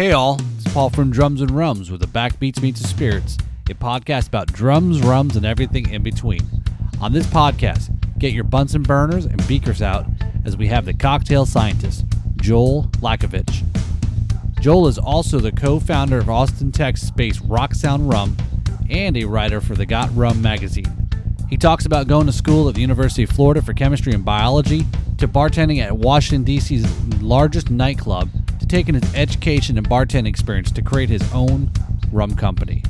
Hey all, it's Paul from Drums and Rums with the Backbeats Meets the Spirits, a podcast about drums, rums, and everything in between. On this podcast, get your Bunsen burners and beakers out as we have the cocktail scientist, Joel Lakovich. Joel is also the co-founder of Austin, Texas-based Rock Sound Rum and a writer for the Got Rum magazine. He talks about going to school at the University of Florida for chemistry and biology, to bartending at Washington, D.C.'s largest nightclub, to taking his education and bartending experience to create his own rum company.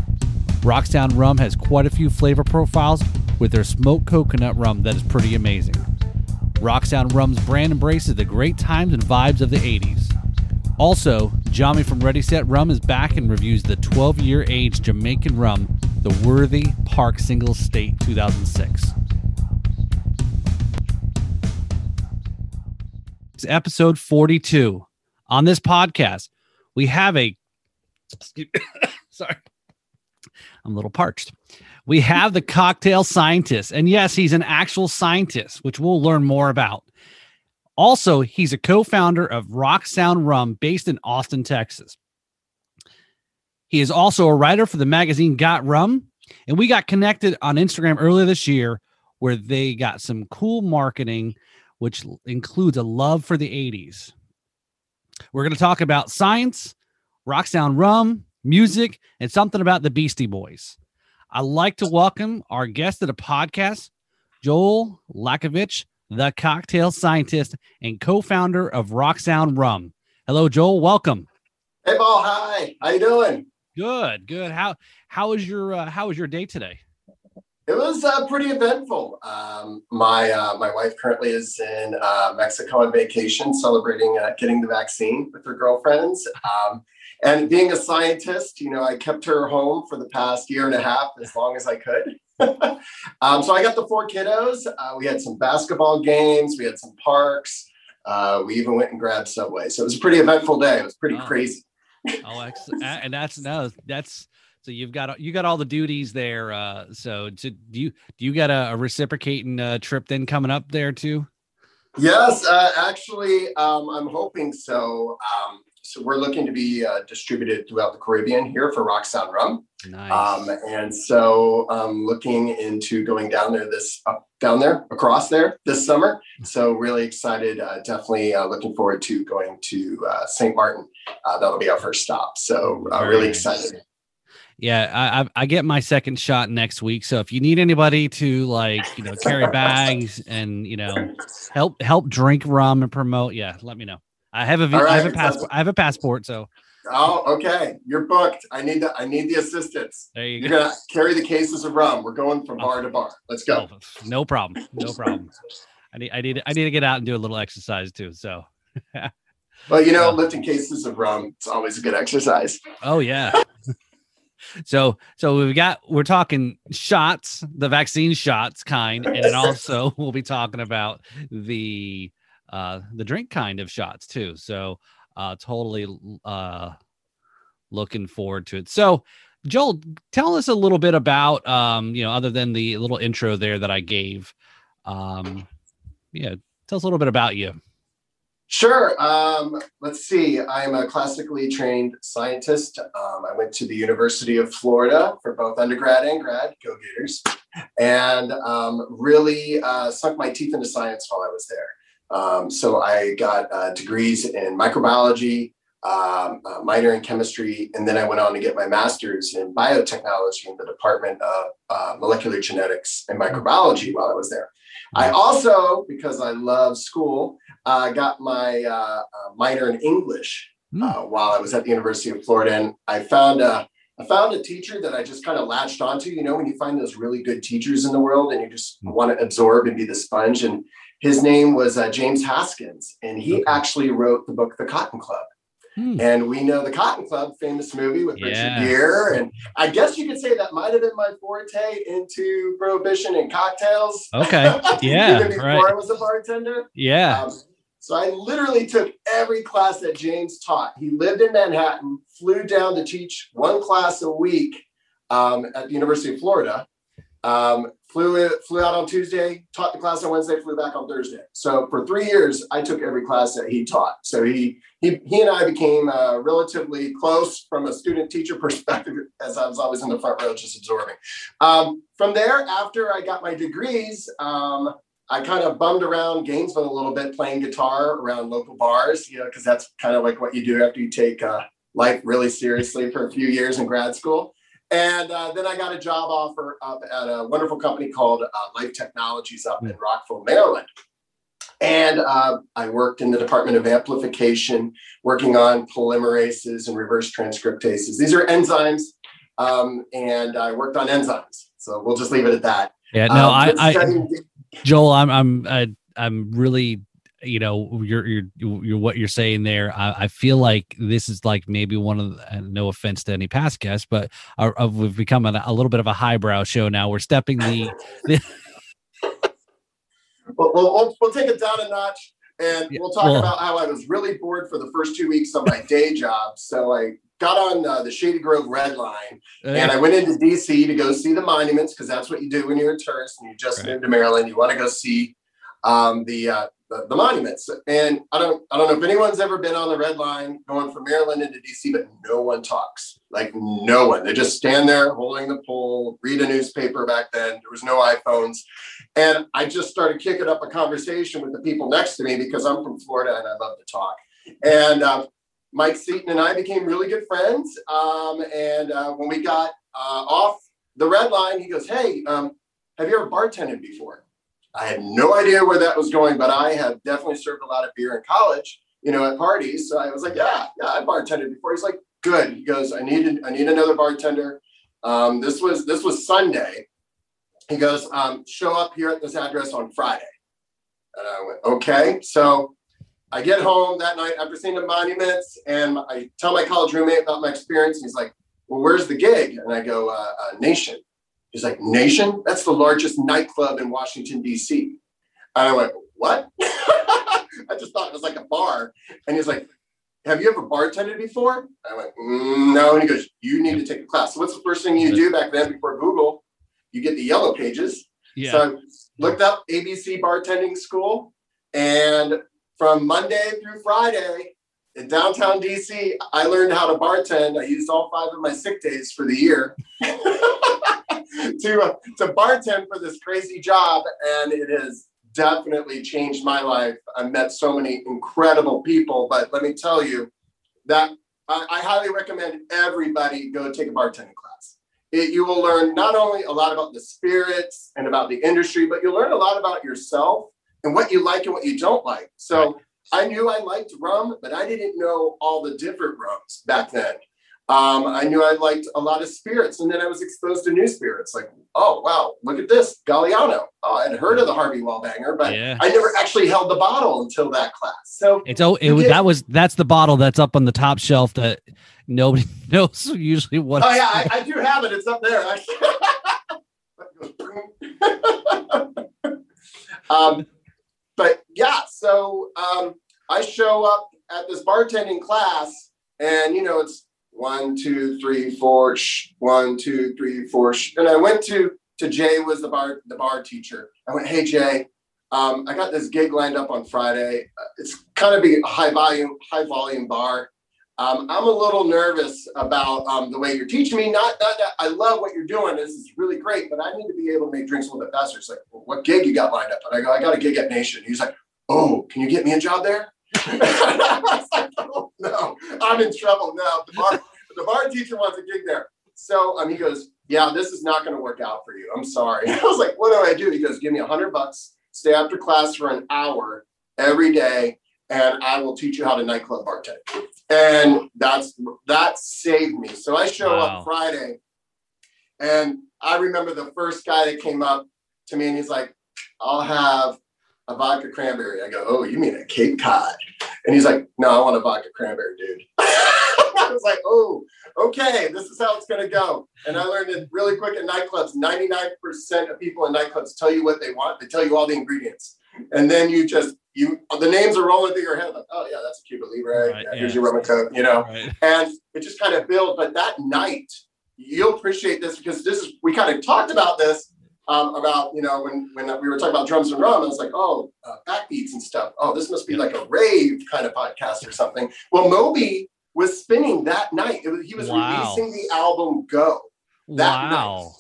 Rock Sound Rum has quite a few flavor profiles with their smoked coconut rum that is pretty amazing. Rock Sound Rum's brand embraces the great times and vibes of the 80s. Also, Jami from Ready Set Rum is back and reviews the 12 year age Jamaican rum, the Worthy Park Single Estate 2006. It's episode 42. On this podcast, we have a. Sorry. I'm a little parched. We have the cocktail scientist. And yes, he's an actual scientist, which we'll learn more about. Also, he's a co founder of Rock Sound Rum based in Austin, Texas. He is also a writer for the magazine Got Rum. And we got connected on Instagram earlier this year where they got some cool marketing, which includes a love for the 80s. We're going to talk about science, Rock Sound Rum, music, and something about the Beastie Boys. I'd like to welcome our guest to the podcast, Joel Lakovich the cocktail scientist and co-founder of Rock Sound Rum. Hello, Joel. Welcome. Hey, Paul. Hi. How you doing? Good. Good. How how is your uh, how was your day today? It was uh, pretty eventful. Um, my uh, my wife currently is in uh, Mexico on vacation, celebrating uh, getting the vaccine with her girlfriends. Um, and being a scientist, you know, I kept her home for the past year and a half as long as I could. um, so I got the four kiddos. Uh, we had some basketball games, we had some parks. Uh, we even went and grabbed Subway. So it was a pretty eventful day. It was pretty oh. crazy. oh, excellent. and that's no, that's so you've got you got all the duties there. Uh, so to, do you do you got a, a reciprocating uh, trip then coming up there too? Yes, uh, actually, um, I'm hoping so. Um, so we're looking to be uh, distributed throughout the Caribbean here for Rock Sound Rum. Nice. Um, and so um, looking into going down there this up down there across there this summer. So really excited. Uh, definitely uh, looking forward to going to uh, St. Martin. Uh, that'll be our first stop. So uh, really excited. Yeah, I, I get my second shot next week. So if you need anybody to like, you know, carry bags and you know, help help drink rum and promote, yeah, let me know. I have a right, I have a passport. I have a passport. So. Oh, okay. You're booked. I need the I need the assistance. There you You're go. gonna carry the cases of rum. We're going from bar to oh. bar. Let's go. Oh, no problem. No problem. I need I need I need to get out and do a little exercise too. So. well, you know, lifting cases of rum, it's always a good exercise. Oh yeah. so so we've got we're talking shots, the vaccine shots kind, and then also we'll be talking about the uh, the drink kind of shots too. So uh, totally uh, looking forward to it. So Joel, tell us a little bit about um, you know, other than the little intro there that I gave. Um, yeah, tell us a little bit about you. Sure. Um, let's see. I'm a classically trained scientist. Um, I went to the University of Florida for both undergrad and grad, go Gators, and um, really uh, sunk my teeth into science while I was there. Um, so I got uh, degrees in microbiology, um, minor in chemistry, and then I went on to get my master's in biotechnology in the Department of uh, Molecular Genetics and Microbiology while I was there. I also, because I love school, uh, got my uh, uh, minor in English hmm. uh, while I was at the University of Florida, and I found a I found a teacher that I just kind of latched onto. You know, when you find those really good teachers in the world, and you just hmm. want to absorb and be the sponge, and his name was uh, James Haskins, and he actually wrote the book The Cotton Club. Hmm. And we know the Cotton Club, famous movie with Richard Gere. And I guess you could say that might have been my forte into prohibition and cocktails. Okay. Yeah. Even before right. I was a bartender. Yeah. Um, so I literally took every class that James taught. He lived in Manhattan, flew down to teach one class a week um, at the University of Florida. Um, flew it, flew out on Tuesday, taught the class on Wednesday, flew back on Thursday. So for three years, I took every class that he taught. So he he he and I became uh, relatively close from a student teacher perspective, as I was always in the front row just absorbing. Um, from there, after I got my degrees, um, I kind of bummed around Gainesville a little bit, playing guitar around local bars, you know, because that's kind of like what you do after you take uh, life really seriously for a few years in grad school. And uh, then I got a job offer up at a wonderful company called uh, Life Technologies up in Rockville, Maryland. And uh, I worked in the Department of Amplification, working on polymerases and reverse transcriptases. These are enzymes, um, and I worked on enzymes. So we'll just leave it at that. Yeah, no, um, I, I, Joel, I'm, I'm, I, am i am really you know you're you're you're what you're saying there i, I feel like this is like maybe one of the, no offense to any past guests but our, uh, we've become a, a, little bit of a highbrow show now. We're stepping the, the well, we'll, we'll take it down a notch and we'll talk well, about how i was really bored for the first two weeks of my day job. So i got on uh, the shady grove red line and i went into dc to go see the monuments because that's what you do when you're a tourist and you just right. moved to maryland. You want to go see um, the uh, the, the, monuments. And I don't I don't know if anyone's ever been on the red line going from Maryland into DC, but no one talks. Like no one. They just stand there holding the pole, read a newspaper back then. There was no iPhones. And I just started kicking up a conversation with the people next to me because I'm from Florida and I love to talk. And uh, Mike Seaton and I became really good friends. Um, and uh, when we got uh, off the red line, he goes, Hey, um, have you ever bartended before? I had no idea where that was going, but I have definitely served a lot of beer in college, you know, at parties. So I was like, yeah, yeah, I bartended before. He's like, good. He goes, I need, I need another bartender. Um, this was, this was Sunday. He goes, um, show up here at this address on Friday. And I went, okay. So I get home that night after seeing the monuments and I tell my college roommate about my experience. And he's like, well, where's the gig? And I go, uh, uh, Nation. He's like, Nation? That's the largest nightclub in Washington, D.C. And I went, What? I just thought it was like a bar. And he's like, Have you ever bartended before? I went, mm, No. And he goes, You need to take a class. So, what's the first thing you do back then before Google? You get the yellow pages. Yeah. So, I looked up ABC bartending school. And from Monday through Friday, in downtown DC, I learned how to bartend. I used all five of my sick days for the year. to uh, to bartend for this crazy job, and it has definitely changed my life. I've met so many incredible people, but let me tell you that I, I highly recommend everybody go take a bartending class. It, you will learn not only a lot about the spirits and about the industry, but you'll learn a lot about yourself and what you like and what you don't like. So. Right. I knew I liked rum, but I didn't know all the different rums back then. Um, I knew I liked a lot of spirits, and then I was exposed to new spirits. Like, oh wow, look at this Galliano. Oh, I'd heard of the Harvey Wallbanger, but yeah. I never actually held the bottle until that class. So it's oh, it, that was that's the bottle that's up on the top shelf that nobody knows usually what. Oh yeah, I, I, do have it. It's up there. um, but yeah, so um, I show up at this bartending class, and you know it's one, two, three, four, shh, one, two, three, four. Shh. And I went to to Jay was the bar the bar teacher. I went, hey Jay, um, I got this gig lined up on Friday. It's kind of be a high volume high volume bar. Um, I'm a little nervous about um, the way you're teaching me. Not, not that I love what you're doing. This is really great, but I need to be able to make drinks a little bit faster. It's like, well, what gig you got lined up? And I go, I got a gig at Nation. He's like, oh, can you get me a job there? I oh, no, I'm in trouble now. The bar, the bar teacher wants a gig there. So um, he goes, yeah, this is not going to work out for you. I'm sorry. I was like, what do I do? He goes, give me a hundred bucks, stay after class for an hour every day, and I will teach you how to nightclub bartend. And that's that saved me. So I show wow. up Friday, and I remember the first guy that came up to me, and he's like, I'll have a vodka cranberry. I go, oh, you mean a Cape Cod? And he's like, no, I want a vodka cranberry, dude. I was like, oh, okay, this is how it's going to go. And I learned it really quick in nightclubs 99% of people in nightclubs tell you what they want, they tell you all the ingredients. And then you just, you the names are rolling through your head like, oh, yeah, that's a Cuba Libre. Right, yeah, here's your rum and coke, you know? Right. And it just kind of built. But that night, you'll appreciate this because this is, we kind of talked about this um, about you know when when we were talking about drums and rum, I was like, oh, uh, backbeats and stuff. Oh, this must be like a rave kind of podcast or something. Well, Moby was spinning that night. Was, he was wow. releasing the album Go that wow.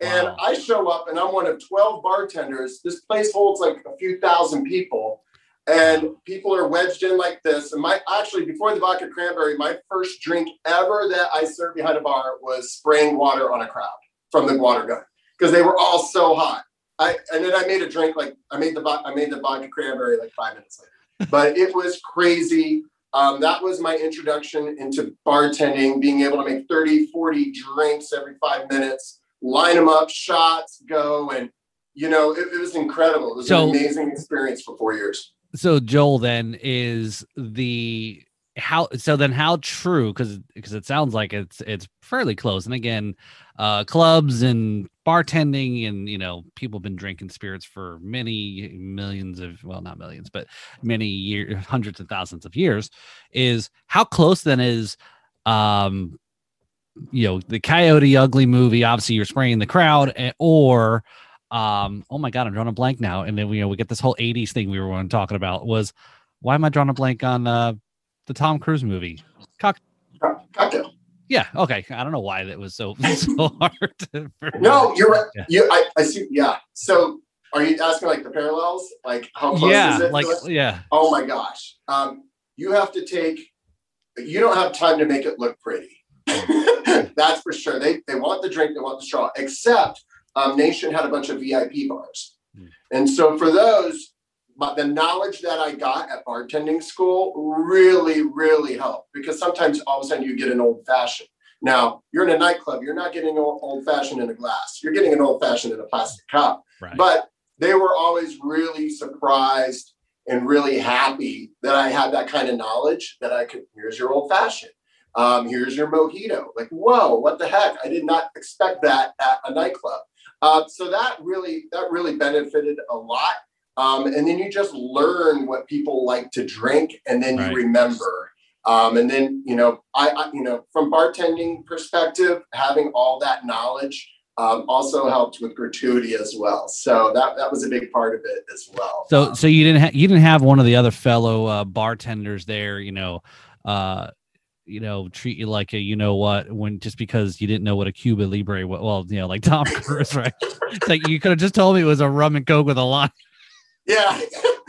night. And wow. I show up and I'm one of 12 bartenders. This place holds like a few thousand people. And people are wedged in like this. And my actually before the vodka cranberry, my first drink ever that I served behind a bar was spraying water on a crowd from the water gun because they were all so hot. I and then I made a drink like I made the I made the vodka cranberry like five minutes later. But it was crazy. Um, that was my introduction into bartending, being able to make 30, 40 drinks every five minutes, line them up, shots, go. And, you know, it, it was incredible. It was so, an amazing experience for four years. So, Joel, then is the how so then how true because because it sounds like it's it's fairly close and again uh clubs and bartending and you know people have been drinking spirits for many millions of well not millions but many years hundreds of thousands of years is how close then is um you know the coyote ugly movie obviously you're spraying the crowd eh, or um oh my god i'm drawing a blank now and then you know we get this whole 80s thing we were talking about was why am i drawing a blank on uh the tom cruise movie? Cock- cocktail yeah. Okay. I don't know why that was so so hard. No, you're right. Yeah. You, I, I see. Yeah. So, are you asking like the parallels? Like how close yeah, is it? Like yeah. Oh my gosh. Um, you have to take. You don't have time to make it look pretty. That's for sure. They they want the drink. They want the straw. Except um, Nation had a bunch of VIP bars, mm. and so for those, but the knowledge that I got at bartending school really, really helped because sometimes all of a sudden you get an old fashioned. Now you're in a nightclub, you're not getting an old fashioned in a glass, you're getting an old fashioned in a plastic cup. Right. But they were always really surprised and really happy that I had that kind of knowledge that I could, here's your old fashioned. Um, here's your mojito. Like, whoa, what the heck? I did not expect that at a nightclub. Uh, so that really, that really benefited a lot. Um, and then you just learn what people like to drink, and then right. you remember. Um, and then you know, I, I, you know from bartending perspective, having all that knowledge um, also helped with gratuity as well. So that that was a big part of it as well. So so you didn't ha- you didn't have one of the other fellow uh, bartenders there, you know. Uh, you know, treat you like a, you know what, when just because you didn't know what a Cuba Libre was. Well, you know, like Tom Cruise, right? it's like you could have just told me it was a rum and coke with a lime. Yeah.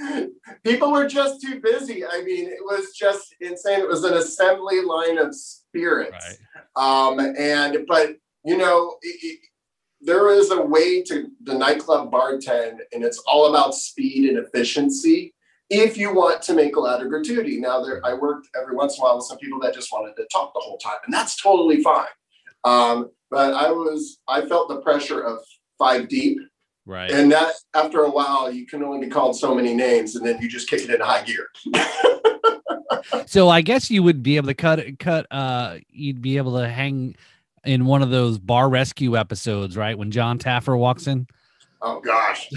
People were just too busy. I mean, it was just insane. It was an assembly line of spirits. Right. Um, and, but, you know, it, it, there is a way to the nightclub bartend, and it's all about speed and efficiency if you want to make a lot of gratuity. Now, there I worked every once in a while with some people that just wanted to talk the whole time, and that's totally fine. Um, but I was I felt the pressure of five deep Right. And that after a while, you can only be called so many names, and then you just kick it into high gear. so I guess you would be able to cut cut. Uh, you'd be able to hang in one of those bar rescue episodes, right? When Jon Taffer walks in. Oh gosh!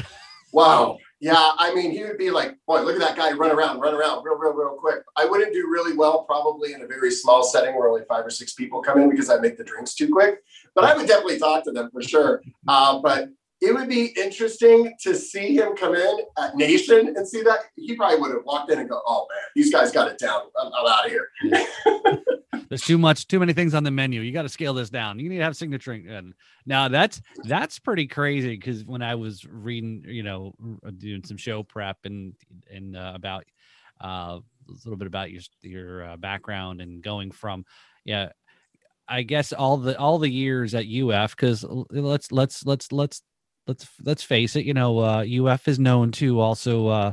Wow. Yeah, I mean, he would be like, "Boy, look at that guy run around, run around, real, real, real quick." I wouldn't do really well, probably in a very small setting where only five or six people come in because I make the drinks too quick. But I would definitely talk to them for sure. Uh, but it would be interesting to see him come in at Nation and see that. He probably would have walked in and go, "Oh man, these guys got it down. I'm, I'm out of here." There's too much, too many things on the menu. You got to scale this down. You need to have signature. And now that's that's pretty crazy because when I was reading, you know, doing some show prep and and uh, about uh, a little bit about your your uh, background and going from, yeah, I guess all the all the years at UF because let's let's let's let's let's let's face it, you know, uh, UF is known to also uh,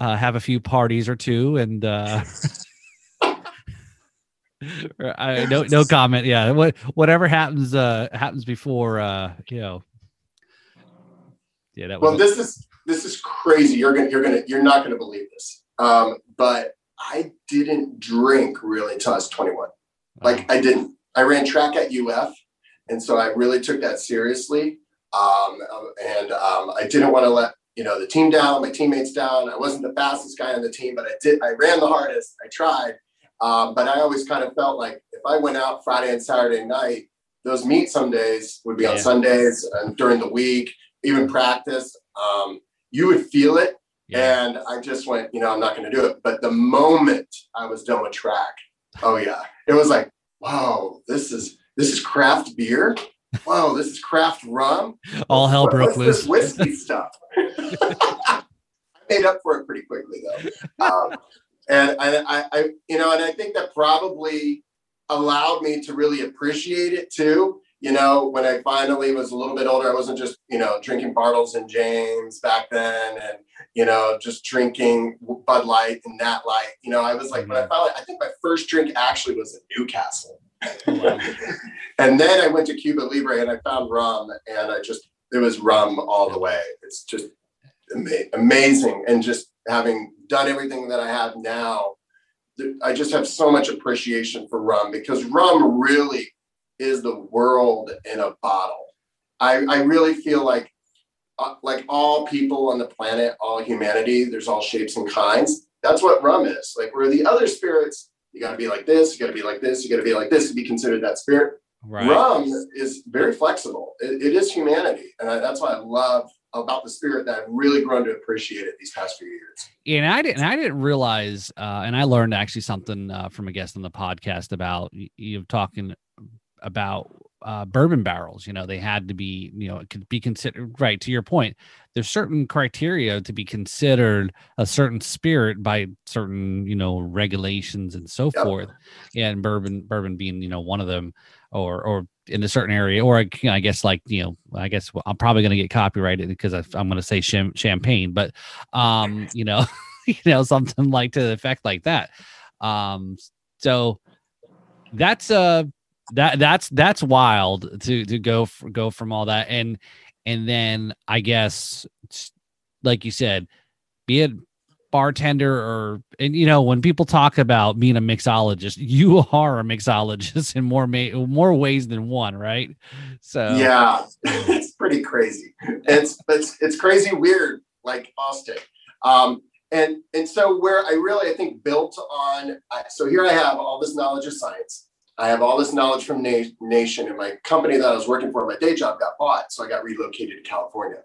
uh, have a few parties or two, and uh, I no no comment. Yeah, what whatever happens uh, happens before uh, you know. Yeah, that. Well, this is this is crazy. You're gonna you're gonna you're not gonna believe this. Um, but I didn't drink really until I was 21. Like I didn't. I ran track at UF, and so I really took that seriously. Um, and um, I didn't want to let you know the team down, my teammates down. I wasn't the fastest guy on the team, but I did. I ran the hardest. I tried, um, but I always kind of felt like if I went out Friday and Saturday night, those meet some days would be on Sundays and during the week. even practice. Um, you would feel it. Yeah. And I just went, you know, I'm not going to do it. But the moment I was done with track, oh yeah, it was like, wow, this is this is craft beer. Whoa, this is craft rum. All hell broke loose. whiskey stuff. I made up for it pretty quickly though, um, and I, I, you know, and I think that probably allowed me to really appreciate it too. You know, when I finally was a little bit older, I wasn't just, you know, drinking Bartles and James back then and, you know, just drinking Bud Light and Nat Light. You know, I was like, when I mm-hmm. finally, I think my first drink actually was at Newcastle. and then I went to Cuba Libre and I found rum and I just, it was rum all the way. It's just ama- amazing. And just having done everything that I have now, I just have so much appreciation for rum because rum really is the world in a bottle. I, I really feel like uh, like all people on the planet, all humanity, there's all shapes and kinds. That's what rum is. Like where the other spirits, you got to be like this, you got to be like this, you got to be like this to be considered that spirit. Right. Rum is very flexible. it, it is humanity, and I, that's why I love about the spirit that I've really grown to appreciate it these past few years. And I didn't, I didn't realize, uh, and I learned actually something uh, from a guest on the podcast about you, you talking about uh, bourbon barrels. You know, they had to be, you know, it could be considered right to your point. There's certain criteria to be considered a certain spirit by certain, you know, regulations and so yep. forth. And bourbon, bourbon being, you know, one of them, or or in a certain area, or I, you know, I guess like you know, I guess I'm probably going to get copyrighted because I, am going to say cham- champagne, but um, you know, you know, something like to the effect like that. Um, so that's uh that that's that's wild to to go for, go from all that. And and then I guess like you said, be it bartender or and you know when people talk about being a mixologist you are a mixologist in more ma- more ways than one right? So yeah. It's pretty crazy. It's it's it's crazy weird like austin. Um and and so where i really i think built on so here i have all this knowledge of science i have all this knowledge from Na- nation and my company that i was working for my day job got bought so i got relocated to california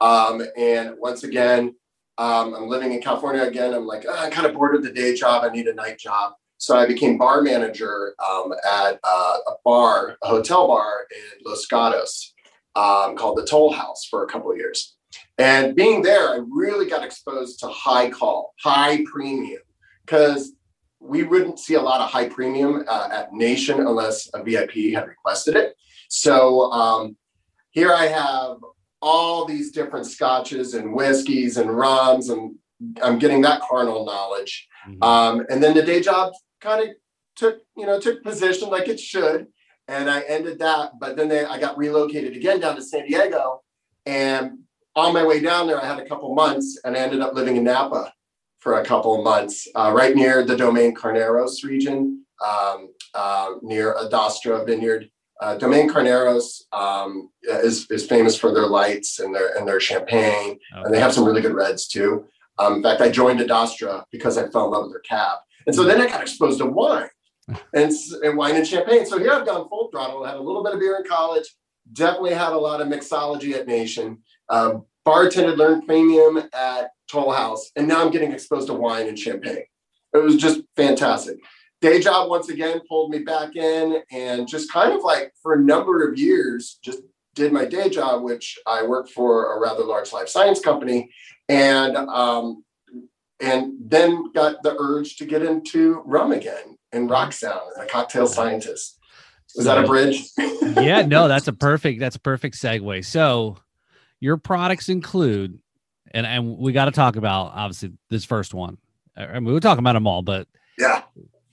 um and once again um, I'm living in California again. I'm like, oh, I'm kind of bored with the day job. I need a night job. So I became bar manager um, at uh, a bar, a hotel bar in Los Gatos um, called the Toll House for a couple of years. And being there, I really got exposed to high call, high premium, because we wouldn't see a lot of high premium uh, at Nation unless a VIP had requested it. So um, here I have all these different scotches and whiskeys and rums, and I'm getting that carnal knowledge. Mm-hmm. Um, and then the day job kind of took, you know, took position like it should, and I ended that. But then they, I got relocated again down to San Diego, and on my way down there, I had a couple months, and I ended up living in Napa for a couple of months, uh, right near the Domaine Carneros region, um, uh, near Adastra Vineyard. Uh, Domaine Carneros um, is, is famous for their lights and their and their champagne, okay. and they have some really good reds too. Um, in fact, I joined Adastra because I fell in love with their cab, and so then I got exposed to wine and, and wine and champagne. So here I've gone full throttle. I had a little bit of beer in college. Definitely had a lot of mixology at Nation. Um, bartended, learned premium at Toll House, and now I'm getting exposed to wine and champagne. It was just fantastic. Day job once again pulled me back in and just kind of like for a number of years just did my day job which i worked for a rather large life science company. And um, and then got the urge to get into rum again and rock sound as a cocktail scientist. Is that a bridge? Yeah no that's a perfect that's a perfect segue. So your products include and and we got to talk about obviously this first one I mean, we're talking about them all but yeah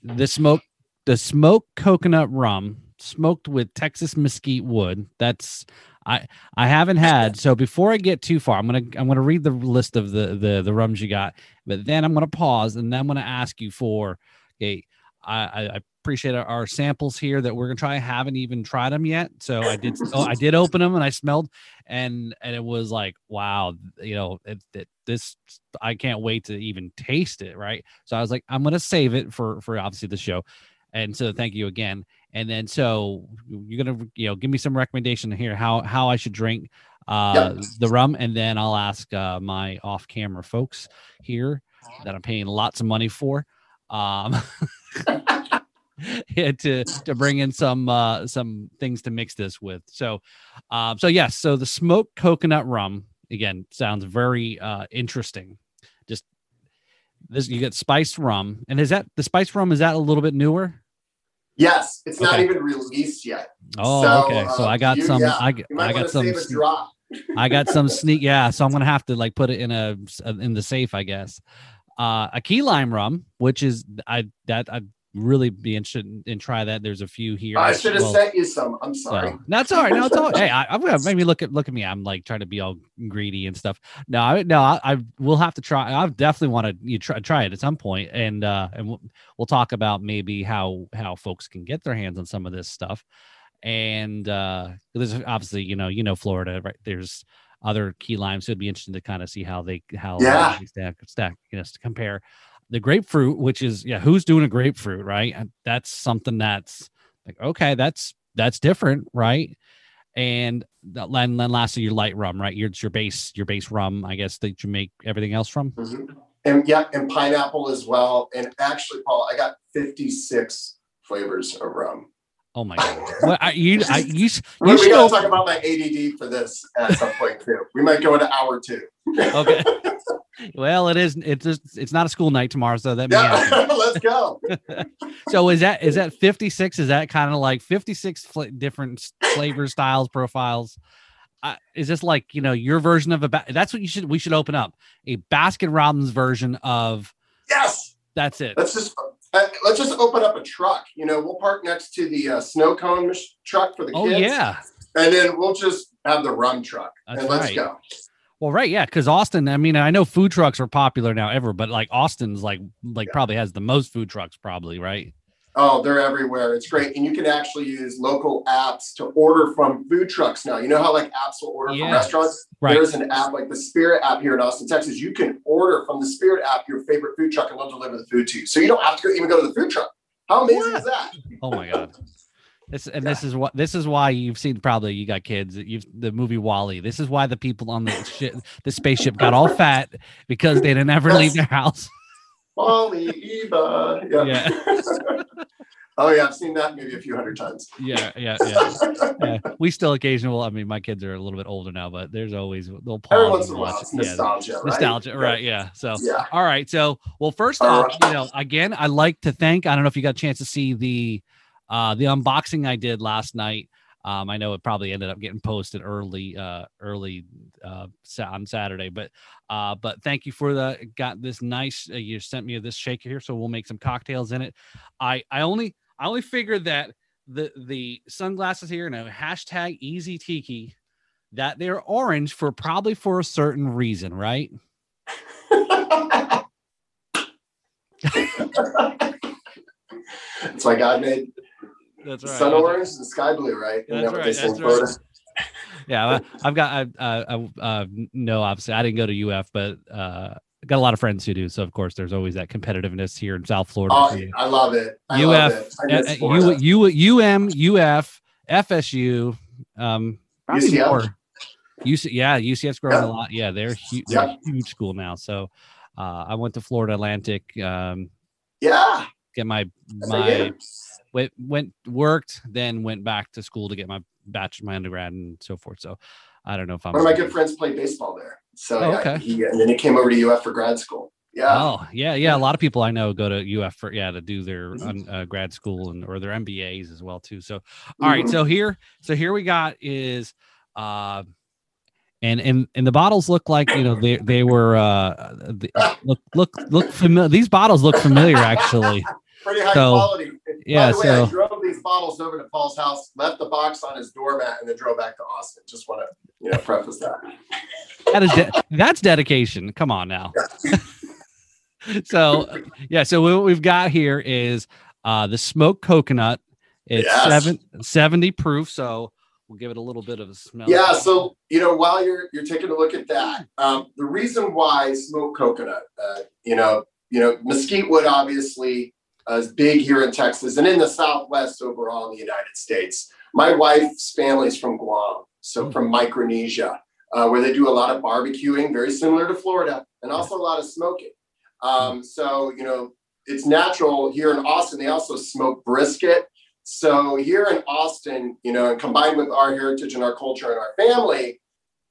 the smoke the smoked coconut rum smoked with Texas mesquite wood. That's I I haven't had. So before I get too far, I'm gonna I'm gonna read the list of the the the rums you got, but then I'm gonna pause and then I'm gonna ask you for okay. I, I appreciate our, our, samples here that we're gonna try. I haven't even tried them yet, so I did. oh, I did open them and I smelled, and and it was like, wow, you know, it, it, this I can't wait to even taste it. Right. So I was like, I'm gonna save it for for obviously the show, and so thank you again. And then so you're gonna you know give me some recommendation here how how I should drink uh, Yep. the rum, and then I'll ask uh, my off-camera folks here that I'm paying lots of money for. Um, yeah, to to bring in some uh some things to mix this with. So um so yes, so the smoked coconut rum again sounds very uh interesting. Just this you get spiced rum. And is that the spiced rum is that a little bit newer? Yes, it's not Okay. even released yet. Oh, So, okay. So uh, I got you- some yeah, I, g- You might I got some save a drop. I got some sneak yeah, so I'm to have to like put it in a in the safe, I guess. Uh a key lime rum, which is I that I'd really be interested in, in try that. There's a few here. I should have Well, sent you some. I'm sorry. So, that's all right. No, it's all. hey, I, I'm gonna maybe look at look at me. I'm like trying to be all greedy and stuff. No, I, no, I, I will have to try. I definitely want to you try try it at some point, and uh, and we'll, we'll talk about maybe how how folks can get their hands on some of this stuff. And uh, there's obviously you know you know Florida right. There's other key limes, so it'd be interesting to kind of see how they how Yeah. they stack stack you know to compare the grapefruit, which is yeah, who's doing a grapefruit, right? That's something that's like okay, that's that's different, right? And that- and then lastly, your light rum, right? Your your base your base rum, I guess that you make everything else from. Mhm. And yeah, and pineapple as well. And actually, Paul, I got 56 flavors of rum. Oh my god! Well, I, you I, you We, you we should gotta talk about my ADD for this at some point too. We might go into hour two. okay. well, it is. It's just, it's not a school night tomorrow, so that may. Yeah, let's go. So is that is that fifty six? Is that kind of like fifty six fl- different s- flavor styles profiles? Uh, is this like you know your version of a? Ba- that's what you should. We should open up a Baskin Robbins version of. Yes. That's it. Let's just uh, let's just open up a truck. You know, we'll park next to the uh, snow cone mach- truck for the Oh kids. yeah. And then we'll just have the rum truck. That's and let's right. go. Well, right, yeah, because Austin. I mean, I know food trucks are popular now ever, but like Austin's like like Yeah. probably has the most food trucks, probably right. Oh, they're everywhere. It's great. And you can actually use local apps to order from food trucks now. You know how like apps will order Yeah. from restaurants? Right. There's an app like the Spirit app here in Austin, Texas. You can order from the Spirit app your favorite food truck and they'll deliver the food to you. So you don't have to go, even go to the food truck. How amazing is that? Oh my god. This and this is what this is why you've seen probably you got kids you've the movie WALL-E. This is why the people on the ship the spaceship got all fat because they didn't ever leave their house. WALL-E, Eva. Yeah. Yeah. oh, yeah. I've seen that maybe a few hundred times. Yeah, yeah, yeah. yeah. We still occasionally. I mean, my kids are a little bit older now, but there's always they'll pause. Every once in a while, watch it's it. Yeah, nostalgia. right? nostalgia, right? Yeah. So Yeah. All right. So, well, first All off, you know, again, I like to thank. I don't know if you got a chance to see the uh the unboxing I did last night. Um, I know it probably ended up getting posted early, uh, early uh, on Saturday, but uh, but thank you for the got this nice. Uh, you sent me this shaker here, so we'll make some cocktails in it. I I only I only figured that the the sunglasses here and a hashtag easy tiki that they're orange for probably for a certain reason, right? It's like God made That's the sun orange and sky blue, right? That's that what right, they say in that's right. Yeah I- i've got i uh, I, uh no obviously i didn't go to uf but uh I got a lot of friends who do so of course there's always that competitiveness here in south florida Oh. I love it. I love uf it. I Florida. U, U, um uf fsu um probably UCF? more UC, yeah ucf's growing Yeah. a lot yeah they're, hu- Yeah. they're a huge school now so uh i went to florida atlantic um Yeah. get my yes, my did. Went went worked then went back to school to get my bachelor my undergrad and so forth so i don't know if i'm One of my good friends played baseball there. So Oh, yeah, okay. he, and then he came over to UF for grad school. Yeah. Oh yeah, yeah. A lot of people I know go to UF for yeah to do their Mhm. uh, grad school and or their MBAs as well too. So all right, Mhm. so here so here we got is uh and and and the bottles look like you know they they were uh the, look look look familiar. These bottles look familiar actually. Pretty high so- quality. Yeah, By the way, so- I drove these bottles over to Paul's house, left the box on his doormat, and then drove back to Austin. Just want to, you know, preface that. That is de- that's dedication. Come on now. so yeah, so what we've got here is uh the smoked coconut. It's Yes. seven, 70 proof, so we'll give it a little bit of a smell. Yeah, so you know, while you're you're taking a look at that, um, the reason why smoked coconut, uh, you know, you know, mesquite wood obviously is big here in Texas and in the Southwest overall in the United States. My wife's family is from Guam, so Hmm. from Micronesia. uh, where they do a lot of barbecuing, very similar to Florida, and also a lot of smoking. Um, so, you know, it's natural here in Austin. They also smoke brisket. So here in Austin, you know, and combined with our heritage and our culture and our family,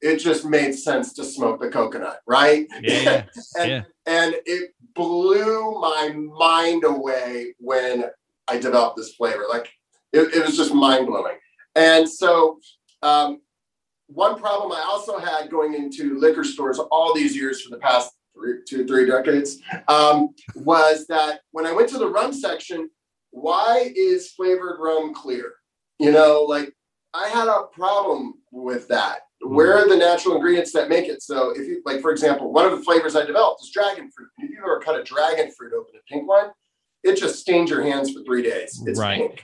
it just made sense to smoke the coconut, right? Yeah, and, yeah. and it blew my mind away when I developed this flavor. Like it, it was just mind blowing. And so, um, one problem I also had going into liquor stores all these years for the past three, two, three decades um, was that when I went to the rum section, why is flavored rum clear? You know, like I had a problem with that. Where are the natural ingredients that make it? So, if you like, for example, one of the flavors I developed is dragon fruit. If you ever cut a dragon fruit open, a pink one, it just stains your hands for three days. It's Right. pink.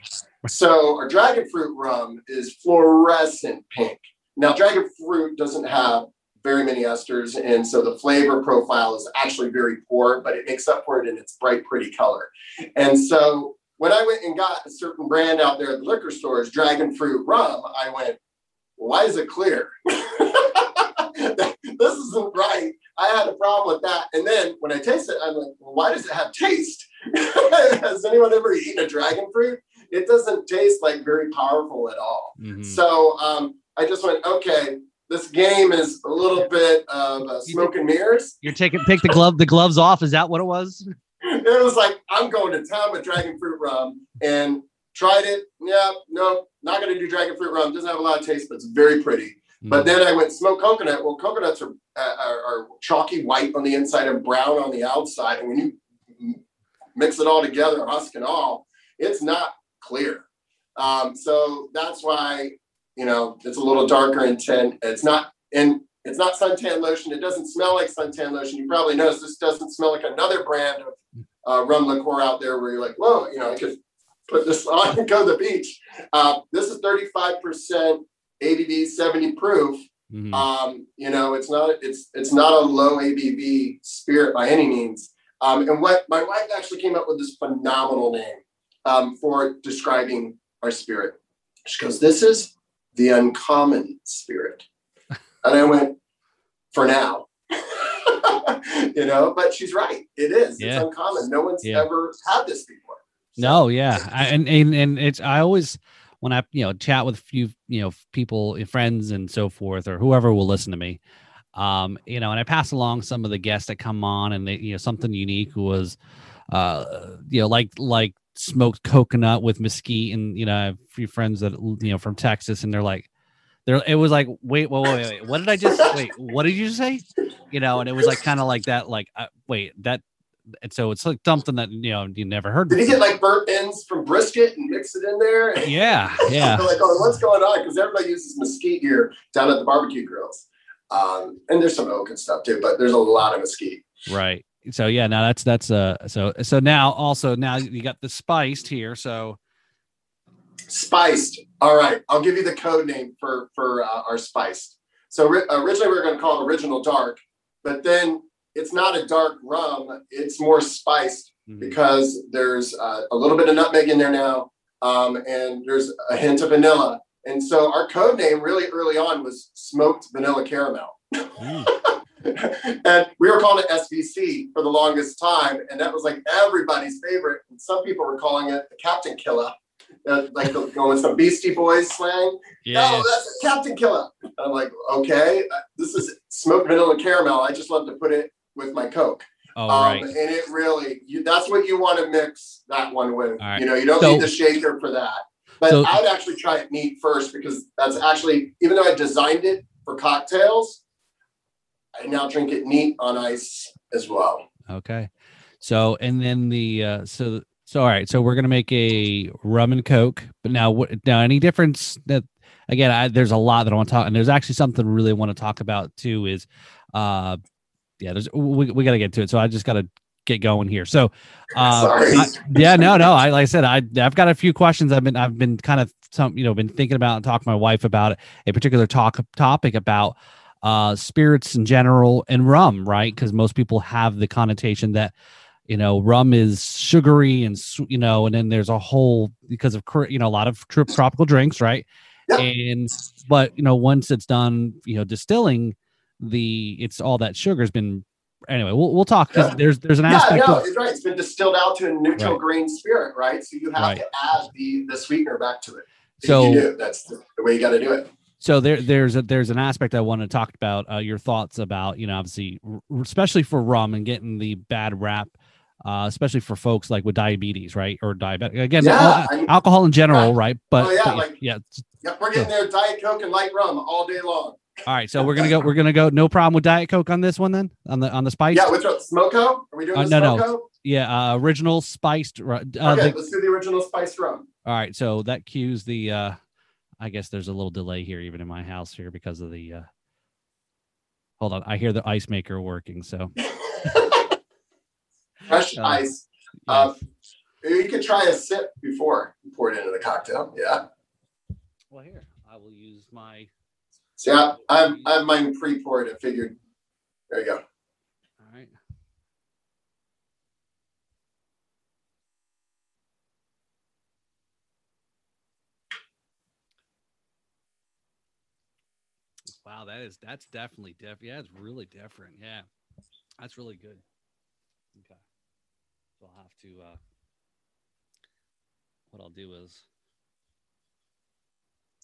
So, our dragon fruit rum is fluorescent pink. Now, dragon fruit doesn't have very many esters, and so the flavor profile is actually very poor, but it makes up for it in its bright, pretty color. And so, when I went and got a certain brand out there at the liquor stores, dragon fruit rum, I went, why is it clear? this isn't right. I had a problem with that. And then when I taste it, I'm like, well, why does it have taste? Has anyone ever eaten a dragon fruit? It doesn't taste like very powerful at all. Mhm. So um, I just went, okay, this game is a little bit of uh, smoke and mirrors. You're taking take the glove the gloves off. Is that what it was? It was like, I'm going to town with dragon fruit rum and tried it. Yeah, no, not going to do dragon fruit rum. Doesn't have a lot of taste, but it's very pretty. But then I went smoke coconut. Well, coconuts are, uh, are are chalky white on the inside and brown on the outside. And when you mix it all together, husk and all, it's not clear. Um, so that's why you know it's a little darker in tint. It's not and it's not suntan lotion. It doesn't smell like suntan lotion. You probably noticed this doesn't smell like another brand of uh, rum liqueur out there where you're like, whoa, you know, could put this on and go to the beach. Uh, this is 35% ABV, 70 proof. Mhm. Um, you know, it's not it's it's not a low ABV spirit by any means. Um, and what my wife actually came up with this phenomenal name um, for describing our spirit. She goes, "This is the uncommon spirit," and I went, "For now." you know, but she's right. It is. Yeah. It's uncommon. No one's Yeah. ever had this before. So- No, yeah, I, and and and it's I always when I you know chat with a few you know people, eh, friends, and so forth, or whoever will listen to me, um, you know, and I pass along some of the guests that come on, and they you know something unique was, uh, you know, like like smoked coconut with mesquite, and you know, I have a few friends that you know from Texas, and they're like. There, it was like, wait, wait, wait, wait, what did I just wait? What did you say? You know, and it was like kind of like that, like, uh, wait, that, and so it's like something that you know you never heard. Did he get like burnt ends from brisket and mix it in there? Yeah, yeah. like, oh, what's going on? Because everybody uses mesquite here down at the barbecue grills. Um, and there's some oak and stuff too, but there's a lot of mesquite. Right. So yeah, now that's that's uh so so now also now you got the spiced here. So Spiced. All right, I'll give you the code name for for uh, our spiced. So ri- originally we were going to call it original dark, but then it's not a dark rum. It's more spiced because there's uh, a little bit of nutmeg in there now, um, and there's a hint of vanilla. And so our code name really early on was smoked vanilla caramel. Mm. and we were calling it SVC for the longest time, and that was like everybody's favorite. And some people were calling it the Captain Killer, uh, like the, going with some Beastie Boys slang. yeah, No, that's Captain Killer. And I'm like, okay, uh, this is smoked vanilla caramel. I just love to put it with my Coke. oh Um, right. And it really, you, that's what you want to mix that one with. Right. You know, you don't So- need the shaker for that. But So- I'd actually try it neat first because that's actually, even though I designed it for cocktails, I now drink it neat on ice as well. Okay. So and then the uh so so all right. So we're gonna make a rum and coke. But now what? Now any difference that again? I, there's a lot that I want to talk, and there's actually something really I want to talk about too. Is uh yeah, there's we we got to get to it. So I just got to get going here. So uh, I- yeah, no, no. I like I said, I I've got a few questions. I've been I've been kind of some you know been thinking about and talking to my wife about a particular talk topic about uh spirits in general and rum, right? Because most people have the connotation that you know rum is sugary and you know, and then there's a whole because of you know a lot of tropical drinks, right? And but you know once it's done you know distilling the it's all that sugar's been anyway we'll, we'll talk Yeah. there's there's an Yeah, aspect no, of, it's right. It's been distilled out to a neutral Right. grain spirit, right? So you have Right. to add the the sweetener back to it. If So- do, that's the, the way you got to do it. so there there's a there's an aspect i want to talk about uh, your thoughts about you know obviously especially for rum and getting the bad rap uh, especially for folks like with diabetes right or diabetic again Yeah, al- I mean- alcohol in general Yeah. right but Oh, yeah, but like- yeah we're getting there. Diet Coke and light rum all day long. All right so we're gonna go we're gonna go no problem with diet coke on this one then on the on the spice Yeah, which one? Smoko? Are we doing Uh, the no, no. Yeah uh, original spiced ru- uh, okay, the- let's do the original spiced rum. all right so that cues the uh i guess there's a little delay here even in my house here because of the uh hold on i hear the ice maker working so Fresh Uh, ice. yeah. Uh, you could try a sip before you pour it into the cocktail. Yeah. Well, here I will use my. So yeah, I've I've mine pre-poured. I figured. There you go. All right. Wow, that is that's definitely different. Yeah, it's really different. Yeah, that's really good. Okay, so I'll have to. uh What I'll do is,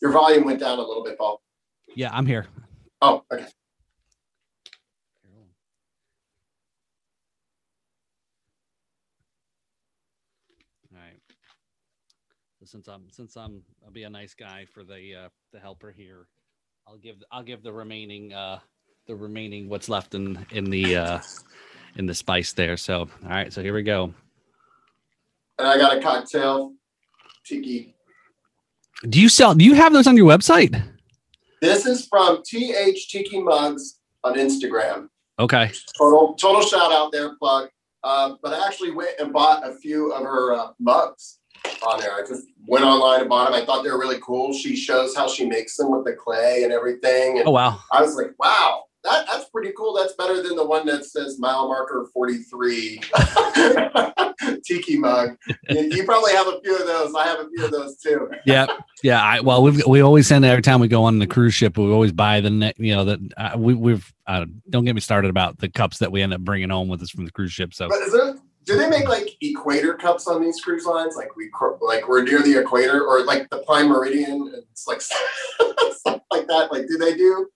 Your volume went down a little bit, Paul. Yeah, I'm here. Oh, okay. All right. So since I'm since I'm I'll be a nice guy for the uh the helper here, I'll give I'll give the remaining uh the remaining what's left in in the uh in the spice there. So all right, so here we go. And I got a cocktail, tiki. Do you sell do you have those on your website? This is from TH Tiki Mugs on Instagram. Okay. Total total shout out there, plug. Uh, but I actually went and bought a few of her uh, mugs on there. I just went online and bought them. I thought they were really cool. She shows how she makes them with the clay and everything. And Oh wow. I was like, wow, that, that's pretty cool. That's better than the one that says mile marker 43 tiki mug. You, you probably have a few of those. I have a few of those too. Yeah. Yeah. I well we we always send it every time we go on the cruise ship. We always buy the you know that uh, we we've uh, don't get me started about the cups that we end up bringing home with us from the cruise ship. So But is there, do they make like equator cups on these cruise lines? Like we, like we're near the equator or like the prime meridian? It's like stuff like that. Like, do they do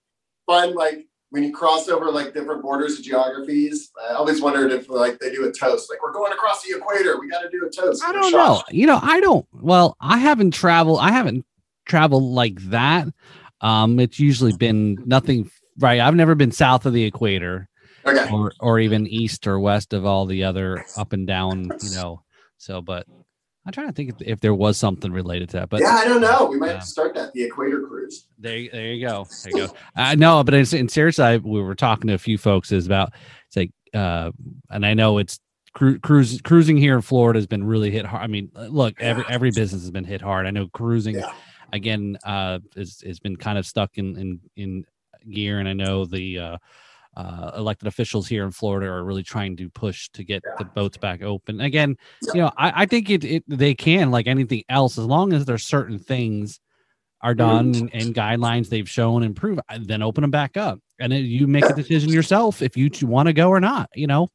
fun like when you cross over like different borders of geographies? I always wondered if like they do a toast. Like we're going across the equator, we got to do a toast. I don't know. You know, I don't. Well, I haven't traveled. I haven't traveled like that. Um, it's usually been nothing. Right. I've never been south of the equator, Okay. or or even east or west of all the other up and down. You know. So, but I'm trying to think if, if there was something related to that. But yeah, I don't know. We might to start that the equator cruise. there, there you go. There you go. I know, but in, in seriously, we were talking to a few folks is about it's like, uh, and I know it's cru- cruise cruising here in Florida has been really hit hard. I mean, look, every every business has been hit hard. I know cruising Yeah. again uh is has been kind of stuck in in in gear, and I know the uh, uh, elected officials here in Florida are really trying to push to get Yeah. the boats back open again. You know, I, I think it, it they can like anything else as long as there's certain things are done and, and guidelines they've shown and prove, then open them back up, and then you make a decision yourself if you want to go or not. You know,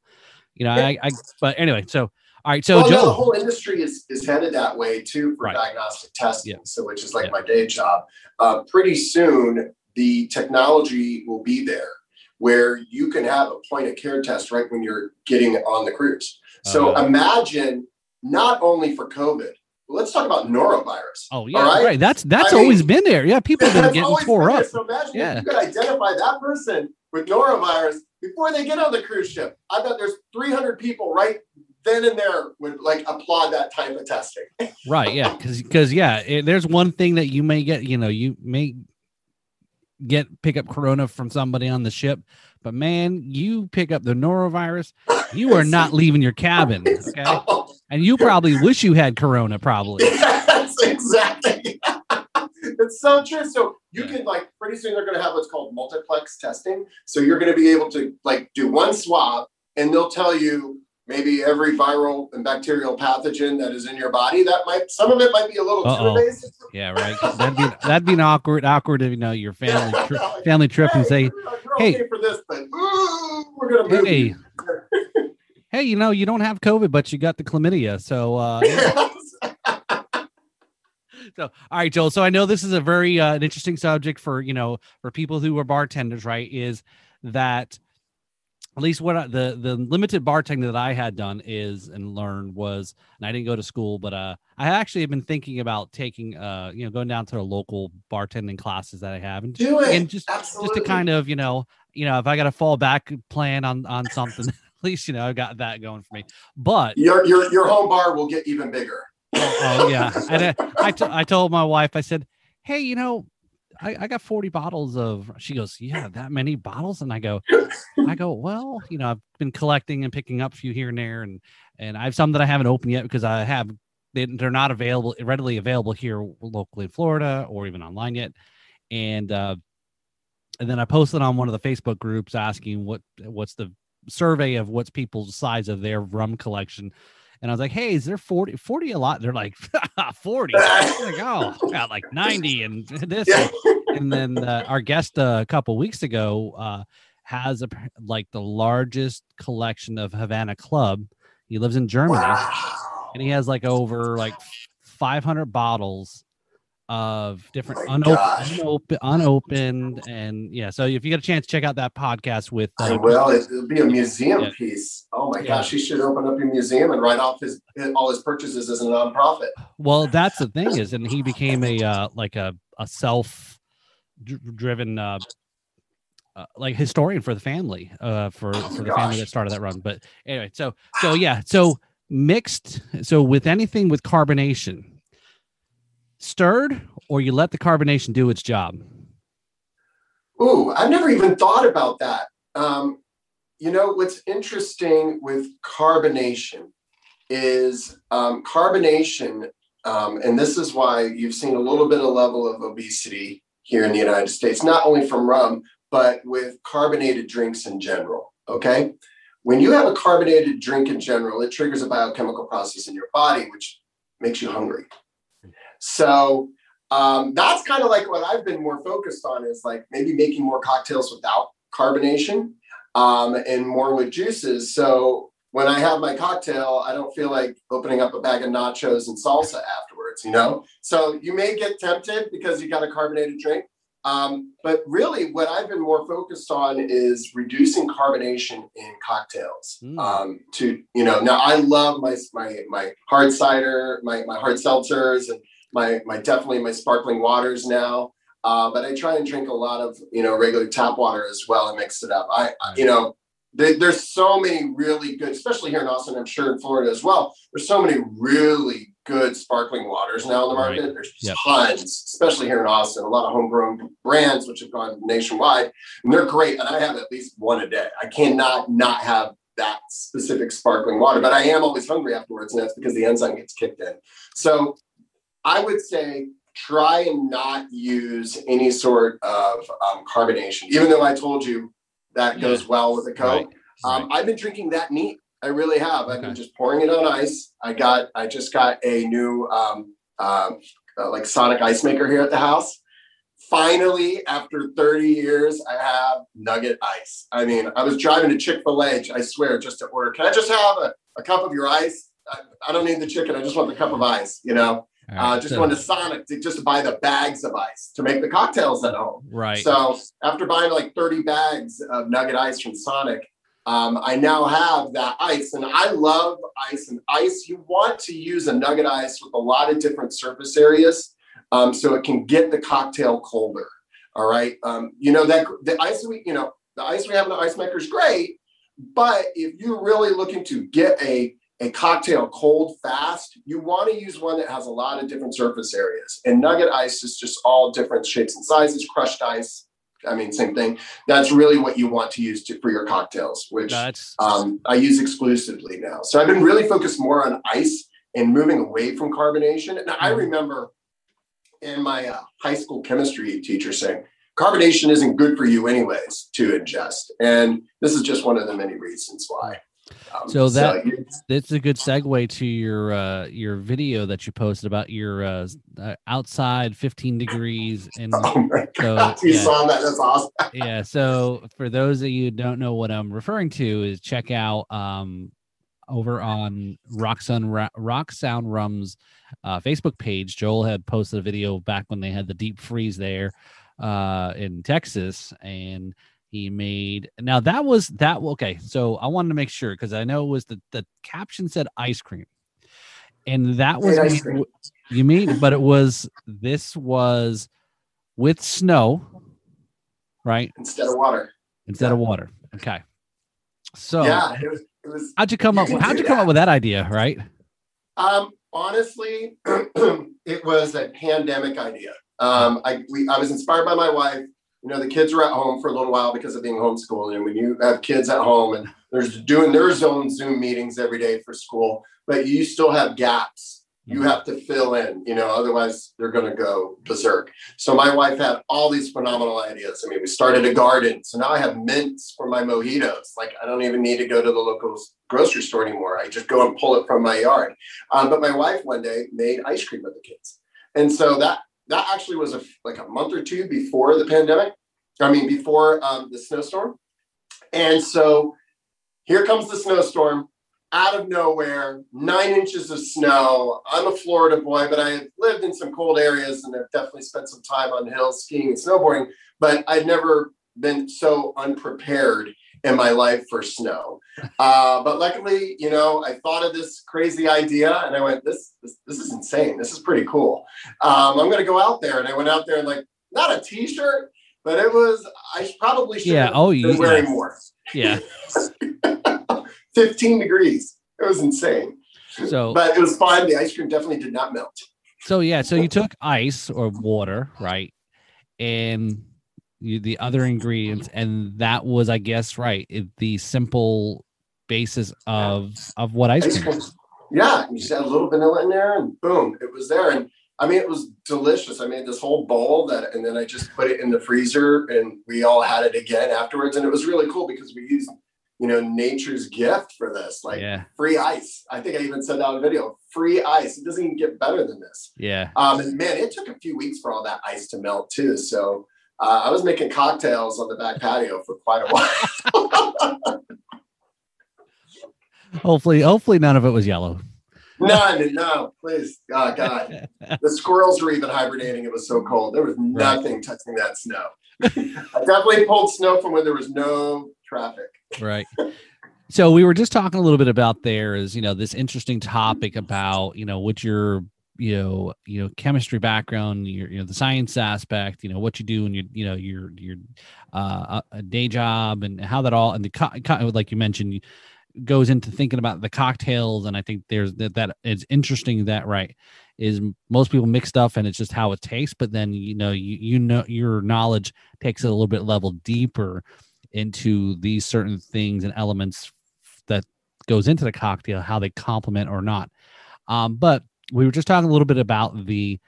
you know. I, I but anyway, so all right, so well, no, the whole industry is, is headed that way too for Right. diagnostic testing. Yeah. So, which is like Yeah. my day job. Uh, pretty soon, the technology will be there where you can have a point of care test right when you're getting on the cruise. So, Uh. imagine not only for COVID, but let's talk about norovirus. oh yeah, all right. right? That's that's I always mean, been there. Yeah, people have been getting tore been there. up. So imagine Yeah. if you could identify that person with norovirus before they get on the cruise ship. I bet there's 300 people right then and there would like applaud that type of testing. Right. Yeah. Because because yeah, it, there's one thing that you may get. You know, you may get pick up corona from somebody on the ship, but man, you pick up the norovirus, you are not leaving your cabin. Okay, and you probably wish you had corona. Probably. Yes, exactly. it's so true. So you can like pretty soon they're going to have what's called multiplex testing. So you're going to be able to like do one swab, and they'll tell you maybe every viral and bacterial pathogen that is in your body. That might some of it might be a little Uh-oh. too invasive Yeah, right. That'd be that'd be an awkward, awkward. If you know, your family tri- family trip and say, hey- okay for this, but ooh, we're gonna move Hey. you. "Hey, you know, you don't have COVID, but you got the chlamydia." So, uh, so all right, Joel. So I know this is a very uh, an interesting subject for you know for people who are bartenders, right? Is that at least what I, the the limited bartending that I had done is and learned was, and I didn't go to school, but uh, I actually have been thinking about taking uh, you know, going down to the local bartending classes that I have and Do it. and just Absolutely. just to kind of you know you know if I got a fallback plan on on something, at least you know I got that going for me. But your your your home bar will get even bigger. oh yeah, and I, I, t- I told my wife, I said, hey, you know, I, I got 40 bottles of, she goes, yeah, that many bottles. And I go, I go, well, you know, I've been collecting and picking up a few here and there. And, and I have some that I haven't opened yet because I have, they, they're not available, readily available here locally in Florida or even online yet. And, uh, and then I posted on one of the Facebook groups asking what, what's the survey of what's people's size of their rum collection. And I was like, hey, is there 40, 40 a lot? They're like, 40. Like, oh, I got like 90 and this. And then uh, our guest uh, a couple weeks ago uh, has a, like the largest collection of Havana Club. He lives in Germany Wow. and he has like over like 500 bottles of different My unopened, gosh. unopened, and yeah. So if you get a chance, check out that podcast with. I Uh, will. It, will be a museum Yeah. piece. Oh my Yeah. gosh, he should open up a museum and write off his all his purchases as a nonprofit. Well, that's the thing is, and he became a uh, like a a self driven uh, uh, like historian for the family uh for Oh for the family that started that run. But anyway, so so yeah, so mixed. So with anything with carbonation, stirred or you let the carbonation do its job. Ooh, I've never even thought about that. Um, you know, what's interesting with carbonation is um, carbonation, um, and this is why you've seen a little bit of level of obesity here in the United States, not only from rum, but with carbonated drinks in general. Okay. When you have a carbonated drink in general, it triggers a biochemical process in your body, which makes you hungry. So um, that's kind of like what I've been more focused on is like maybe making more cocktails without carbonation um, and more with juices. So when I have my cocktail, I don't feel like opening up a bag of nachos and salsa afterwards, you know? So you may get tempted because you got a carbonated drink. Um, but really, what I've been more focused on is reducing carbonation in cocktails. Mm. Um, to you know, now I love my my my hard cider, my my hard seltzers, and my my definitely my sparkling waters now. Uh, but I try and drink a lot of you know regular tap water as well and mix it up. I, I you know there, there's so many really good, especially here in Austin. I'm sure in Florida as well. There's so many really good sparkling waters now in the Right. market. There's Yep. tons, especially here in Austin. A lot of homegrown brands which have gone nationwide, and they're great. And I have at least one a day. I cannot not have that specific sparkling water, but I am always hungry afterwards, and that's because the enzyme gets kicked in. So I would say try and not use any sort of um, carbonation, even though I told you that goes well with a Coke. Um, I've been drinking that neat. I really have. I've been just pouring it on ice. I got, I just got a new um, um, uh, like Sonic ice maker here at the house. Finally, after 30 years, I have nugget ice. I mean, I was driving to Chick fil A, I swear, just to order. Can I just have a, a cup of your ice? I, I don't need the chicken. I just want the cup of ice, you know? All right, Uh, just so- going to Sonic to just to buy the bags of ice to make the cocktails at home. right. So after buying like 30 bags of nugget ice from Sonic, um, I now have that ice. And I love ice and ice. You want to use a nugget ice with a lot of different surface areas um, so it can get the cocktail colder. All right. Um, you know, that the ice we, you know, the ice we have in the ice maker is great. But if you're really looking to get a a cocktail cold fast, you want to use one that has a lot of different surface areas. And nugget ice is just all different shapes and sizes, crushed ice. I mean, same thing. That's really what you want to use to, for your cocktails, which um, I use exclusively now. So I've been really focused more on ice and moving away from carbonation. And I Mhm. remember in my uh, high school chemistry teacher saying, carbonation isn't good for you anyways to ingest. And this is just one of the many reasons why. Um, So that- you- That's a good segue to your uh, your video that you posted about your uh, uh, outside 15 degrees and oh my So, god, you yeah. saw that? That's awesome. yeah. So for those of you who don't know what I'm referring to, is check out um over on Rock Sun Rock Sound Rum's uh, Facebook page. Joel had posted a video back when they had the deep freeze there uh, in Texas, and he made now that was that okay. So I wanted to make sure because I know it was the the caption said ice cream, and that was ice cream. you mean, but it was this was with snow, right? Instead of water. instead of water. Okay. So yeah, it was. It was. how'd you come You up? can How'd you come that. up with that idea? Right. Um, honestly, it was a pandemic idea. Um, I we I was inspired by my wife. You know, the kids were at home for a little while because of being homeschooled, and when you have kids at home and there's doing their own Zoom meetings every day for school, but you still have gaps. You have to fill in, you know, otherwise they're going to go berserk. So my wife had all these phenomenal ideas. I mean, we started a garden, so now I have mints for my mojitos. Like I don't even need to go to the local grocery store anymore. I just go and pull it from my yard. Um, but my wife one day made ice cream with the kids, and so that that actually was a, like a month or two before the pandemic. I mean, before um, the snowstorm, and so here comes the snowstorm out of nowhere, nine inches of snow. I'm a Florida boy, but I have lived in some cold areas and I've definitely spent some time on hills skiing and snowboarding. But I've never been so unprepared in my life for snow. Uh, but luckily, you know, I thought of this crazy idea and I went, this, this, this is insane. This is pretty cool. Um, I'm going to go out there. And I went out there and like, not a t-shirt, but it was, I probably should Yeah. have Oh, been you. wearing Yeah. more. yeah. 15 degrees. It was insane. So But it was fun. The ice cream definitely did not melt. so yeah. So you took ice or water, right, and you, the other ingredients, and that was, I guess, right, it, the simple basis of of what ice cream. is. Yeah, you just add a little vanilla in there and boom, it was there. And I mean, it was delicious. I made this whole bowl that, and then I just put it in the freezer and we all had it again afterwards. And it was really cool because we used, you know, nature's gift for this, like Yeah. free ice. I think I even sent out a video, free ice. It doesn't even get better than this. Yeah. Um, and man, it took a few weeks for all that ice to melt too. So uh, I was making cocktails on the back patio for quite a while. Hopefully, hopefully none of it was yellow. None, no, please, oh, God. The squirrels were even hibernating. It was so cold. There was nothing touching that snow. I definitely pulled snow from when there was no traffic. right so we were just talking a little bit about there is you know this interesting topic about you know what your you know you know chemistry background your you know the science aspect you know what you do in your you know your your uh a day job and how that all and the co- co- like you mentioned goes into thinking about the cocktails and i think there's that that it's interesting that right is most people mix stuff and it's just how it tastes but then you know you you know your knowledge takes it a little bit level deeper into these certain things and elements that goes into the cocktail how they complement or not. Um but we were just talking a little bit about the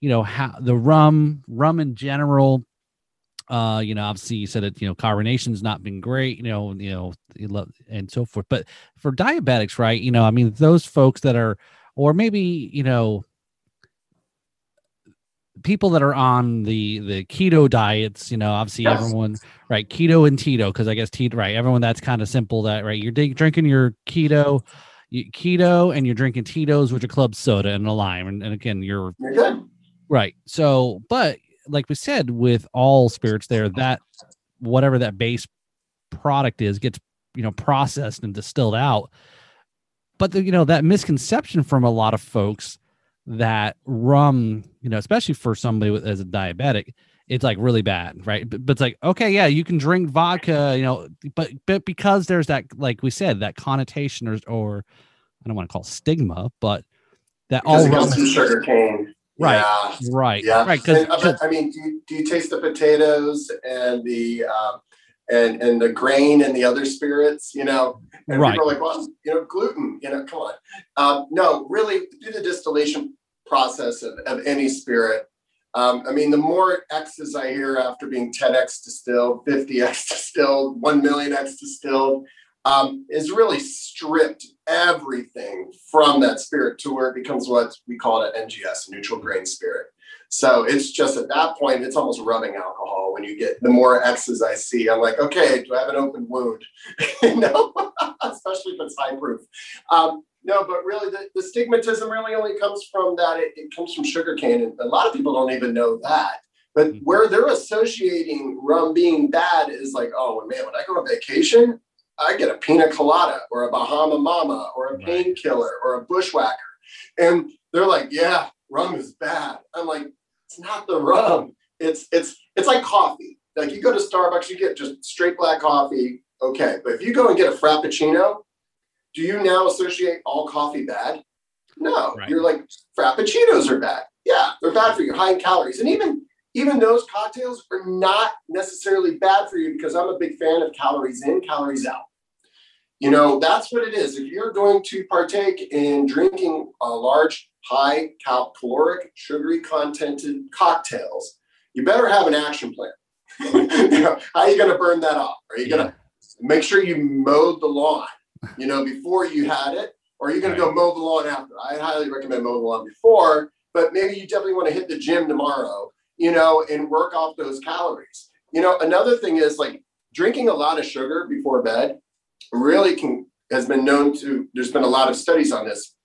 you know how the rum rum in general uh you know obviously you said it you know carbonation's not been great you know you know and so forth but for diabetics right you know i mean those folks that are or maybe you know people that are on the the keto diets you know obviously Yes. everyone right keto and tito because i guess tito right everyone that's kind of simple that right you're drinking your keto keto and you're drinking tito's which are club soda and a lime and, and again you're You're good. Right. So, but like we said, with all spirits, there that whatever that base product is gets you know processed and distilled out. But the, you know that misconception from a lot of folks that rum, you know, especially for somebody with, as a diabetic, it's like really bad, right? But, but it's like okay, yeah, you can drink vodka, you know, but but because there's that, like we said, that connotation or or I don't want to call it stigma, but that Because all comes from sugar cane. Right. Yeah. right, Yeah. right, And, uh, because I mean, do you, do you taste the potatoes and the um, and and the grain and the other spirits? You know, and Right. people are like, well, you know, gluten. You know, come on. Um, no, really, do the distillation process of, of any spirit. Um, I mean, the more X's I hear after being 10x distilled, 50x distilled, 1 million X distilled, um, is really stripped everything from that spirit to where it becomes what we call an NGS, neutral grain spirit. So it's just at that point, it's almost rubbing alcohol. When you get the more X's I see, I'm like, okay, do I have an open wound? you know, especially if it's high proof. Um, no, but really, the, the stigmatism really only comes from that. It, it comes from sugarcane, and a lot of people don't even know that. But mm-hmm. where they're associating rum being bad is like, oh man, when I go on vacation, I get a pina colada or a Bahama Mama or a painkiller or a bushwhacker. And they're like, yeah, rum is bad. I'm like, it's not the rum. It's it's it's like coffee. Like you go to Starbucks, you get just straight black coffee. Okay. But if you go and get a frappuccino, do you now associate all coffee bad? No. Right. You're like, frappuccinos are bad. Yeah, they're bad for you, high in calories. And even even those cocktails are not necessarily bad for you because I'm a big fan of calories in, calories out. You know, that's what it is. If you're going to partake in drinking a large, high cal- caloric, sugary contented cocktails, you better have an action plan. you know, how are you going to burn that off? Are you going to make sure you mowed the lawn, you know, before you had it? Or you're you going right. to go mow the lawn after? I highly recommend mowing the lawn before, but maybe you definitely want to hit the gym tomorrow you know, and work off those calories. You know, another thing is like drinking a lot of sugar before bed really can has been known to there's been a lot of studies on this,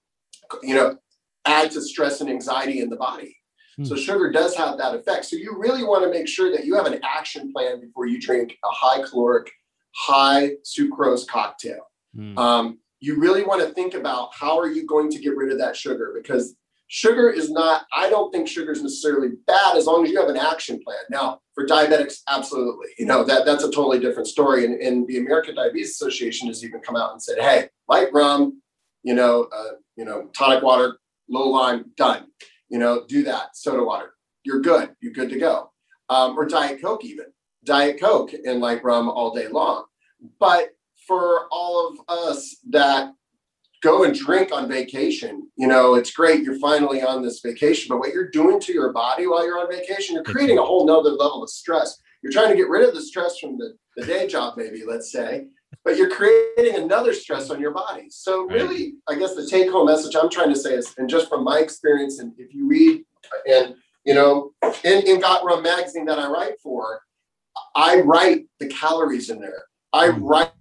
you know, add to stress and anxiety in the body. Hmm. So sugar does have that effect. So you really want to make sure that you have an action plan before you drink a high caloric, high sucrose cocktail. Hmm. Um, you really want to think about how are you going to get rid of that sugar because sugar is not, I don't think sugar is necessarily bad as long as you have an action plan. Now, for diabetics, absolutely. You know, that that's a totally different story. And, and the American Diabetes Association has even come out and said, hey, light rum, you know, uh, you know, tonic water, low lime, done. You know, do that. Soda water, you're good. You're good to go. Um, or Diet Coke, even Diet Coke and light rum all day long. But for all of us that go and drink on vacation. You know, it's great. You're finally on this vacation, but what you're doing to your body while you're on vacation, you're creating a whole nother level of stress. You're trying to get rid of the stress from the, the day job, maybe, let's say, but you're creating another stress on your body. So, really, I guess the take home message I'm trying to say is, and just from my experience, and if you read, and you know, in, in Got Rum magazine that I write for, I write the calories in there. I hmm. write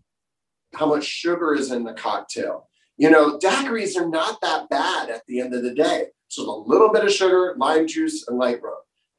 how much sugar is in the cocktail. You know, daiquiris are not that bad at the end of the day. So a little bit of sugar, lime juice, and light rum.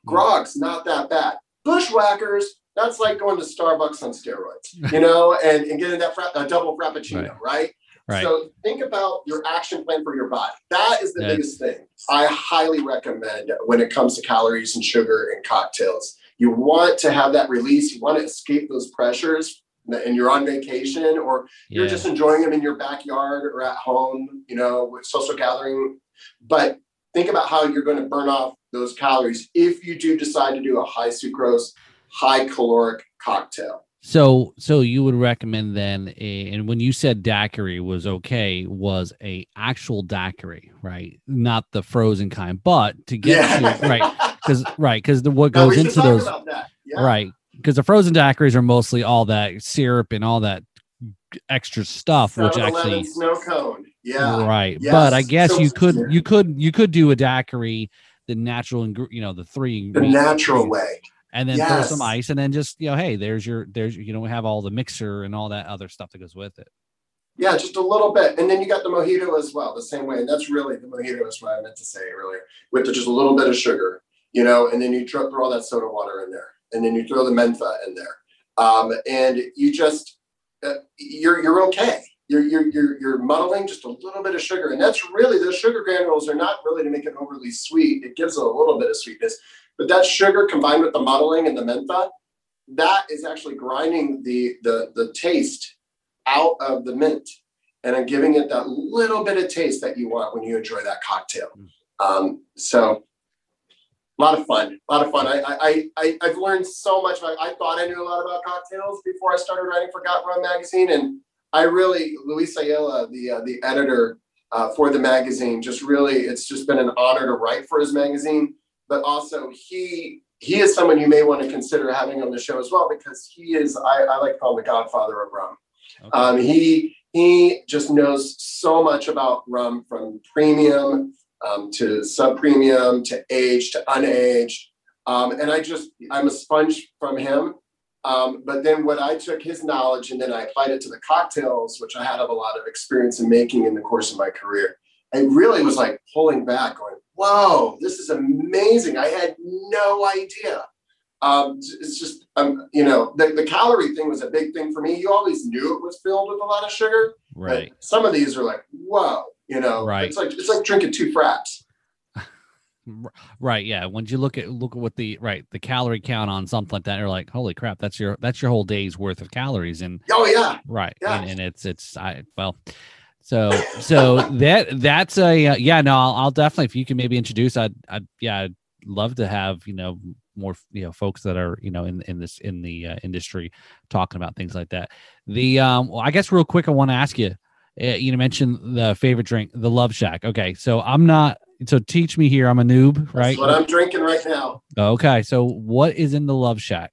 Hmm. Grog's not that bad. Bushwhackers, that's like going to Starbucks on steroids, you know, and, and getting that fra- a double frappuccino, right. right? Right. So think about your action plan for your body. That is the That's, biggest thing. I highly recommend when it comes to calories and sugar and cocktails. You want to have that release. You want to escape those pressures and you're on vacation or you're yeah. just enjoying them in your backyard or at home, you know, with social gathering. But think about how you're going to burn off those calories if you do decide to do a high sucrose, high caloric cocktail. So, so you would recommend then, a, and when you said daiquiri was okay, was a actual daiquiri, right? Not the frozen kind, but to get yeah. to, right, because right, because the what goes no, into those, yeah. right, because the frozen daiquiris are mostly all that syrup and all that extra stuff, which actually snow cone. Yeah, right. Yes. But I guess so, you could yeah. you could you could do a daiquiri the natural and you know the three the natural way and then yes. throw some ice and then just you know hey there's your there's you know we have all the mixer and all that other stuff that goes with it yeah just a little bit and then you got the mojito as well the same way and that's really the mojito is what i meant to say earlier with just a little bit of sugar you know and then you throw all that soda water in there and then you throw the mentha in there, um, and you just uh, you're you're okay. You're, you're you're you're muddling just a little bit of sugar, and that's really those sugar granules are not really to make it overly sweet. It gives it a little bit of sweetness, but that sugar combined with the muddling and the mentha, that is actually grinding the the the taste out of the mint and I'm giving it that little bit of taste that you want when you enjoy that cocktail. Mm. Um, so a lot of fun, a lot of fun. I, I, I, I've learned so much. I, I thought I knew a lot about cocktails before I started writing for Got Rum magazine, and I really, Luis Ayala, the uh, the editor uh, for the magazine, just really, it's just been an honor to write for his magazine. But also, he he is someone you may want to consider having on the show as well because he is, I, I like to call him the Godfather of rum. Okay. Um, he he just knows so much about rum from premium um, to sub premium to aged to unaged. Um, and I just, I'm a sponge from him. Um, but then when I took his knowledge and then I applied it to the cocktails, which I had a lot of experience in making in the course of my career, it really was like pulling back, going, whoa, this is amazing. I had no idea. Um, it's just, um, you know, the, the calorie thing was a big thing for me. You always knew it was filled with a lot of sugar. Right. some of these are like, whoa, you know, right. it's like, it's like drinking two fraps. Right. Yeah. Once you look at look at what the right the calorie count on something like that, you're like, holy crap, that's your that's your whole day's worth of calories. And oh yeah, right. Yeah. And, and it's it's I well, so so that that's a uh, yeah. No, I'll, I'll, definitely if you can maybe introduce. I'd I'd yeah, I'd love to have you know more you know folks that are you know in in this in the uh, industry talking about things like that. The um, well, I guess real quick, I want to ask you. Uh, you mentioned the favorite drink, the Love Shack. Okay, so I'm not so teach me here. I'm a noob, right? That's what I'm drinking right now. Okay. So what is in the Love Shack?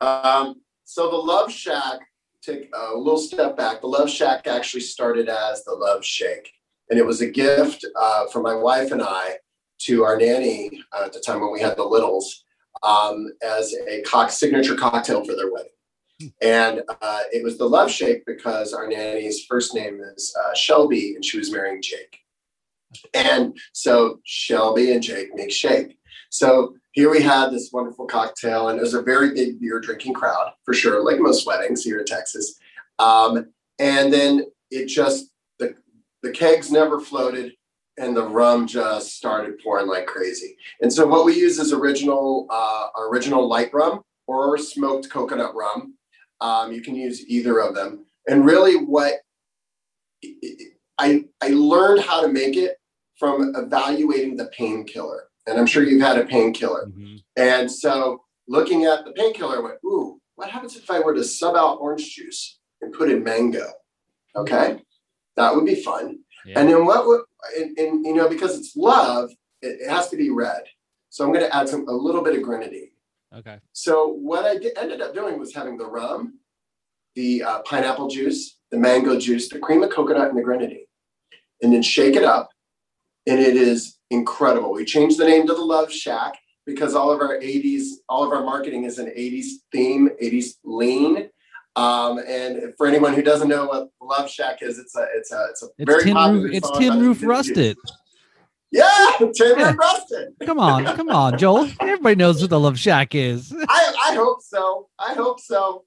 Um, so the Love Shack, take a little step back. The Love Shack actually started as the Love Shake. And it was a gift uh, from my wife and I to our nanny uh, at the time when we had the littles um, as a cock signature cocktail for their wedding. And uh, it was the Love Shake because our nanny's first name is uh, Shelby and she was marrying Jake. And so Shelby and Jake make shake. So here we had this wonderful cocktail, and it was a very big beer drinking crowd for sure, like most weddings here in Texas. Um, and then it just the the kegs never floated, and the rum just started pouring like crazy. And so what we use is original uh, original light rum or smoked coconut rum. Um, you can use either of them. And really, what I I learned how to make it from evaluating the painkiller. And I'm sure you've had a painkiller. Mm-hmm. And so looking at the painkiller, I went, ooh, what happens if I were to sub out orange juice and put in mango? Okay. That would be fun. Yeah. And then what would, and, and, you know, because it's love, it, it has to be red. So I'm going to add some, a little bit of grenadine. Okay. So what I did, ended up doing was having the rum, the uh, pineapple juice, the mango juice, the cream of coconut, and the grenadine, and then shake it up and it is incredible. We changed the name to the Love Shack because all of our 80s, all of our marketing is an 80s theme, 80s lean. Um, and for anyone who doesn't know what Love Shack is, it's a it's a it's a it's very tin popular. Roof, it's Tin Roof Rusted. Yeah, Tin Roof Rusted. come on, come on, Joel. Everybody knows what the Love Shack is. I, I hope so. I hope so.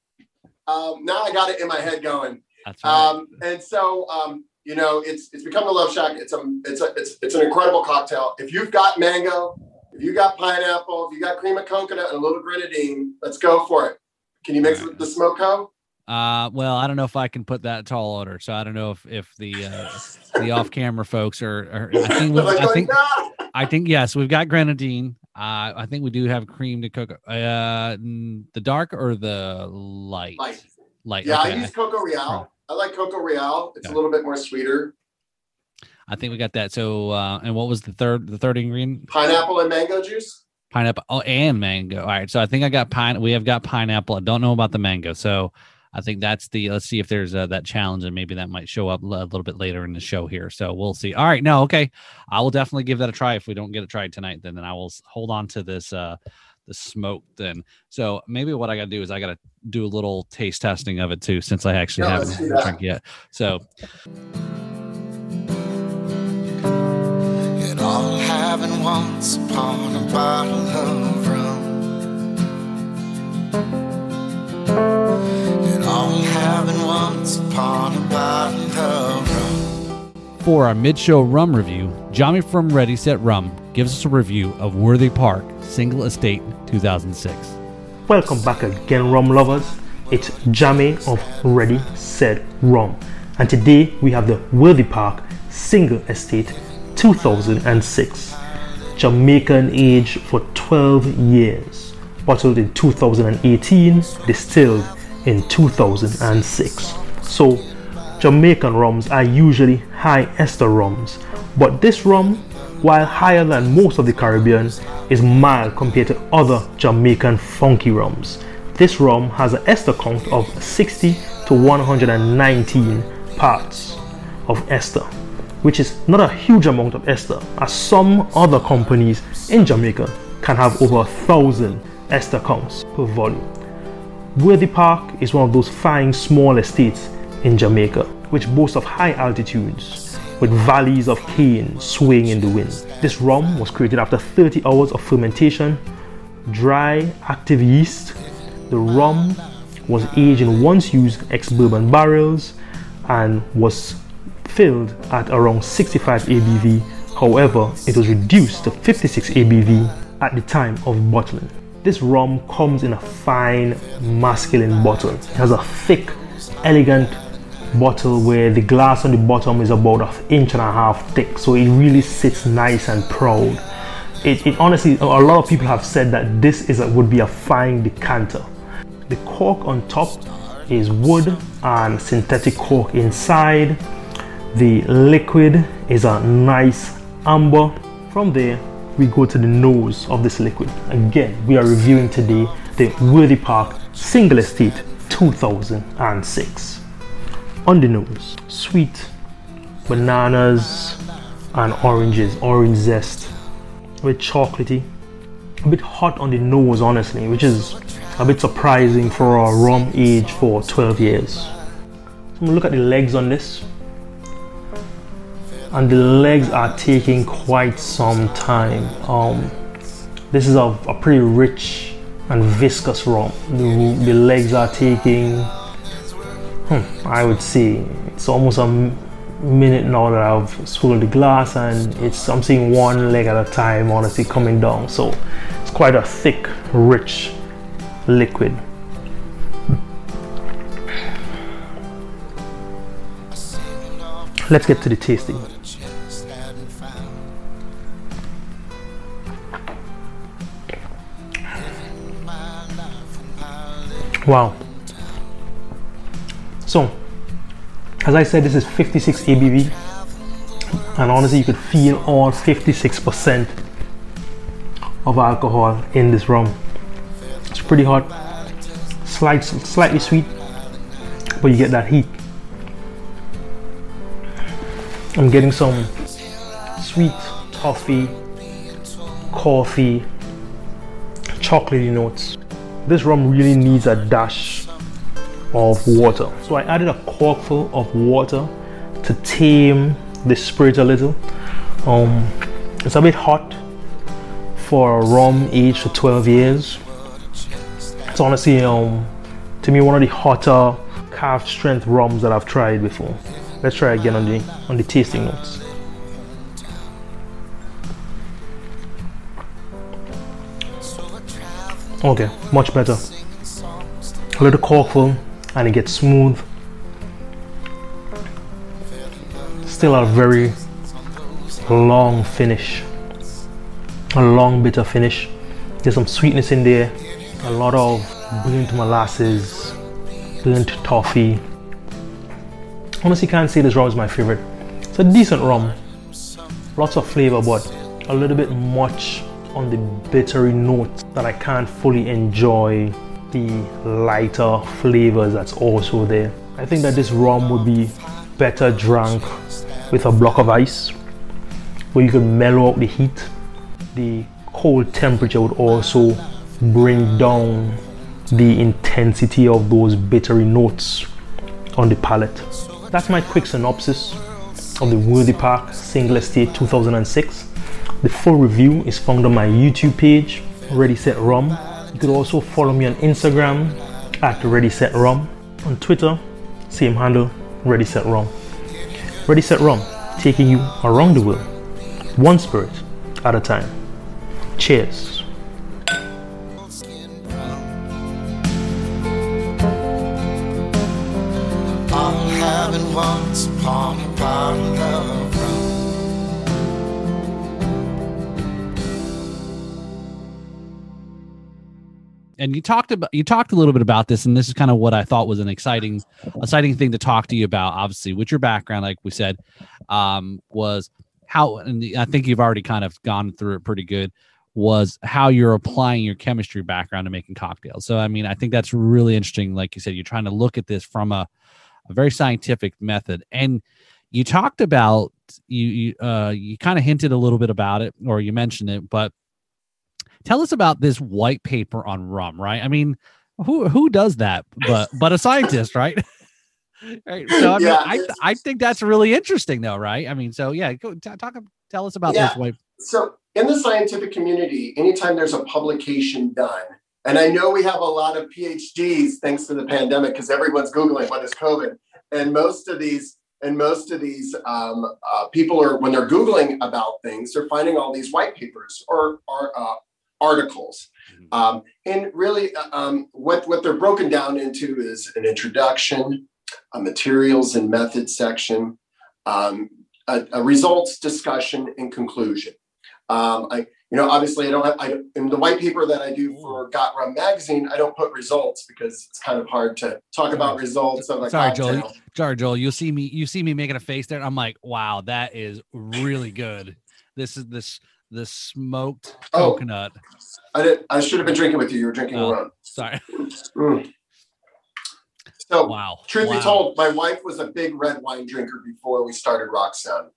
Um, now I got it in my head going. That's right. Um, and so um, you know, it's it's become the love shack. It's a it's a it's it's an incredible cocktail. If you've got mango, if you got pineapple, if you got cream of coconut and a little grenadine, let's go for it. Can you mix it with the Smoko? Uh, well, I don't know if I can put that tall order, so I don't know if if the uh, the off camera folks are. are I think like, I think no! I think yes, we've got grenadine. Uh, I think we do have cream to cook. Uh, the dark or the light? Light. Light. Yeah, okay. I use Coco Real. I like Coco Real. It's okay. a little bit more sweeter. I think we got that. So, uh, and what was the third the third ingredient? Pineapple and mango juice. Pineapple. Oh, and mango. All right. So I think I got pine. We have got pineapple. I don't know about the mango. So I think that's the. Let's see if there's uh, that challenge, and maybe that might show up a little bit later in the show here. So we'll see. All right. No. Okay. I will definitely give that a try. If we don't get it tried tonight, then then I will hold on to this. Uh, the smoke then. So maybe what I got to do is I got to do a little taste testing of it too, since I actually haven't had a drink yet. So. It all happened once upon a bottle of rum. It all happened once upon a bottle of rum. For our mid-show rum review, Johnny from Ready Set Rum gives us a review of Worthy Park Single Estate 2006. Welcome back again, rum lovers. It's Jamie of Ready Set Rum, and today we have the Worthy Park Single Estate 2006. Jamaican age for 12 years, bottled in 2018, distilled in 2006. So, Jamaican rums are usually high ester rums, but this rum while higher than most of the Caribbean, is mild compared to other Jamaican funky rums. This rum has an ester count of 60 to 119 parts of ester, which is not a huge amount of ester, as some other companies in Jamaica can have over a thousand ester counts per volume. Worthy Park is one of those fine small estates in Jamaica, which boasts of high altitudes with valleys of cane swaying in the wind. This rum was created after 30 hours of fermentation, dry active yeast. The rum was aged in once used ex bourbon barrels and was filled at around 65 ABV. However, it was reduced to 56 ABV at the time of bottling. This rum comes in a fine masculine bottle. It has a thick, elegant bottle where the glass on the bottom is about an inch and a half thick, so it really sits nice and proud. It, it honestly, a lot of people have said that this is a, would be a fine decanter. The cork on top is wood and synthetic cork inside. The liquid is a nice amber. From there, we go to the nose of this liquid. Again, we are reviewing today the Worthy Park Single Estate 2006. On the nose, sweet bananas and oranges, orange zest, a bit chocolatey, a bit hot on the nose, honestly, which is a bit surprising for a rum age for 12 years. So I'm gonna look at the legs on this and the legs are taking quite some time. Um, this is a, a pretty rich and viscous rum. The, the legs are taking, hmm, I would say, it's almost a minute now that I've swirled the glass, and it's I'm seeing one leg at a time, honestly, coming down. So it's quite a thick, rich liquid. Let's get to the tasting. Wow. So, as I said, this is 56 ABV, and honestly, you could feel all 56% of alcohol in this rum. It's pretty hot, slight, slightly sweet, but you get that heat. I'm getting some sweet toffee, coffee, chocolatey notes this rum really needs a dash of water. So I added a corkful of water to tame the spirit a little. Um, it's a bit hot for a rum aged for 12 years. It's honestly, um, to me, one of the hotter cask strength rums that I've tried before. Let's try again on the on the tasting notes. Okay, much better. A little corkful and it gets smooth. Still a very long finish. A long bitter finish. There's some sweetness in there. A lot of burnt molasses, burnt toffee. Honestly can't say this rum is my favorite. It's a decent rum. Lots of flavor but a little bit much on the bittery note that I can't fully enjoy the lighter flavors that's also there. I think that this rum would be better drunk with a block of ice where you can mellow out the heat. The cold temperature would also bring down the intensity of those bittery notes on the palate. That's my quick synopsis of the Worthy Park Single Estate 2006. The full review is found on my YouTube page, Ready Set Rum. You could also follow me on Instagram at Ready Set Rum. On Twitter, same handle, Ready Set Rum. Ready Set Rum, taking you around the world, one spirit at a time. Cheers. And you talked about you talked a little bit about this and this is kind of what i thought was an exciting exciting thing to talk to you about obviously with your background like we said um was how and i think you've already kind of gone through it pretty good was how you're applying your chemistry background to making cocktails. So I mean, I think that's really interesting. Like you said, you're trying to look at this from a, a very scientific method. And you talked about you you uh you kind of hinted a little bit about it or you mentioned it, but tell us about this white paper on rum, right? I mean, who who does that but but a scientist, right? right. So I mean, Yeah, I I think that's really interesting though, right? I mean, so yeah, go t- talk tell us about Yeah. this white So in the scientific community, anytime there's a publication done, and I know we have a lot of PhDs thanks to the pandemic because everyone's Googling what is COVID. And most of these and most of these um, uh, people are when they're Googling about things, they're finding all these white papers or, or uh, articles. Mhm. Um, and really, uh, um, what, what they're broken down into is an introduction, a materials and methods section, um, a, a results discussion, and conclusion. Um, I, you know, obviously, I don't have, I, in the white paper that I do for Got Rum magazine, I don't put results because it's kind of hard to talk about results of a Sorry, cocktail. Joel. Sorry, Joel. You see me. You see me making a face there. I'm like, wow, that is really good. This is this the smoked Oh. coconut. I did. I should have been drinking with you. You were drinking Oh. rum. Sorry. Mm. So, Wow. truth wow. be told, my wife was a big red wine drinker before we started Rock Sound,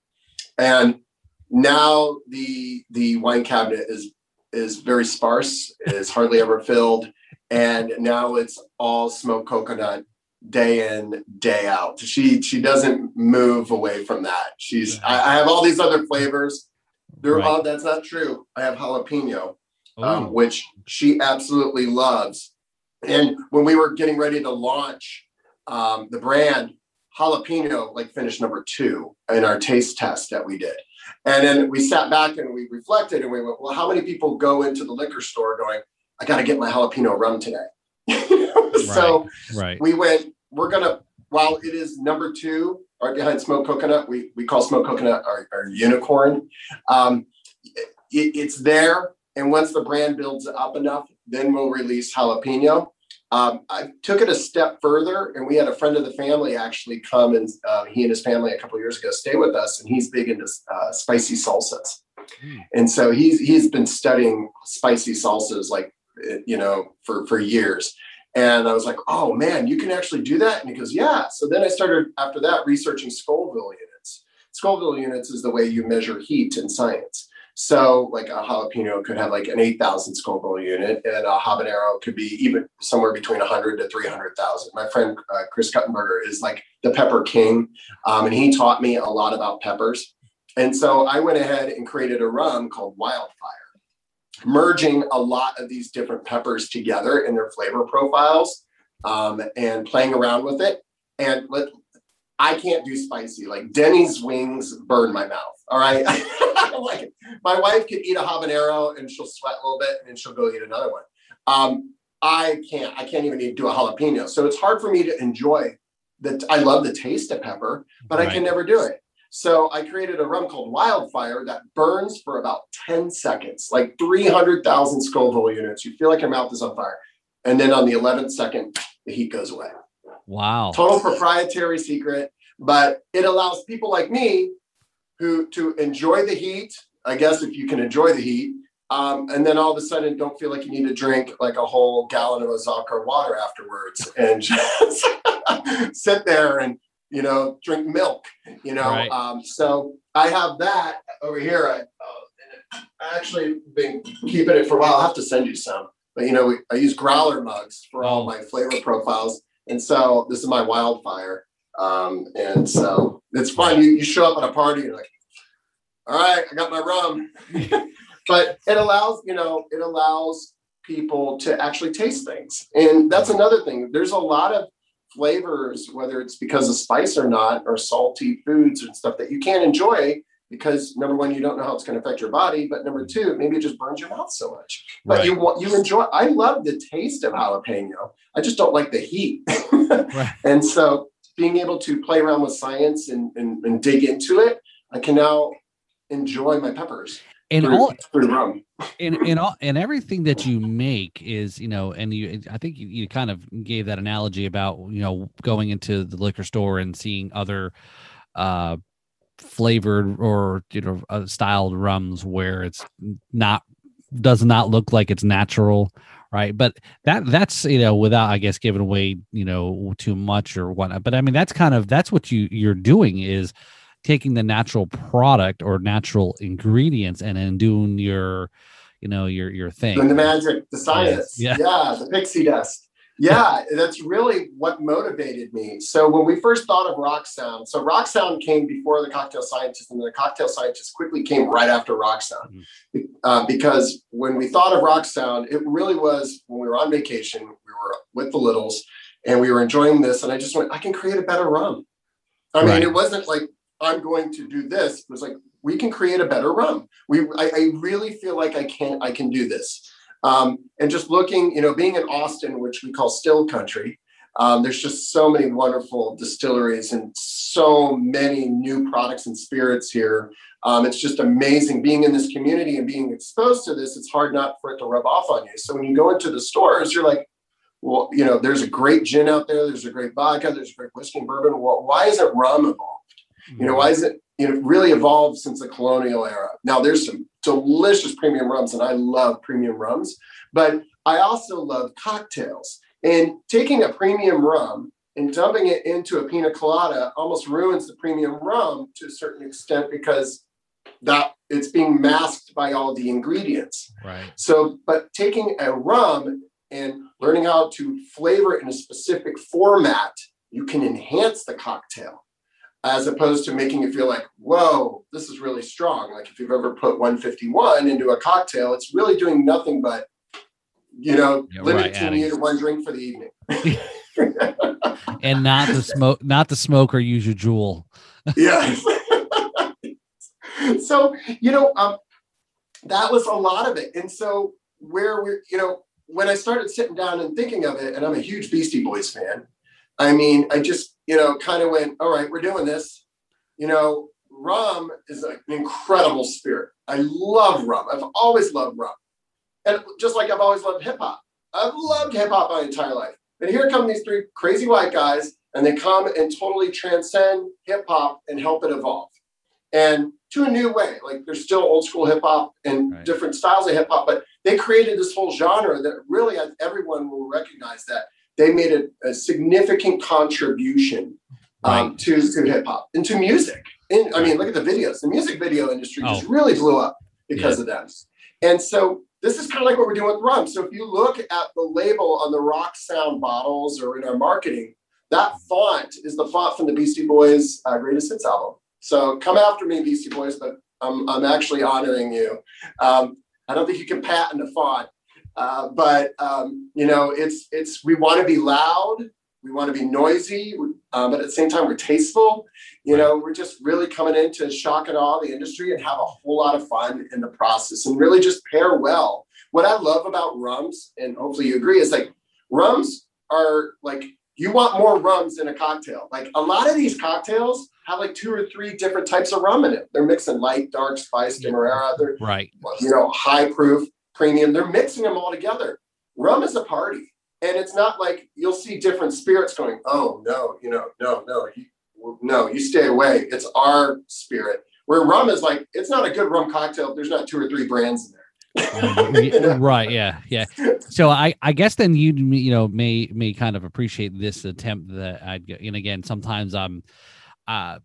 and now the the wine cabinet is is very sparse. Is hardly ever filled, and now it's all smoked coconut day in day out. She she doesn't move away from that. She's I, I have all these other flavors. They're Right. all that's not true. I have jalapeno um, which she absolutely loves. And when we were getting ready to launch um, the brand, jalapeno like finished number two in our taste test that we did. And then we sat back and we reflected and we went, well, how many people go into the liquor store going, I got to get my jalapeno rum today? so right. we went, we're going to, while it is number two, right behind smoked coconut, we, we call smoked coconut our, our unicorn. Um, it, it's there. And once the brand builds up enough, then we'll release jalapeno. Um, I took it a step further, and we had a friend of the family actually come and uh, he and his family a couple years ago stay with us, and he's big into uh, spicy salsas. Mm. And so he's he's been studying spicy salsas like eh, you know for for years. And I was like, oh man, you can actually do that. And he goes, yeah. So then I started after that researching Scoville units. Scoville units is the way you measure heat in science. So, like a jalapeno could have like an 8,000 Scoville unit, and a habanero could be even somewhere between 100 to 300,000. My friend uh, Chris Kuttenberger is like the pepper king, um, and he taught me a lot about peppers. And so I went ahead and created a rum called Wildfire, merging a lot of these different peppers together in their flavor profiles um, and playing around with it. And let, I can't do spicy. Like Denny's wings burn my mouth. All right. like my wife could eat a habanero and she'll sweat a little bit and then she'll go eat another one. Um, I can't. I can't even do a jalapeno. So it's hard for me to enjoy that. I love the taste of pepper, but I can never do it. So I created a rum called Wildfire that burns for about 10 seconds, like 300,000 Scoville units. You feel like your mouth is on fire. And then on the 11th second, the heat goes away Wow. total proprietary secret, but it allows people like me who to enjoy the heat. I guess if you can enjoy the heat, um, and then all of a sudden don't feel like you need to drink like a whole gallon of Ozarka water afterwards, and just sit there and you know drink milk. You know, Right. um, so I have that over here. I, uh, I actually been keeping it for a while. I'll have to send you some. But you know, we, I use growler mugs for all my flavor profiles. And so this is my wildfire. Um, and so it's fun. You, you show up at a party, you're like, all right, I got my rum. but it allows, you know, it allows people to actually taste things. And that's another thing. There's a lot of flavors, whether it's because of spice or not, or salty foods and stuff that you can't enjoy because number one, you don't know how it's going to affect your body, but number two, maybe it just burns your mouth so much. But Right. you want you enjoy. I love the taste of jalapeno. I just don't like the heat. Right. And so, being able to play around with science and, and, and dig into it, I can now enjoy my peppers And all and and all and everything that you make is you know and you i think you, you kind of gave that analogy about you know going into the liquor store and seeing other uh flavored or you know uh, styled rums where it's not does not look like it's natural right? But that that's you know without i guess giving away you know too much or whatnot but i mean that's kind of that's what you you're doing is taking the natural product or natural ingredients and then doing your you know your your thing Doing the magic, the science. Yeah. Yeah. the pixie dust. Yeah, that's really what motivated me. So when we first thought of Rock Sound, so Rock Sound came before the Cocktail Scientist, and the Cocktail Scientist quickly came right after Rock Sound. Uh, because when we thought of Rock Sound, it really was when we were on vacation, we were with the Littles, and we were enjoying this, and I just went, I can create a better rum. I mean, it wasn't like I'm going to do this. It was like we can create a better rum. We, I, I really feel like I can, I can do this. Um, and just looking, you know, being in Austin, which we call still country, um, there's just so many wonderful distilleries and so many new products and spirits here. Um, it's just amazing being in this community and being exposed to this. It's hard not for it to rub off on you. So when you go into the stores, you're like, well, you know, there's a great gin out there. There's a great vodka. There's a great whiskey and bourbon. Well, why isn't rum evolved? You know, why is it, you know, really evolved since the colonial era? Now there's some delicious premium rums and I love premium rums, but I also love cocktails. And taking a premium rum and dumping it into a pina colada almost ruins the premium rum to a certain extent because that it's being masked by all the ingredients. right So, but taking a rum and learning how to flavor it in a specific format, you can enhance the cocktail as opposed to making it feel like, whoa, this is really strong. Like if you've ever put 151 into a cocktail, it's really doing nothing but, you know, Yeah, right, limiting adding- you to one drink for the evening. and not the smoke not the smoke or use your jewel yeah. so, you know, um, that was a lot of it. And so where we're, you know, when I started sitting down and thinking of it, and I'm a huge Beastie Boys fan, I mean, I just, you know, kind of went, all right, we're doing this. You know, rum is an incredible spirit. I love rum. I've always loved rum. And just like I've always loved hip hop, I've loved hip hop my entire life. And here come these three crazy white guys, and they come and totally transcend hip hop and help it evolve. And to a new way, like there's still old school hip hop and Right. different styles of hip hop, but they created this whole genre that really everyone will recognize that they made a, a significant contribution um, to, to hip hop and to music. And I mean, look at the videos. The music video industry just Oh. really blew up because of them. And so this is kind of like what we're doing with rum. So if you look at the label on the Rock Sound bottles or in our marketing, that font is the font from the Beastie Boys uh, Greatest Hits album. So come after me, Beastie Boys, but I'm, I'm actually honoring you. Um, I don't think you can patent a font, uh, but um, you know, it's it's we want to be loud, we want to be noisy, um, but at the same time we're tasteful. You know, we're just really coming in to shock and awe the industry and have a whole lot of fun in the process and really just pair well. What I love about rums, and hopefully you agree, is like rums are like you want more rums in a cocktail. Like a lot of these cocktails have like two or three different types of rum in it. They're mixing light, dark, spice, demerara. They're right you know, high proof, premium. They're mixing them all together. Rum is a party. And it's not like you'll see different spirits going, oh, no, you know, no, no, you, no, you stay away. It's our spirit. Where rum is like, it's not a good rum cocktail if there's not two or three brands in there. Right yeah yeah so i i guess then you you know may may kind of appreciate this attempt that i'd and again sometimes i'm uh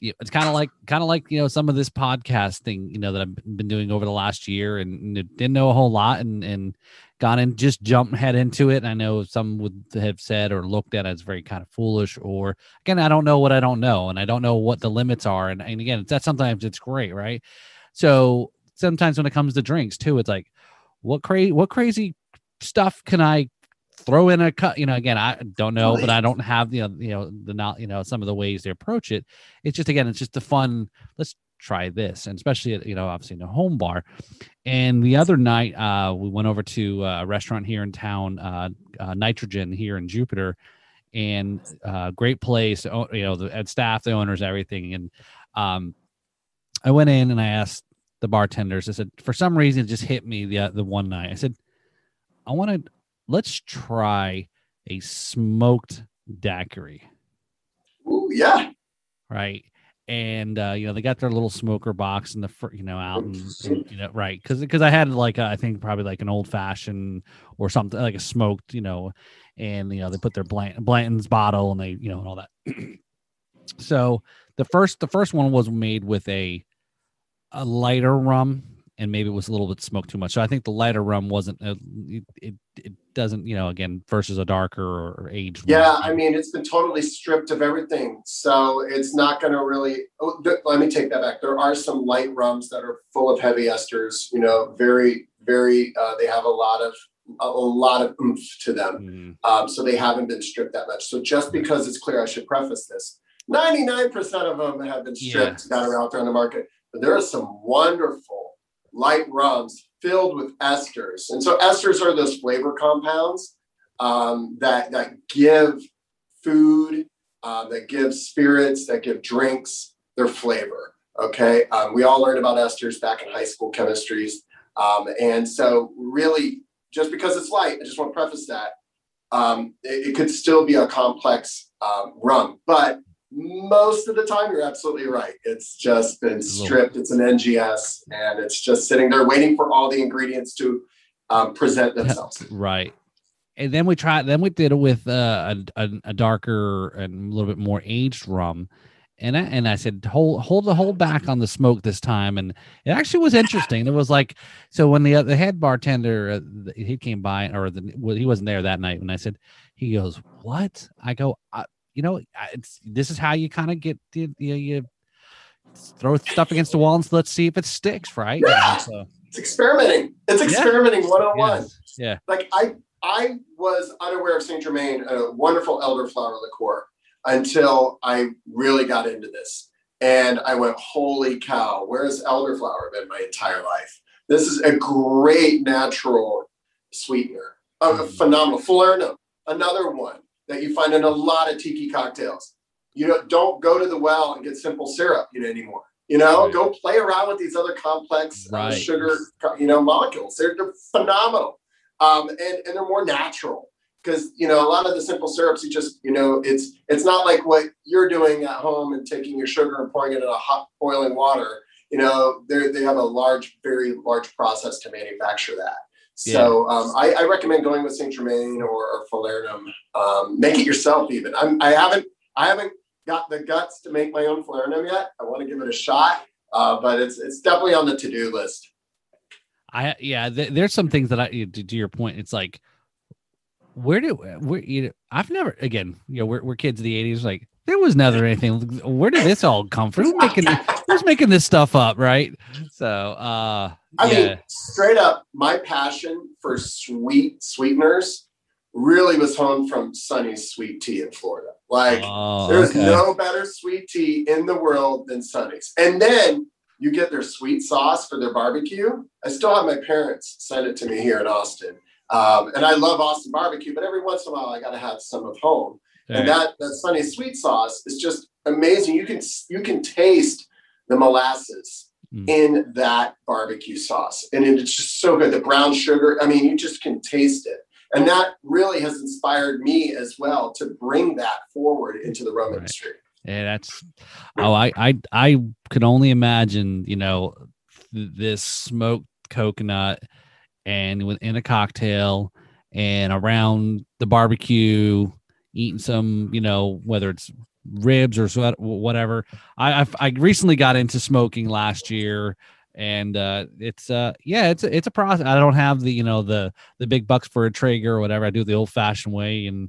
it's kind of like kind of like you know some of this podcasting you know that i've been doing over the last year and, didn't know a whole lot and and gone and just jumped head into it. And i know some would have said or looked at as very kind of foolish or again i don't know what i don't know and i don't know what the limits are and, and again that's sometimes it's great right? So sometimes when it comes to drinks too it's like what crazy what crazy stuff can i throw in a cut you know again i don't know but i don't have you know you know the not you know some of the ways they approach it it's just again it's just the fun let's try this and especially at, you know obviously in a home bar and the other night uh we went over to a restaurant here in town uh, uh nitrogen here in jupiter and uh great place you know the and staff the owners everything and um i went in and i asked the bartenders. I said, for some reason, it just hit me the uh, the one night. I said, I want to let's try a smoked daiquiri, Ooh, yeah. right? and uh, you know they got their little smoker box in the fr- you know out and, and, you know right because because I had like a, I think probably like an old fashioned or something like a smoked you know, and you know they put their Blant- Blanton's bottle and they you know and all that. so the first the first one was made with a a lighter rum and maybe it was a little bit smoked too much. So I think the lighter rum wasn't uh, it, it it doesn't you know again versus a darker or, aged. Yeah, rum. I mean, it's been totally stripped of everything. So it's not going to really. Oh, th- let me take that back. There are some light rums that are full of heavy esters, you know, very, very, uh, they have a lot of, a, a lot of oomph to them. Mm, Um, so they haven't been stripped that much. So just because it's clear, I should preface this 99% of them have been stripped that are out there on the market. But there are some wonderful light rums filled with esters. And so esters are those flavor compounds um, that, that give food, uh, that give spirits, that give drinks their flavor. Okay. Um, we all learned about esters back in high school chemistries. Um, and so, really, just because it's light, I just want to preface that um, it, it could still be a complex um, rum. But most of the time, you're absolutely right. It's just been stripped. It's an NGS, and it's just sitting there waiting for all the ingredients to um, present themselves. right. And then we tried. Then we did it with uh, a, a darker and a little bit more aged rum. And I, and I said hold hold the hold back on the smoke this time, and it actually was interesting. It was like so when the the head bartender uh, he came by or the well, he wasn't there that night when I said he goes what I go I, you know it's this is how you kind of get the you, you throw stuff against the wall and let's see if it sticks right You Yeah. so, It's experimenting. It's Yeah. experimenting 101. yes, yeah like I I was unaware of Saint Germain, a wonderful elderflower liqueur, until I really got into this. And I went, holy cow, where has elderflower been my entire life? This is a great natural sweetener. A Mhm. phenomenal. Falernum, another one that you find in a lot of tiki cocktails. You know, don't go to the well and get simple syrup you know, anymore. You know, Right. go play around with these other complex uh, Right. sugar, you know, molecules. They're, they're phenomenal um, and and they're more natural because you know a lot of the simple syrups you just you know it's it's not like what you're doing at home and taking your sugar and pouring it in a hot boiling water you know they they have a large very large process to manufacture that so um, I, I recommend going with Saint Germain or, or Falernum. Um, make it yourself even. I'm, I haven't I haven't got the guts to make my own Falernum yet. I want to give it a shot, uh, but it's it's definitely on the to do list. I yeah, th- there's some things that I to, to your point. It's like, where do where you know, I've never again, you know, we're we're kids of the '80s. Like there was never anything. Where did this all come from? Who's making who's making this stuff up, right? So, uh, I yeah, mean, straight up, my passion for sweet sweeteners really was honed from Sonny's sweet tea in Florida. Like, oh, there's okay. no better sweet tea in the world than Sonny's. And then you get their sweet sauce for their barbecue. I still have my parents send it to me here in Austin. Um, and I love Austin barbecue, but every once in a while I got to have some of home. And that that Sonny sweet sauce is just amazing. You can you can taste the molasses Mm. in that barbecue sauce, and it's just so good. The brown sugar, I mean, you just can taste it, and that really has inspired me as well to bring that forward into the rum Right. industry. Yeah, that's oh, I I I could only imagine, you know, th- this smoked coconut and within a cocktail and around the barbecue, eating some, you know, whether it's ribs or so- whatever. I I've, I recently got into smoking last year. And uh, it's uh, yeah, it's it's a process. I don't have the you know the the big bucks for a Traeger or whatever. I do the old fashioned way, and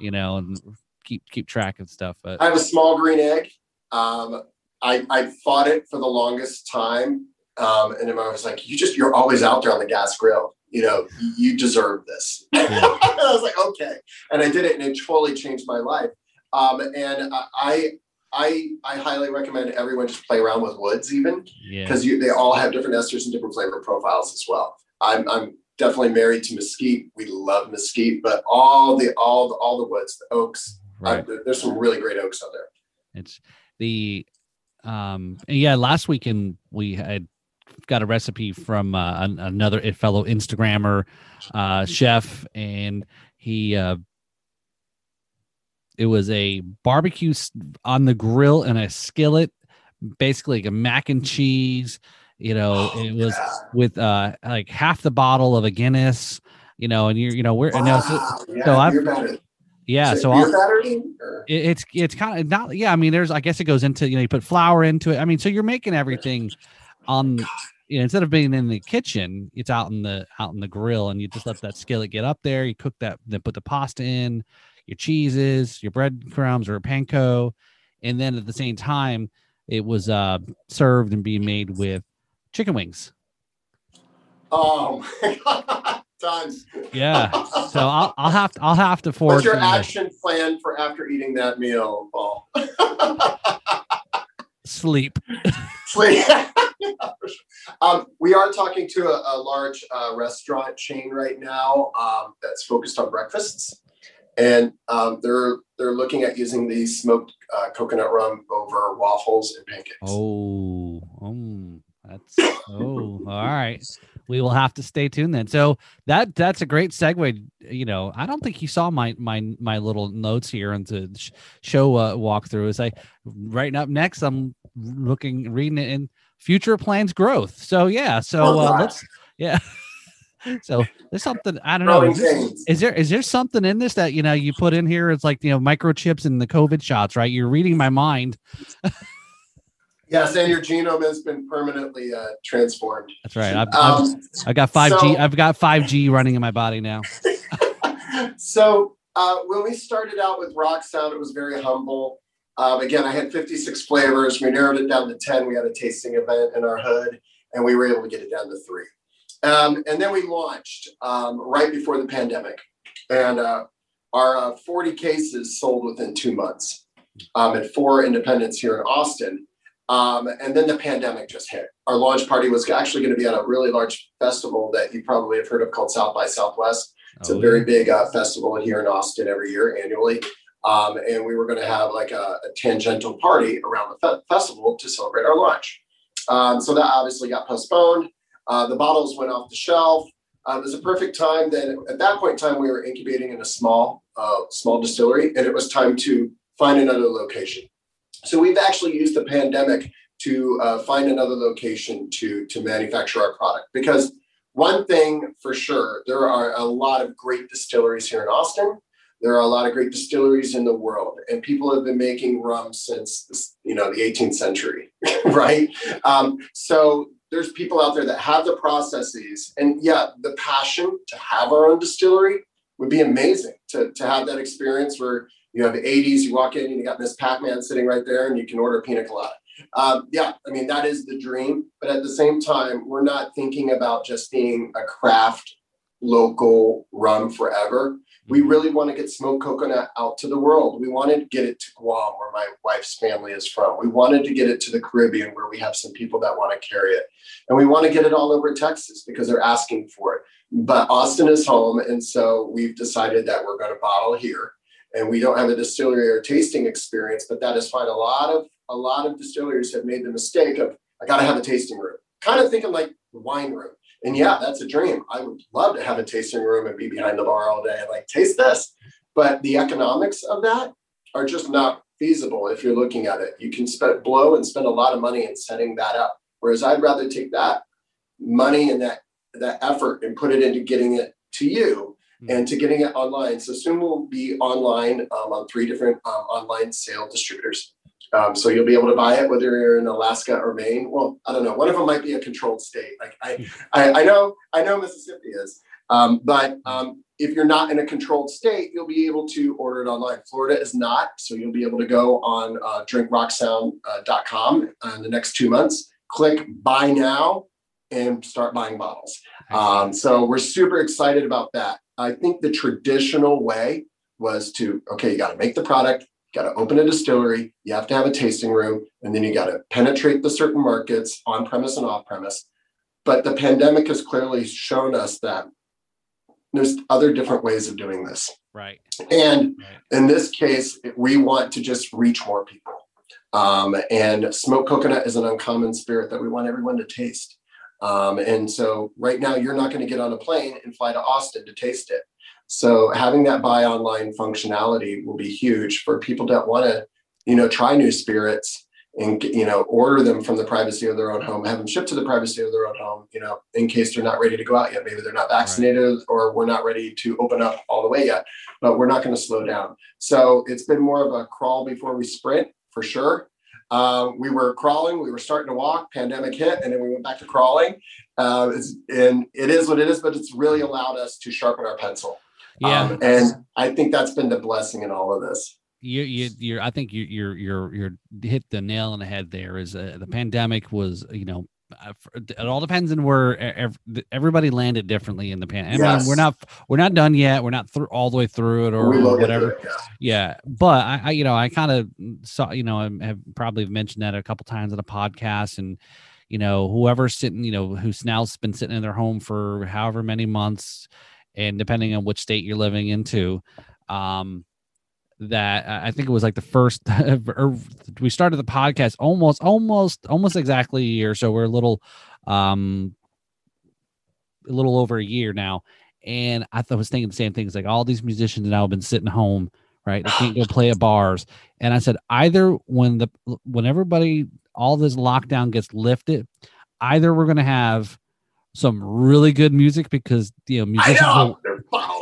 you know, and keep keep track of stuff. But I have a small green egg. Um, I I fought it for the longest time, um, and then I was like, "You just you're always out there on the gas grill. You know, you- deserve this." I was like, "Okay," and I did it, and it totally changed my life. Um, and I I I highly recommend everyone just play around with woods, even yeah, because they all have different esters and different flavor profiles as well. I'm I'm definitely married to mesquite. We love mesquite, but all the all the, all the woods, the oaks. right. uh, there's some really great oaks out there. It's the um yeah, last weekend we had got a recipe from uh, an, another fellow Instagrammer uh chef and he uh it was a barbecue on the grill and a skillet, basically like a mac and cheese. You know, Oh, it was yeah. with uh like half the bottle of a Guinness. You know, and you're you know we're and now so, yeah, so I've- yeah, so it- it's it's kind of not yeah. I mean, there's I guess it goes into you know you put flour into it. I mean, so you're making everything on you know instead of being in the kitchen, it's out in the out in the grill, and you just let that skillet get up there. You cook that, then put the pasta in, your cheeses, your breadcrumbs or a panko, and then at the same time, it was uh served and being made with chicken wings. Oh my god, done. Yeah. So I'll I'll have to I'll have to forward. What's your action plan for after eating that meal, Paul? sleep. Sleep. um, we are talking to a, a large uh, restaurant chain right now um, that's focused on breakfasts, and um, they're they're looking at using the smoked uh, coconut rum over waffles and pancakes. Oh, um, that's oh, all right. We will have to stay tuned then. So that that's a great segue. You know, I don't think you saw my my my little notes here into the show uh, walkthrough. Is I right up next, I'm looking reading it in future plans growth. So yeah, so Oh, uh, let's yeah. so there's something I don't know. Is, this- is there is there something in this that you know you put in here? It's like you know microchips and the COVID shots, right? You're reading my mind. Yes, and your genome has been permanently uh, transformed. That's right. I've, I've, Um, I got five G. So- I've got five G running in my body now. so uh, when we started out with Rock Sound, it was very humble. Um, again, I had 56 flavors. We narrowed it down to 10. We had a tasting event in our hood, and we were able to get it down to three. Um, and then we launched um, right before the pandemic, and uh, our uh, 40 cases sold within two months um, at four independents here in Austin. Um, and then the pandemic just hit. Our launch party was actually going to be at a really large festival that you probably have heard of called South by Southwest. It's Oh, a very big uh, festival here in Austin every year, annually. Um, and we were going to have like a, a tangential party around the fe- festival to celebrate our launch. Um, so that obviously got postponed. Uh, the bottles went off the shelf. Uh, it was a perfect time. Then at that point in time, we were incubating in a small, uh, small distillery, and it was time to find another location. So we've actually used the pandemic to uh, find another location to to manufacture our product because one thing for sure, there are a lot of great distilleries here in Austin. There are a lot of great distilleries in the world, and people have been making rum since you know the 18th century, right? Um, so there's people out there that have the processes, and yeah, the passion to have our own distillery would be amazing to to have that experience where you have the 80s, you walk in and you got Miss Pac-Man sitting right there, and you can order a pina colada um, yeah, I mean, that is the dream. But at the same time, we're not thinking about just being a craft local rum forever. We really want to get smoked coconut out to the world. We wanted to get it to Guam, where my wife's family is from. We wanted to get it to the Caribbean, where we have some people that want to carry it. And we want to get it all over Texas because they're asking for it. But Austin is home. And so we've decided that we're going to bottle here. And we don't have a distillery or tasting experience, but that is fine. A lot of a lot of distilleries have made the mistake of I got to have a tasting room, kind of thinking like the wine room. And yeah, that's a dream. I would love to have a tasting room and be behind the bar all day and like taste this. But the economics of that are just not feasible if you're looking at it. You can spend blow and spend a lot of money in setting that up. Whereas I'd rather take that money and that that effort and put it into getting it to you and to getting it online. So soon we'll be online um, on three different um, online sale distributors. Um, so you'll be able to buy it whether you're in Alaska or Maine. Well, I don't know. One of them might be a controlled state. Like I, I, I know, I know Mississippi is, um, but um, if you're not in a controlled state, you'll be able to order it online. Florida is not, so you'll be able to go on uh, drinkrocksound.com in the next two months. Click buy now and start buying bottles. Um, so we're super excited about that. I think the traditional way was to okay, you got to make the product, you got to open a distillery, you have to have a tasting room, and then you got to penetrate the certain markets on premise and off premise. But the pandemic has clearly shown us that there's other different ways of doing this. Right. And Right. in this case, we want to just reach more people. Um, and smoked coconut is an uncommon spirit that we want everyone to taste. Um, and so right now you're not going to get on a plane and fly to Austin to taste it. So having that buy online functionality will be huge for people that want to, you know, try new spirits and you know order them from the privacy of their own home, have them shipped to the privacy of their own home, you know, in case they're not ready to go out yet. Maybe they're not vaccinated or we're not ready to open up all the way yet, but we're not going to slow down. So it's been more of a crawl before we sprint for sure. Uh, we were crawling, we were starting to walk, pandemic hit, and then we went back to crawling. Uh, and it is what it is, but it's really allowed us to sharpen our pencil. Yeah. Um, and I think that's been the blessing in all of this. you you you're I think you you're you're you're hit the nail on the head there is uh, the pandemic was you know it all depends on where everybody landed differently in the pan. I mean, Yes. we're not we're not done yet. We're not through all the way through it or, we will or get to whatever. it, yeah. Yeah, but I, I you know, I kind of saw, you know, I have probably mentioned that a couple times on a podcast, and you know, whoever's sitting, you know, who's now been sitting in their home for however many months, and depending on which state you're living into, um, that I I think it was like the first, or we started the podcast almost, almost, almost exactly a year, so we're a little, um, a little over a year now, and I thought was thinking the same things, like all these musicians now have been sitting home right? They can't go play at bars. And I said, either when the when everybody all this lockdown gets lifted, either we're gonna have some really good music because you know musicians know will- they're bottled up.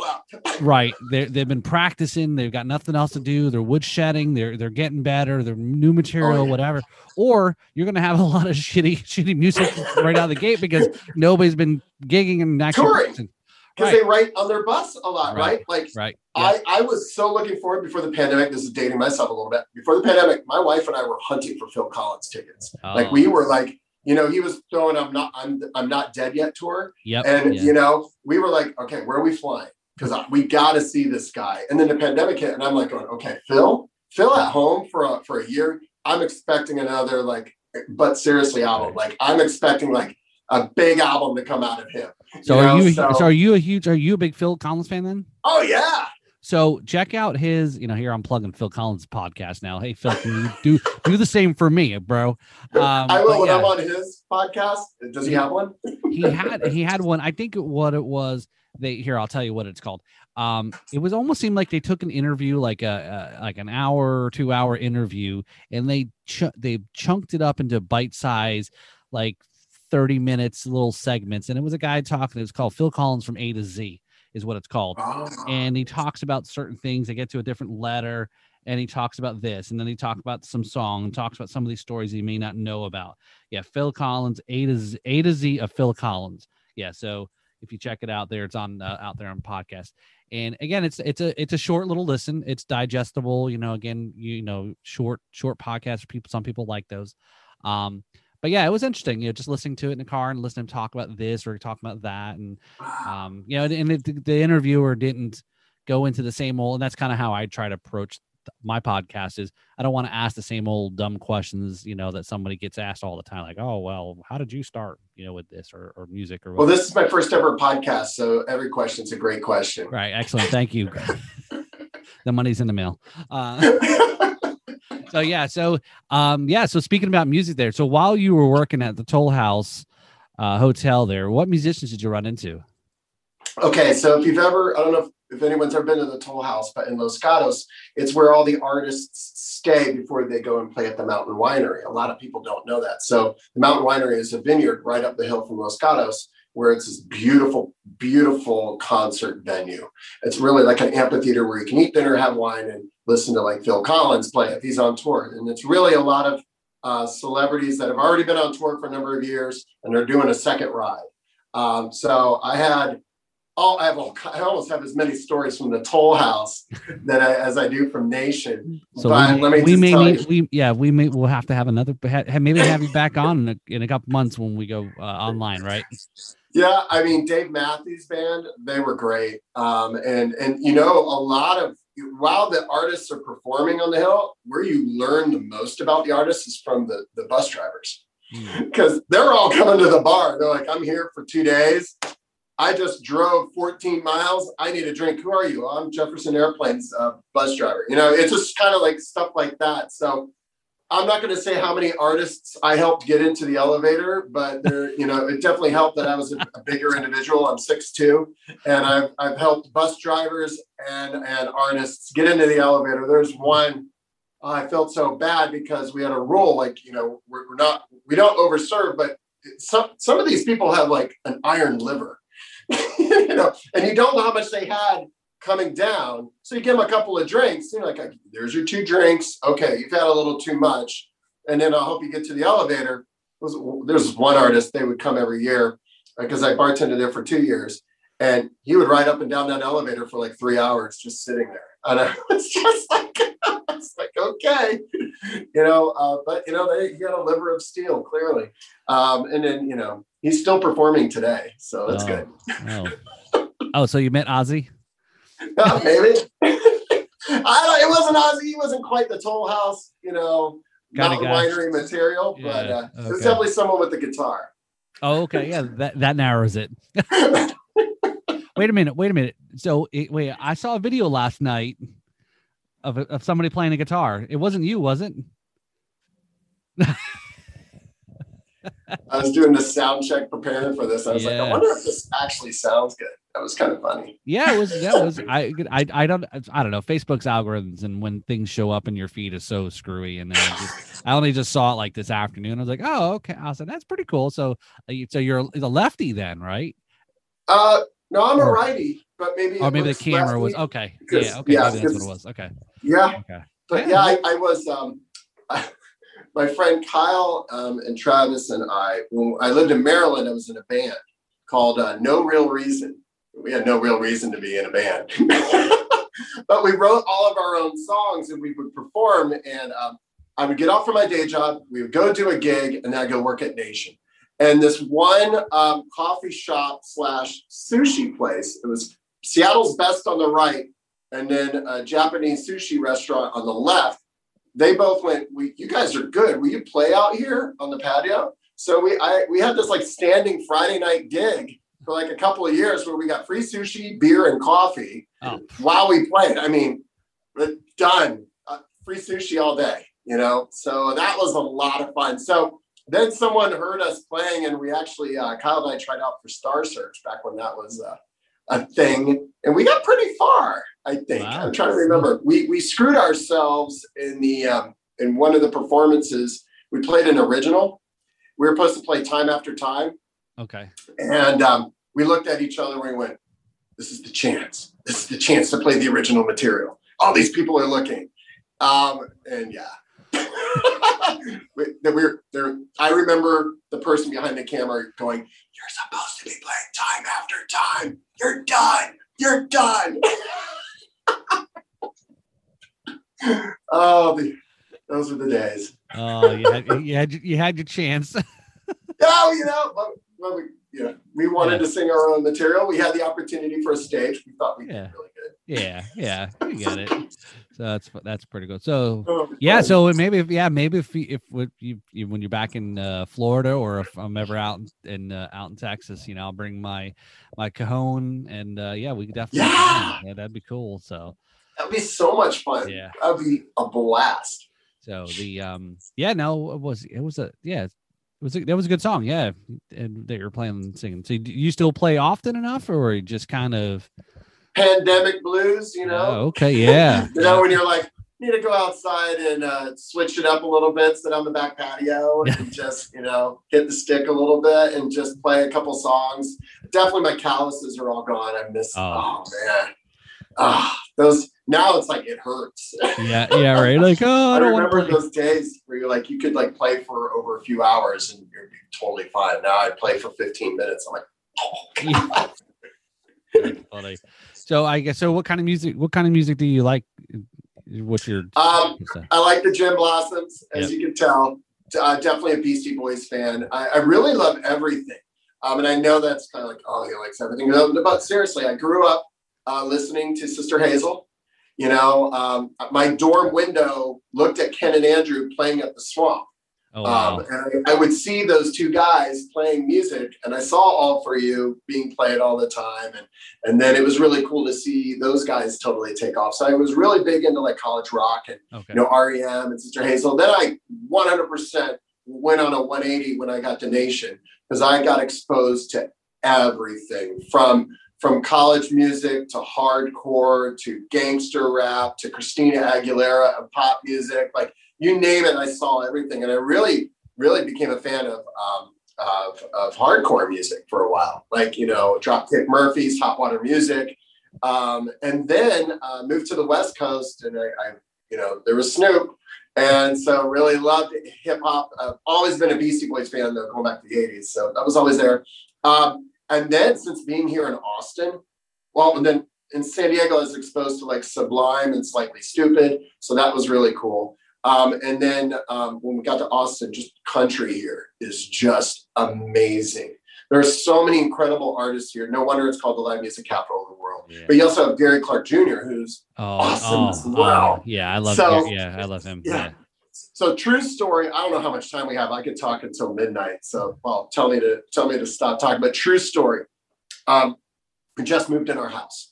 Right they they've been practicing they've got nothing else to do they're woodshedding. they're they're getting better they're new material Oh, yeah. whatever or you're gonna have a lot of shitty shitty music right out of the gate because nobody's been gigging and actually Touring. Because they write on their bus a lot, Right. right? Like right. I, I was so looking forward before the pandemic. This is dating myself a little bit. Before the pandemic, my wife and I were hunting for Phil Collins tickets. Like Oh, we were like, you know, he was throwing "I'm not I'm I'm not dead yet" tour, yep and yeah. you know, we were like, okay, where are we flying? Because we got to see this guy. And then the pandemic hit, and I'm like, going, okay, Phil, Phil at home for a, for a year. I'm expecting another like, but seriously album. Like I'm expecting like a big album to come out of him. So you are know, you so- so, are you a huge are you a big Phil Collins fan then? Oh yeah. So check out his, you know, here I'm plugging Phil Collins podcast now. Hey Phil, can you do do the same for me, bro? Um, I will when yeah, I'm on his podcast. Does he have one? he had he had one. I think what it was. They here I'll tell you what it's called. Um, it was almost seemed like they took an interview, like a, a like an hour or two hour interview, and they ch- they chunked it up into bite size, like thirty minutes little segments. And it was a guy talking. It was called Phil Collins from A to Z, is what it's called. Oh. and he talks about certain things. They get to a different letter, and he talks about this, and then he talks about some song, and talks about some of these stories he may not know about. Yeah, Phil Collins, A to Z, A to Z of Phil Collins. Yeah, so if you check it out there, it's on uh, out there on podcast. And again, it's it's a it's a short little listen. It's digestible. You know, again, you know, short short podcast People, some people like those. Um, but yeah, it was interesting. You know, just listening to it in the car and listening to talk about this or talk about that, and um you know and, and it, the interviewer didn't go into the same old and that's kind of how i try to approach my podcast is i don't want to ask the same old dumb questions you know that somebody gets asked all the time like oh well how did you start you know with this or, or music or Well, this is my first ever podcast, so every question's a great question. right excellent thank you. The money's in the mail. Uh so yeah so um yeah so speaking about music there so while you were working at the toll house uh hotel there what musicians did you run into okay, so if you've ever, I don't know if, if anyone's ever been to the Toll House, but in Los Gatos, it's where all the artists stay before they go and play at the Mountain Winery. A lot of people don't know that. So the Mountain Winery is a vineyard right up the hill from Los Gatos, where it's this beautiful, beautiful concert venue. It's really like an amphitheater where you can eat dinner, have wine, and listen to like Phil Collins play if he's on tour. And it's really a lot of uh, celebrities that have already been on tour for a number of years and they're doing a second ride. Um, so I had all I have all, I almost have as many stories from the Toll House that I, as I do from Nation. So But we, let me we just may need, we yeah we may we'll have to have another maybe have you back on in a, in a couple months when we go uh, online right Yeah, I mean Dave Matthews Band, they were great. Um, and and you know a lot of while the artists are performing on the hill, where you learn the most about the artists is from the the bus drivers because they're all coming to the bar. They're like, I'm here for two days. I just drove 14 miles. I need a drink. Who are you? I'm Jefferson Airplanes uh, bus driver. You know, it's just kind of like stuff like that. So I'm not going to say how many artists I helped get into the elevator, but there, you know, it definitely helped that I was a, a bigger individual. I'm 6'2", and I've I've helped bus drivers and and artists get into the elevator. There's one I felt so bad because we had a rule like you know we're, we're not we don't overserve, but some some of these people have like an iron liver, you know, and you don't know how much they had coming down. So you give them a couple of drinks. You're like, there's your two drinks. Okay, you've had a little too much. And then I'll help you get to the elevator. There's one artist, they would come every year uh, because I bartended there for two years. And he would ride up and down that elevator for like three hours just sitting there. And I was just like, it's like, okay, you know, uh, but you know, they, he had a liver of steel, clearly. Um, and then, you know, he's still performing today. So that's Oh. good. Oh. oh, so you met Ozzy? Uh, maybe. I don't, it wasn't Ozzy. He wasn't quite the Toll House, you know, Got mountain winery material, but Yeah, uh, it was definitely someone with the guitar. Oh, okay. Yeah, that that narrows it. Wait a minute. Wait a minute. So it, wait, I saw a video last night of of somebody playing a guitar. It wasn't you, was it? I was doing the sound check preparing for this. I was like, I wonder if this actually sounds good. That was kind of funny. Yeah, it was. That was. I. I. I don't. I don't know. Facebook's algorithms and when things show up in your feed is so screwy. And then I, just, I only just saw it like this afternoon. I was like, oh, okay. I said that's pretty cool. So, uh, so you're the lefty then, right? Uh, no, I'm a righty, but maybe Or maybe the camera was okay. because- Yeah. Okay. yeah, maybe that's what it was. Okay. Yeah, Okay. but Yeah. yeah, I, I was. Um, my friend Kyle um, and Travis and I, when I lived in Maryland, I was in a band called uh, No Real Reason. We had no real reason to be in a band, but we wrote all of our own songs and we would perform. And um, I would get off from my day job, we would go do a gig, and then I'd go work at Nation. And this one um, coffee shop slash sushi place, it was Seattle's Best on the right, and then a Japanese sushi restaurant on the left. They both went, we, you guys are good. Will you play out here on the patio? So we I we had this like standing Friday night gig for like a couple of years where we got free sushi, beer, and coffee Oh. while we played. I mean, done. Uh, free sushi all day, you know? So that was a lot of fun. So then someone heard us playing, and we actually, uh, Kyle and I tried out for Star Search back when that was uh, a thing, and we got pretty far. I think Wow. I'm trying to remember. We we screwed ourselves in the um, in one of the performances. We played an original. We were supposed to play time after time, Okay. and um, we looked at each other and we went, "This is the chance. This is the chance to play the original material. All these people are looking." Um, and yeah, that we're there. I remember the person behind the camera going, "You're supposed to be playing time after time. You're done. You're done." oh, the, those were the days. Oh, you had you had you had your chance. No, oh, you know, well, well, we, you know, we wanted Yeah. to sing our own material. We had the opportunity for a stage. We thought we Yeah. did really good. yeah. Yeah. You get it. So that's that's pretty good. So Oh, Yeah, so maybe if yeah, maybe if you- if you, you when you're back in uh, Florida or if I'm ever out in- uh, out in Texas, you know, I'll bring my my cajon and uh, yeah, we could definitely Yeah. yeah, that'd be cool. So that'd be so much fun. yeah, That'd be a blast. so the um yeah, no, it was it was a yeah, it was a, that was a good song, yeah, and that you're playing and singing. So do you still play often enough, or you just kind of Pandemic blues, you know. Oh, okay, yeah, you know, when you're like, need to go outside and uh, switch it up a little bit, sit on the back patio and just, you know, hit the stick a little bit and just play a couple songs. Definitely my calluses are all gone. I miss, Oh. oh, man. Ah, those, now it's like it hurts. yeah, yeah, right. Like oh, I I don't remember those days where you're like, you could like play for over a few hours and you're totally fine. Now I play for 15 minutes. I'm like, oh, God. That's funny. So I guess so. What kind of music? What kind of music do you like? What's your? Um. I like the Gin Blossoms, as Yep. you can tell. Uh, definitely a Beastie Boys fan. I, I really love everything. Um, and I know that's kind of like, oh, he likes everything. But seriously, I grew up uh, listening to Sister Hazel. You know, um, my dorm window looked at Ken and Andrew playing at the swamp. Oh wow. Um, and I, I would see those two guys playing music, and I saw All For You being played all the time. And, and then it was really cool to see those guys totally take off. So I was really big into like college rock and, okay. you know, REM and Sister Hazel. Then I 100% went on a 180 when I got to Nation because I got exposed to everything from from college music to hardcore to gangster rap to Christina Aguilera and pop music. Like you name it, I saw everything, and I really, really became a fan of um, of, of hardcore music for a while. Like you know, Dropkick Murphys, Hot Water Music, um, and then uh, moved to the West Coast, and I, I, you know, there was Snoop. And so really loved hip hop. I've always been a Beastie Boys fan though, going back to the 80s. So that was always there. Um, and then since being here in Austin, well, and then in San Diego, I was exposed to like Sublime and Slightly Stoopid. So that was really cool. Um, and then um, when we got to Austin, just country here is just amazing. There's so many incredible artists here. No wonder it's called the live music capital of the world. Yeah. But you also have Gary Clark Jr., who's Oh, awesome oh, as well. oh, yeah, I love. So- yeah, I love him. Yeah. Yeah. so true story. I don't know how much time we have. I could talk until midnight. So well, tell me to tell me to stop talking. But true story. Um, we just moved in our house,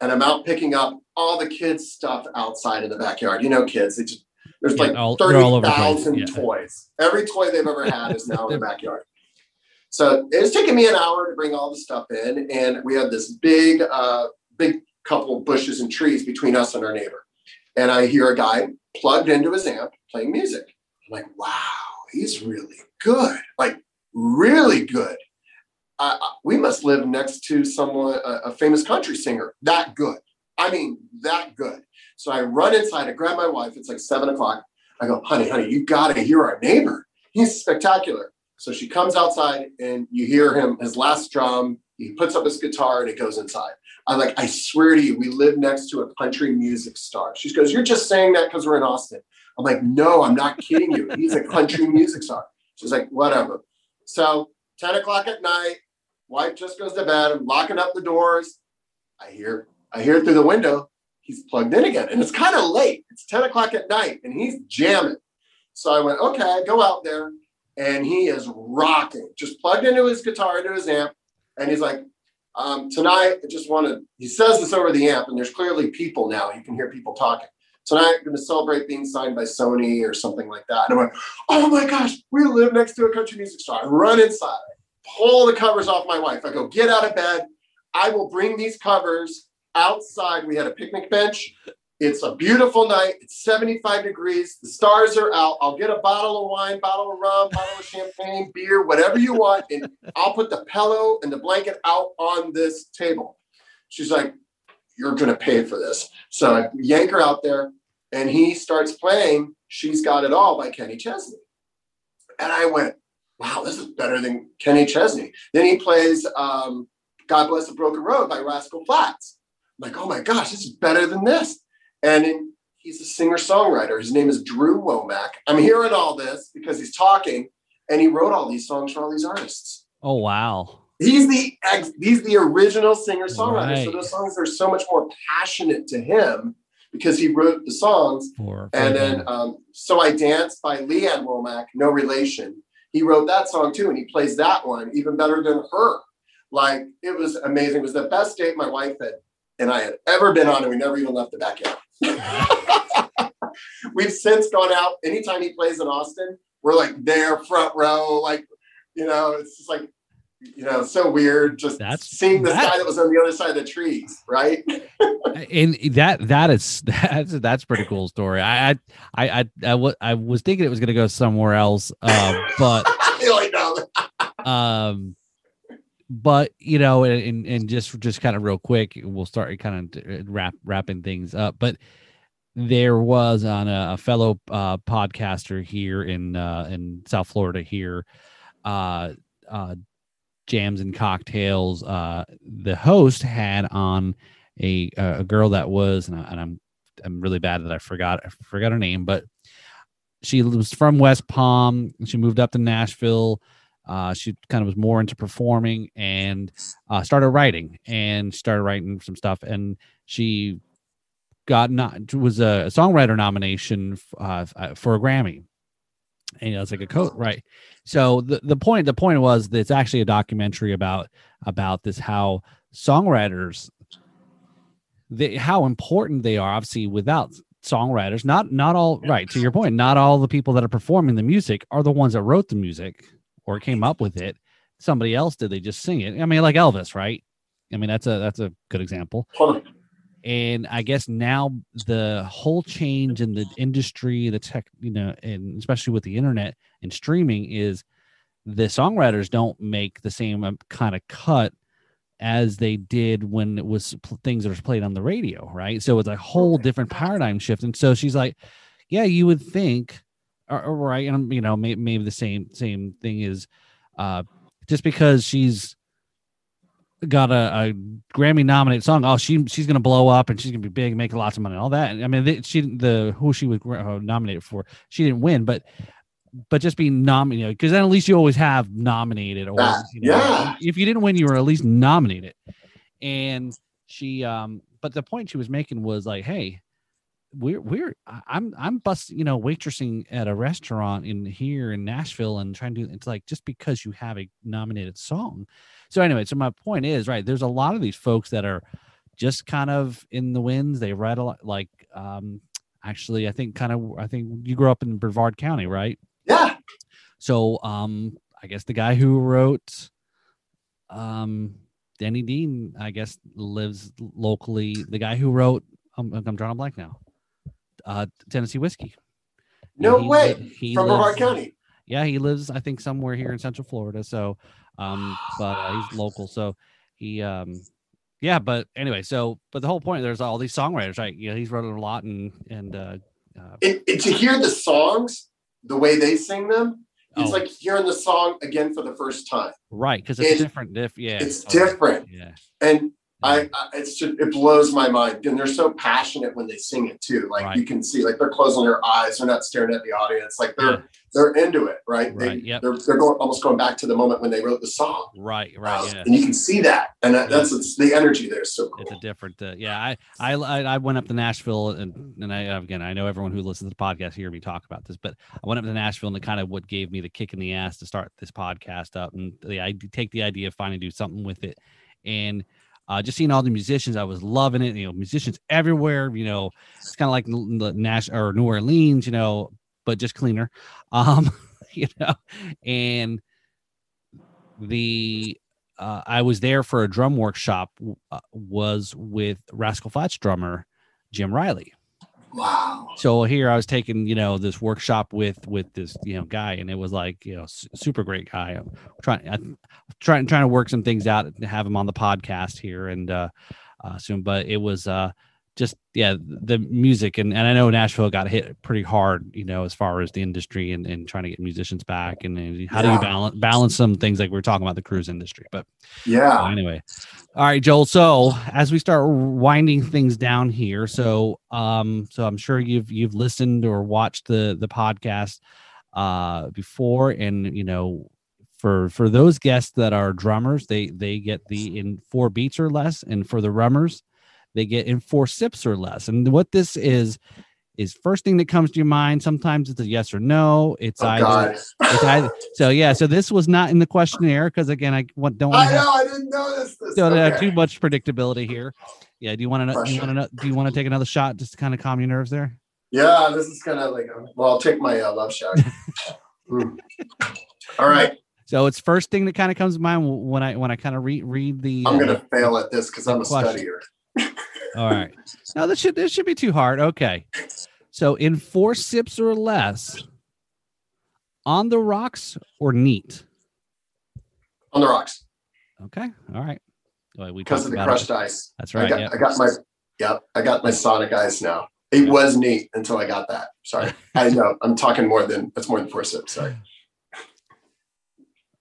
and I'm out picking up all the kids' stuff outside in the backyard. You know, kids. They just there's Yeah, like all- they're all over the place, thousand yeah. toys. Every toy they've ever had is now in the backyard. So it's taken me an hour to bring all the stuff in, and we have this big, uh, big couple of bushes and trees between us and our neighbor. And I hear a guy plugged into his amp playing music. I'm like, wow, he's really good, like really good. Uh, we must live next to someone, a, a famous country singer, that good. I mean, that good. So I run inside, I grab my wife. It's like seven o'clock. I go, honey, honey, you got to hear our neighbor. He's spectacular. So she comes outside and you hear him, his last drum, he puts up his guitar and it goes inside. I'm like, I swear to you, we live next to a country music star. She goes, You're just saying that because we're in Austin. I'm like, No, I'm not kidding you. He's a country music star. She's like, Whatever. So 10 o'clock at night, wife just goes to bed. I'm locking up the doors. I hear, I hear through the window, he's plugged in again. And it's kind of late. It's 10 o'clock at night and he's jamming. So I went, okay, go out there and he is rocking, just plugged into his guitar, into his amp. And he's like, um, tonight, I just want to, he says this over the amp, and there's clearly people now. You can hear people talking. Tonight, I'm going to celebrate being signed by Sony or something like that. And I went, oh my gosh, we live next to a country music star. I run inside, pull the covers off my wife. I go, get out of bed. I will bring these covers outside. We had a picnic bench. It's a beautiful night. It's 75 degrees. The stars are out. I'll get a bottle of wine, bottle of rum, bottle of champagne, beer, whatever you want. And I'll put the pillow and the blanket out on this table. She's like, You're going to pay for this. So I yank her out there and he starts playing She's Got It All by Kenny Chesney. And I went, Wow, this is better than Kenny Chesney. Then he plays um, God Bless the Broken Road by Rascal Flatts. Like, Oh my gosh, this is better than this. And in, he's a singer songwriter. His name is Drew Womack. I'm hearing all this because he's talking and he wrote all these songs for all these artists. Oh wow. He's the ex, he's the original singer songwriter. So those songs are so much more passionate to him because he wrote the songs. For And then um, So I Danced by Lee Ann Womack, no relation. He wrote that song too, and he plays that one even better than her. Like it was amazing. It was the best date my wife had and I had ever been on, and we never even left the backyard. We've since gone out. Anytime he plays in Austin, we're like there, front row. Like, you know, it's just like, you know, so weird just That's- seeing this that- guy that was on the other side of the trees, right? and that that is that's that's a pretty cool story. I I I I, I, was thinking it was gonna go somewhere else, uh, but like, no. um but you know and, and just just kind of real quick we'll start kind of wrap wrapping things up but there was on a, a fellow uh podcaster here in uh in south florida here uh uh jams and cocktails uh the host had on a a girl that was and, I, and i'm i'm really bad that i forgot i forgot her name but she was from west palm. She moved up to nashville uh, she kind of was more into performing and uh, started writing and started writing some stuff. And she got not was a songwriter nomination uh, uh, for a Grammy. and you know, it's like a coat, right? So the the point the point was that it's actually a documentary about about this how songwriters they how important they are. Obviously, without songwriters, not not all right to your point, not all the people that are performing the music are the ones that wrote the music or came up with it. Somebody else did. They just sing it. I mean, like Elvis, right? I mean, that's a that's a good example and I guess now the whole change in the industry, the tech, you know, and especially with the internet and streaming, is the songwriters don't make the same um, kind of cut as they did when it was pl- things that was played on the radio, right? So it's a whole different paradigm shift. And so she's like, "Yeah, you would think, right?" And I'm, you know, maybe, maybe the same same thing is, uh, just because she's got a, a Grammy nominated song. Oh, she she's gonna blow up and she's gonna be big, make lots of money, all that. And, I mean, they, she the who she was uh, nominated for, she didn't win, but but just being nominated because then at least you always have nominated or That- you know, yeah. if you didn't win, you were at least nominated. And she um, but the point she was making was like, hey. We're we're I'm I'm busting you know waitressing at a restaurant in here in Nashville and trying to do it's like just because you have a nominated song so anyway, so my point is, right, there's a lot of these folks that are just kind of in the winds. They write a lot like um actually I think kind of I think you grew up in Brevard County, right? Yeah. So um I guess the guy who wrote um Danny Dean, I guess, lives locally. The guy who wrote um, I'm drawing a blank now. Uh Tennessee whiskey. No He way. he From Brevard lives- County. yeah he lives i think somewhere here in central florida so um but uh, he's local so he um yeah but anyway so but the whole point there's all these songwriters right yeah he's wrote a lot and and uh, uh It, it, to hear the songs, the way they sing them, it's Oh. like hearing the song again for the first time. right because it's it- different diff yeah it's totally. different. yeah And I, I it's just it blows my mind. And they're so passionate when they sing it too. Like Right. you can see, like they're closing their eyes, they're not staring at the audience, like they're Yeah. they're into it, right? They, yep. They're they're going almost going back to the moment when they wrote the song. right right Um, yeah And you can see that. And that, that's it's, the energy there so cool. it's a different uh, yeah I, I i went up to nashville and and i again i know everyone who listens to the podcast hear me talk about this but i went up to nashville and it kind of what gave me the kick in the ass to start this podcast up and the i take the idea of finally do something with it and uh, just seeing all the musicians, I was loving it. You know, musicians everywhere. You know, it's kind of like the Nash or New Orleans. You know, but just cleaner. Um, you know, and the uh, I was there for a drum workshop. Uh, was with Rascal Flatts drummer Jim Riley. Wow. So here I was taking, you know, this workshop with with this, you know, guy, and it was like, you know, su- super great guy. I'm trying, I'm trying, trying to work some things out to have him on the podcast here and uh, uh soon. But it was uh just yeah, the music and and I know Nashville got hit pretty hard, you know, as far as the industry and, and trying to get musicians back and, and how do you balance balance some things like we are talking about the cruise industry, but. Yeah. So anyway, all right, Joel. So as we start winding things down here, so um, so I'm sure you've you've listened or watched the the podcast uh before, and you know, for for those guests that are drummers, they they get the in four beats or less, and for the rummers, they get in four sips or less. And what this is is first thing that comes to your mind. Sometimes it's a yes or no. It's Oh either it's either so yeah. So this was not in the questionnaire because again, I want, don't want I to have know. I didn't notice this. don't have too much predictability here. Yeah. Do you want to? Do you want to? Do you want to take another shot just to kind of calm your nerves there? Yeah, this is kind of like, well, I'll take my uh, love shot. Mm. All right. So it's first thing that kind of comes to mind when I when I kind of read read the. I'm uh, going to fail at this because I'm a Question. studier. All right. No, this should this should be too hard. Okay. So in four sips or less, on the rocks or neat. On the rocks Okay. All right. Well, we because of the about crushed it. ice. That's I right. got, Yeah. I got my, yep, I got my sonic ice now. It was neat until I got that. Sorry. I know I'm talking more than, that's more than four sips. Sorry.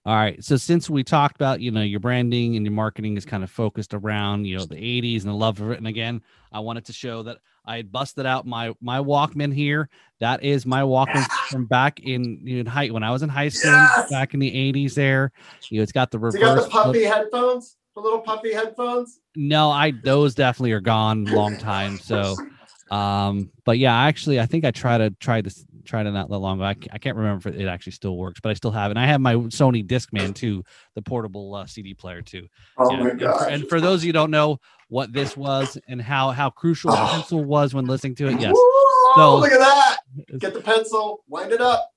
All right. So since we talked about, you know, your branding and your marketing is kind of focused around, you know, the 80s and the love of it. And again, I wanted to show that I had busted out my my Walkman here. That is my Walkman from back in in high when I was in high school Yes! back in the 80s there. You know, it's got the So reverse. you got the flip- headphones? The little puppy headphones? No, I those definitely are gone long time. So um, but yeah, actually I think I try to try to tried it not that long ago. I, I can't remember if it actually still works, but I still have it. And I have my Sony Discman too, the portable uh, CD player too. Oh Yeah, my and for- god. And for those of you who don't know what this was and how how crucial the Oh. pencil was when listening to it, yes. Woo, So- look at that. Get the pencil, wind it up.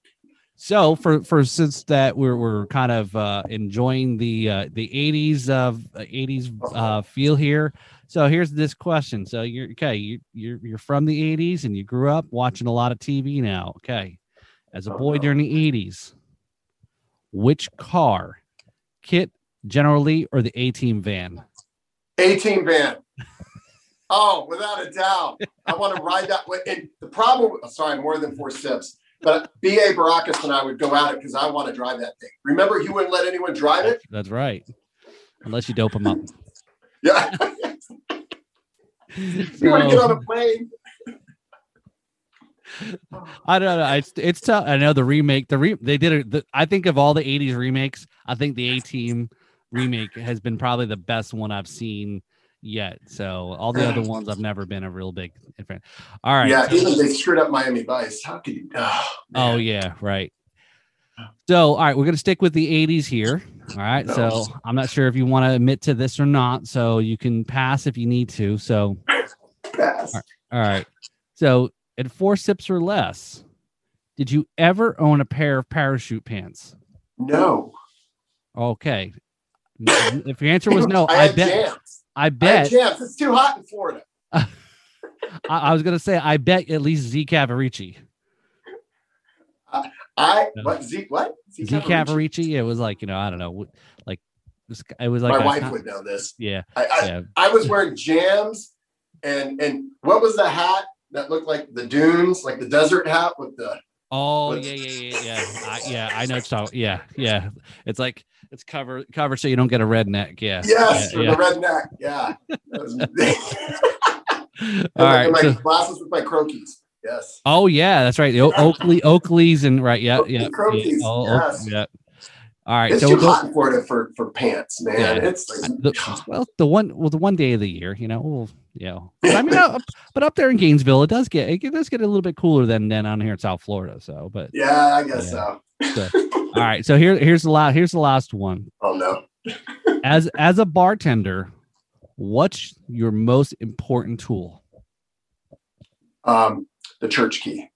So for for since that we're we're kind of uh, enjoying the uh, the eighties of eighties uh, feel here. So here's this question. So you're okay. You you're you're from the eighties and you grew up watching a lot of TV now. Okay, as a boy Uh-huh. during the eighties, which car, Kit, General Lee, or the A Team van? A Team van. Oh, without a doubt. I want to ride that way. And the problem, sorry, more than four steps. but B.A. Baracus and I would go at it because I want to drive that thing. Remember, he wouldn't let anyone drive it? That's right. Unless you dope them up. Yeah. He wouldn't get on a plane. I don't know. It's it's tough. I know the remake. The re they did it. The, I think of all the '80s remakes, I think the A Team remake has been probably the best one I've seen yet. So all the other ones I've never been a real big fan. All right. Yeah, even they screwed up Miami Vice. How could you? Oh, oh yeah, right. So all right, we're gonna stick with the '80s here. All right. So I'm not sure if you want to admit to this or not. So you can pass if you need to. So Pass. All right. So at four sips or less, did you ever own a pair of parachute pants? No. Okay. If your answer was no, I, I, bet. jams. I I bet. jams. It's too hot in Florida. I, I was gonna say I bet at least Z Cavaricci. I what Zeke what Zeke Cavaricci. It was like you know I don't know like. It was like My wife con- would know this. Yeah. I, I, Yeah. I was wearing jams and and what was the hat that looked like the dunes, like the desert hat with the Oh What's- yeah yeah yeah yeah. I, yeah I know. It's all, yeah yeah. It's like it's cover cover so you don't get a redneck. Yeah. yes, Yeah, with yeah. the redneck. Yeah. That was, and All right. my so- glasses with my Croakies. Yes. Oh yeah, that's right. The o- Oakley, Oakleys, and right, yeah, Oakley yeah, Croakies, yeah. Oh, yes. yeah. All right, It's so too we'll go, hot in Florida for for pants, man. Yeah. It's like the, well, the one, well, the one day of the year, you know, well, yeah. But I mean, up, but up there in Gainesville, it does get it does get a little bit cooler than than on here in South Florida. So, but yeah, I guess Yeah. so. all right, so here here's the last here's the last one. Oh no. As as a bartender, what's your most important tool? um, the church key.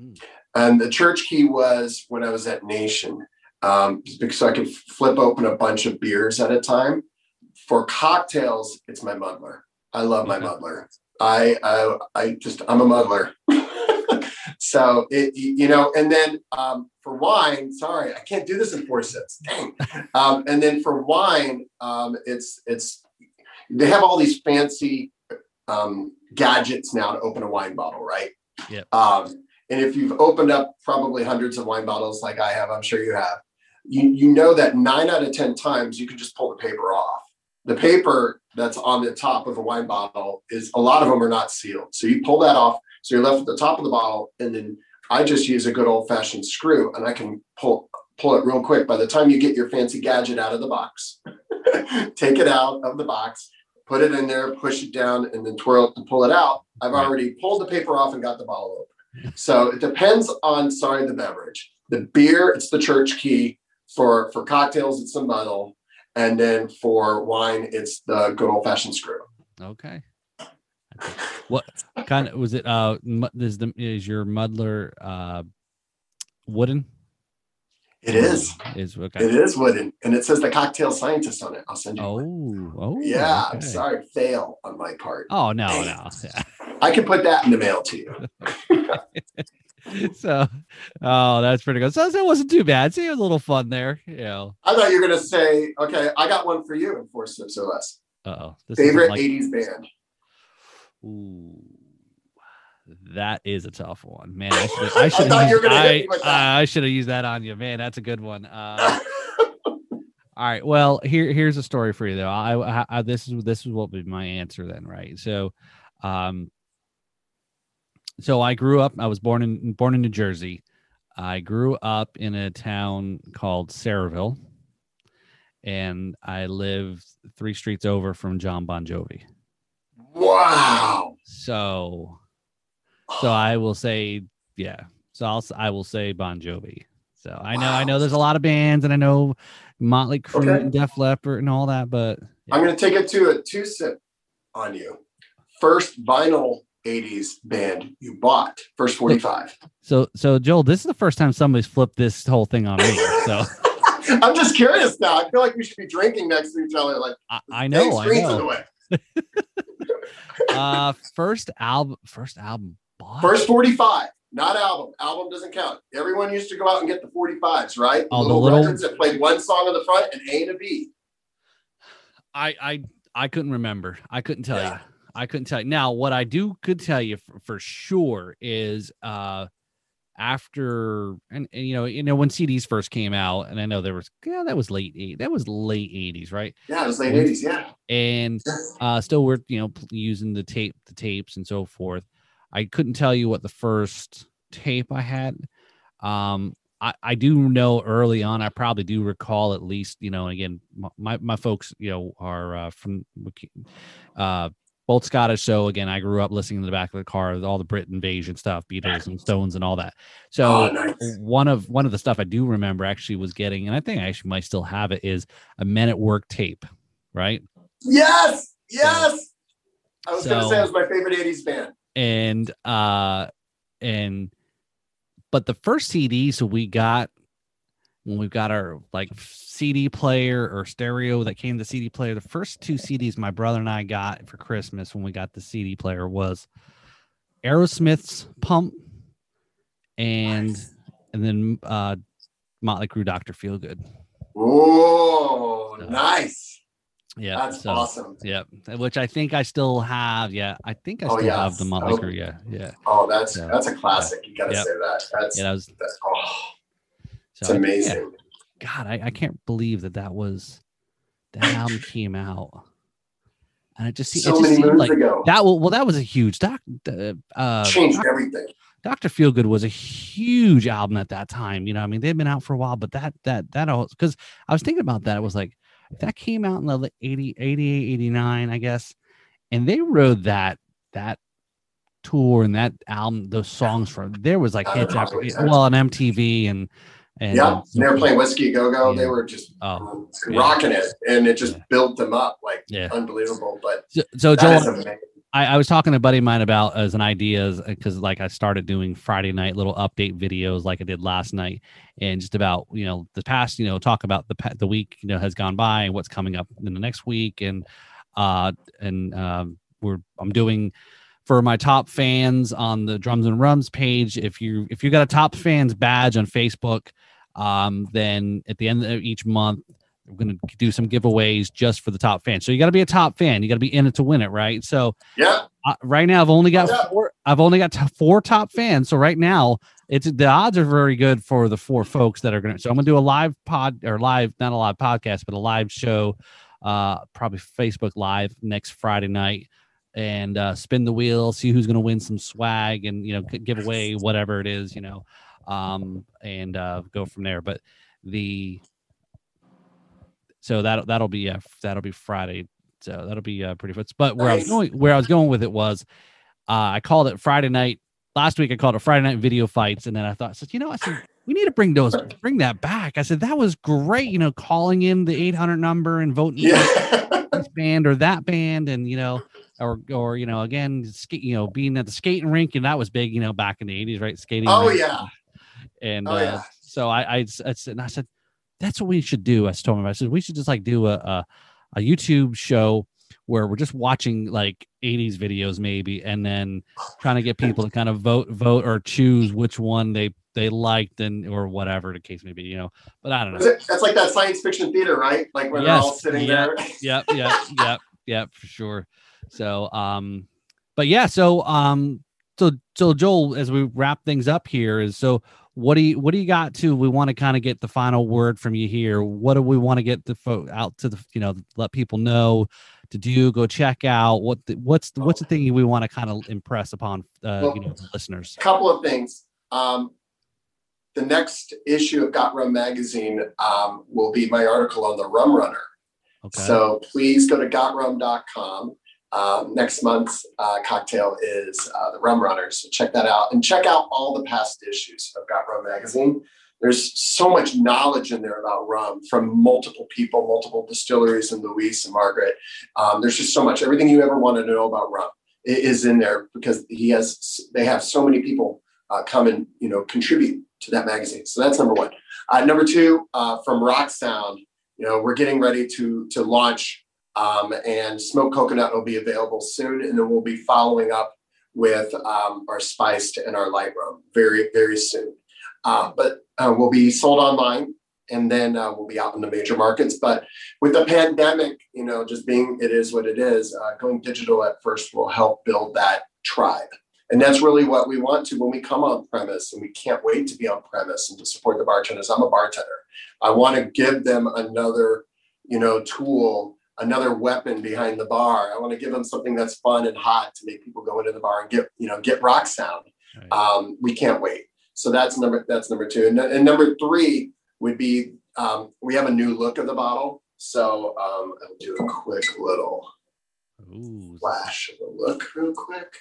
Mm. And the church key was when I was at Nation, um, because I could flip open a bunch of beers at a time. For cocktails, it's my muddler. I love my muddler. I, I I just I'm a muddler. so it you know, and then um, for wine, sorry, I can't do this in four sips. Dang. Um, and then for wine, um, it's it's they have all these fancy um, gadgets now to open a wine bottle, right? Yeah. Um, and if you've opened up probably hundreds of wine bottles like I have, I'm sure you have, you, you know that nine out of 10 times you can just pull the paper off. The paper that's on the top of a wine bottle is a lot of them are not sealed. So you pull that off. So you're left with the top of the bottle. And then I just use a good old fashioned screw and I can pull pull it real quick. By the time you get your fancy gadget out of the box, take it out of the box, put it in there, push it down, and then twirl it to pull it out. I've already pulled the paper off and got the bottle open. So it depends on sorry the beverage. The beer, it's the church key. For for cocktails, it's the muddle, and then for wine, it's the good old fashioned screw. Okay. What kind of was it? Uh, is the is your muddler uh wooden? It is. Is okay. It is wooden, and it says the cocktail scientist on it. I'll send you. one. Oh, oh, yeah. I'm sorry, fail on my part. Oh no, Dang no. Yeah. I can put that in the mail to you. so, oh, that's pretty good. So it wasn't too bad. See, it was a little fun there. You know. I thought you were gonna say, okay, I got one for you in four sips or less. Uh oh. Favorite like- '80s band. Ooh, that is a tough one, man. I should I should thought have used, I, that. I, I should have used that on you, man. That's a good one. Uh, all right. Well, here here's a story for you though. I, I, I this is this is what would be my answer then, right? So, um, so I grew up. I was born in born in New Jersey. I grew up in a town called Sayreville, and I lived three streets over from John Bon Jovi. wow. So, so I will say, yeah. So I'll I will say Bon Jovi. So I know I know there's a lot of bands, and I know Motley Crue Okay. and Def Leppard and all that, but I'm going to take it to a two sip on you. First vinyl 80s band you bought, first 45. so so Joel, this is the first time somebody's flipped this whole thing on me. So I'm just curious now. I feel like we should be drinking next to each other. Like, I, I know, I screens in the know. way. Uh, first album, first album. Bought. First 45, not album. Album doesn't count. Everyone used to go out and get the 45s, right? Oh, the little, little- records that played one song on the front, and A and a B. I I I couldn't remember. I couldn't tell Yeah. you. I couldn't tell you. Now, what I do could tell you for, for sure is uh after and, and you know you know when CDs first came out, and I know there was yeah that was late eight that was late eighties right, Yeah, it was late 80s. Yeah. and uh still we're you know using the tape the tapes and so forth. I couldn't tell you what the first tape I had. Um, I, I do know early on, I probably do recall at least, you know, and again, my, my folks, you know, are uh, from uh, both Scottish. So again, I grew up listening to the back of the car, all the Brit invasion stuff, Beatles and Stones and all that. So oh, nice. one of one of the stuff I do remember actually was getting, and I think I actually might still have it, is a Men at Work tape, right? Yes. Yes. I was going to say it was my favorite 80s band. And uh and but the first CD so we got when we got our like CD player or stereo that came the CD player the first two CDs my brother and I got for Christmas when we got the CD player was Aerosmith's Pump and Nice. and then uh Motley Crue Dr. Feelgood. Oh, So- nice. Yeah. That's so awesome. yeah, which I think I still have. Yeah, I think I Oh, still have the Motley Oh. Crue. Yeah, yeah. Oh, that's So, that's a classic. You got to Yep. say that. That's, Yeah, that was that's oh, it's so I- yeah. amazing. God, I, I can't believe that that was that album came out, and it just, se- it So just many seemed like ago, that. Well, well, that was a huge doc. Uh, changed Doc- everything. Doctor Feelgood was a huge album at that time. You know, I mean, they'd been out for a while, but that that that all because I was thinking about that. It was like that came out in the late 80, 88, 89, I guess, and they rode that that tour and that album, those songs from there was like hits after well on MTV and and yeah, and and they were playing Whiskey Go Go. They were just Oh, yeah. rocking it, and it just Yeah. built them up like Yeah. unbelievable. But So, so Joel. I, I was talking to a buddy of mine about as an idea because like I started doing Friday night little update videos like I did last night and just about you know the past you know talk about the the week you know has gone by and what's coming up in the next week and uh and um we're I'm doing for my top fans on the drums and rums page if you if you got a top fans badge on Facebook um then at the end of each month we're going to do some giveaways just for the top fans so you got to be a top fan you got to be in it to win it right so Yeah, uh, right now I've only got Yeah. four. I've only got t- four top fans. So right now it's the odds are very good for the four folks that are gonna. So I'm gonna do a live pod or live, not a live podcast, but a live show, uh, probably Facebook Live next Friday night, and uh, spin the wheel, see who's gonna win some swag, and you know give away whatever it is, you know, um, and uh, go from there. But the so that that'll be uh, that'll be Friday. So that'll be uh, pretty fun. But where I was going, where I was going with it was, uh, I called it Friday night. Last week I called it Friday night video fights, and then I thought, I said, you know, I said we need to bring those, bring that back. I said that was great. You know, calling in the 800 number and voting yeah, this band or that band, and you know, or or you know, again, skate, you know, being at the skating rink, and that was big, you know, back in the 80s, right? Skating. oh rink. yeah, And Oh, uh, yeah. so I, I, I said, and I said, that's what we should do. I told him, I said, we should just like do a, a, a YouTube show where we're just watching like 80s videos maybe, and then trying to get people to kind of vote, vote or choose which one they, they liked and, or whatever the case may be, you know, but I don't know. that's like that science fiction theater, right? Like when they're all sitting yeah. there. yep, yep, yep, yep, for sure. So, um, but yeah, so, um, so, so Joel, as we wrap things up here, is so what do you, what do you got to? We want to kind of get the final word from you here. What do we want to get the fo- out to the, you know, let people know to do? Go check out what, the, what's the, what's the thing we want to kind of impress upon, uh, Well- you know, the listeners. couple of things. Um, the next issue of Got Rum magazine um, will be my article on the Rum Runner. Okay. So please go to gotrum.com Um, next month's uh, cocktail is uh, the Rum Runners. So check that out and check out all the past issues of Got Rum magazine. There's so much knowledge in there about rum from multiple people, multiple distilleries, and Luis and Margaret. Um, there's just so much. Everything you ever want to know about rum is in there because he has. They have so many people uh, come and you know contribute to that magazine. So that's number one. Uh, number two, uh, from Rock Sound, you know, we're getting ready to to launch, um, and smoked coconut will be available soon, and then we'll be following up with um, our spiced and our light rum very very soon. Uh, but uh, will be sold online, and then uh, we'll be out in the major markets. But with the pandemic, you know, just being it is what it is, uh, going digital at first will help build that tribe. And that's really what we want to when we come on premise, and we can't wait to be on premise and to support the bartenders. I'm a bartender. I want to give them another, you know, tool, another weapon behind the bar. I want to give them something that's fun and hot to make people go into the bar and get, you know, get rock sound. Right. Um, we can't wait. So that's number that's number two. And, and number three would be um, we have a new look of the bottle. So um, I'll do a quick little Ooh, flash of the look real quick.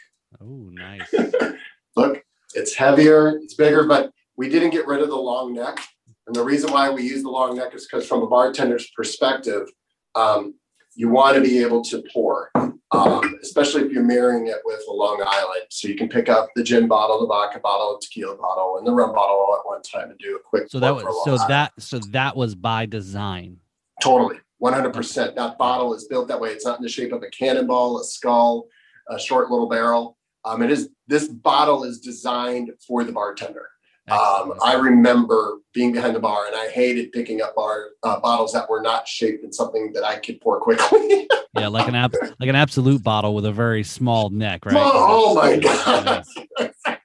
oh, nice. Look, it's heavier, it's bigger, but we didn't get rid of the long neck. And the reason why we use the long neck is because, from a bartender's perspective, um, you want to be able to pour, um, especially if you're marrying it with a Long Island. So you can pick up the gin bottle, the vodka bottle, the tequila bottle, and the rum bottle all at one time and do a quick. So that was so Island. that so that was by design. Totally, one hundred percent. That bottle is built that way. It's not in the shape of a cannonball, a skull, a short little barrel. Um, it is. This bottle is designed for the bartender. Um, I remember being behind the bar, and I hated picking up bar uh, bottles that were not shaped in something that I could pour quickly. yeah, like an ab- like an Absolut bottle with a very small neck, right? Oh, my god!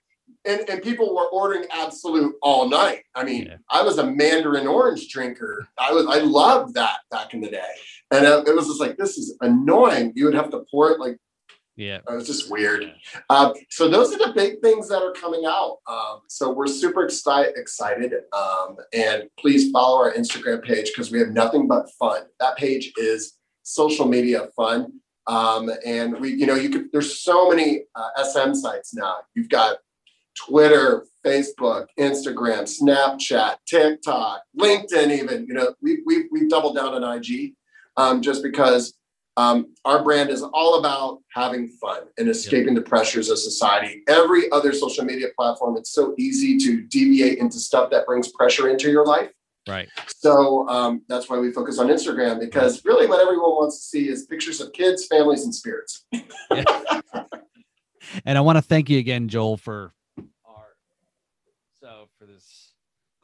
and and people were ordering Absolut all night. I mean, Yeah. I was a Mandarin orange drinker. I was I loved that back in the day, and uh, it was just like this is annoying. You would have to pour it like Yeah. it was just weird. Um, so those are the big things that are coming out. Um, so we're super excited, excited. Um, and please follow our Instagram page because we have nothing but fun. That page is social media fun. Um, and we, you know, you could. There's so many uh, SM sites now. You've got Twitter, Facebook, Instagram, Snapchat, TikTok, LinkedIn. Even you know, we we we've doubled down on IG um, just because um, our brand is all about having fun and escaping the pressures of society. Every other social media platform, it's so easy to deviate into stuff that brings pressure into your life. Right. So um, that's why we focus on Instagram because really what everyone wants to see is pictures of kids, families, and spirits. And I want to thank you again, Joel, for our so for this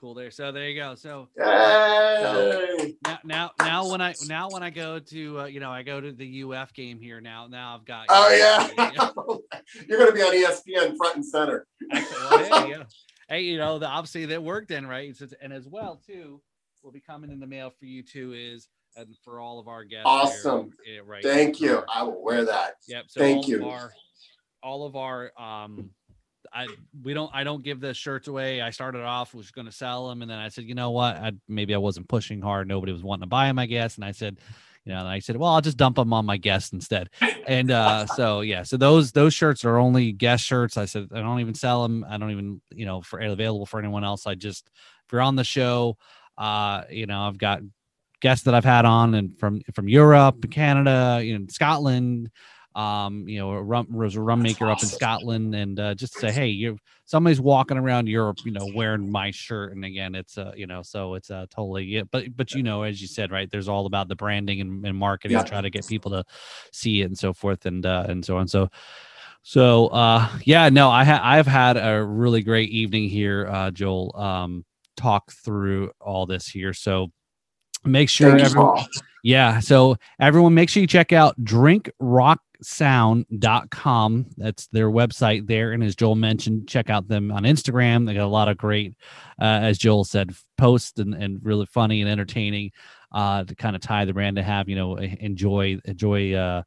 cool there. So there you go. So Yay! now now now when I now when I go to uh, you know I go to the UF game here now now I've got Oh yeah, you're going to be on ESPN front and center. Excellent. Well, hey, yeah. Hey, you know, the obviously that worked in, right? So, and as well, too, will be coming in the mail for you too is and for all of our guests. Awesome. yeah, right. Thank you. I will wear that. Yep. So Thank all you. Of our, all of our um I we don't I don't give the shirts away. I started off was going to sell them, and then I said, you know what? I maybe I wasn't pushing hard. Nobody was wanting to buy them, I guess. And I said, you know, and I said, well, I'll just dump them on my guests instead. And uh, so yeah, so those those shirts are only guest shirts. I said I don't even sell them. I don't even you know for available for anyone else. I just if you're on the show, uh, you know, I've got guests that I've had on and from from Europe, Canada, you know, Scotland. Um, you know, a rum was a rum maker up in. Scotland, and uh, just say, hey, you somebody's walking around Europe, you know, wearing my shirt, and again, it's uh, you know, so it's uh totally yeah, but but you know, as you said, right, there's all about the branding and, and marketing, Yeah. try to get people to see it and so forth, and uh, and so on. So so uh yeah, no, I ha- I've had a really great evening here, uh Joel. Um talk through all this here. So make sure everyone. Yeah. So everyone make sure you check out drinkrocksound.com. That's their website there. And as Joel mentioned, check out them on Instagram. They got a lot of great, uh, as Joel said, posts and, and really funny and entertaining uh, to kind of tie the brand to have, you know, enjoy, enjoy, uh,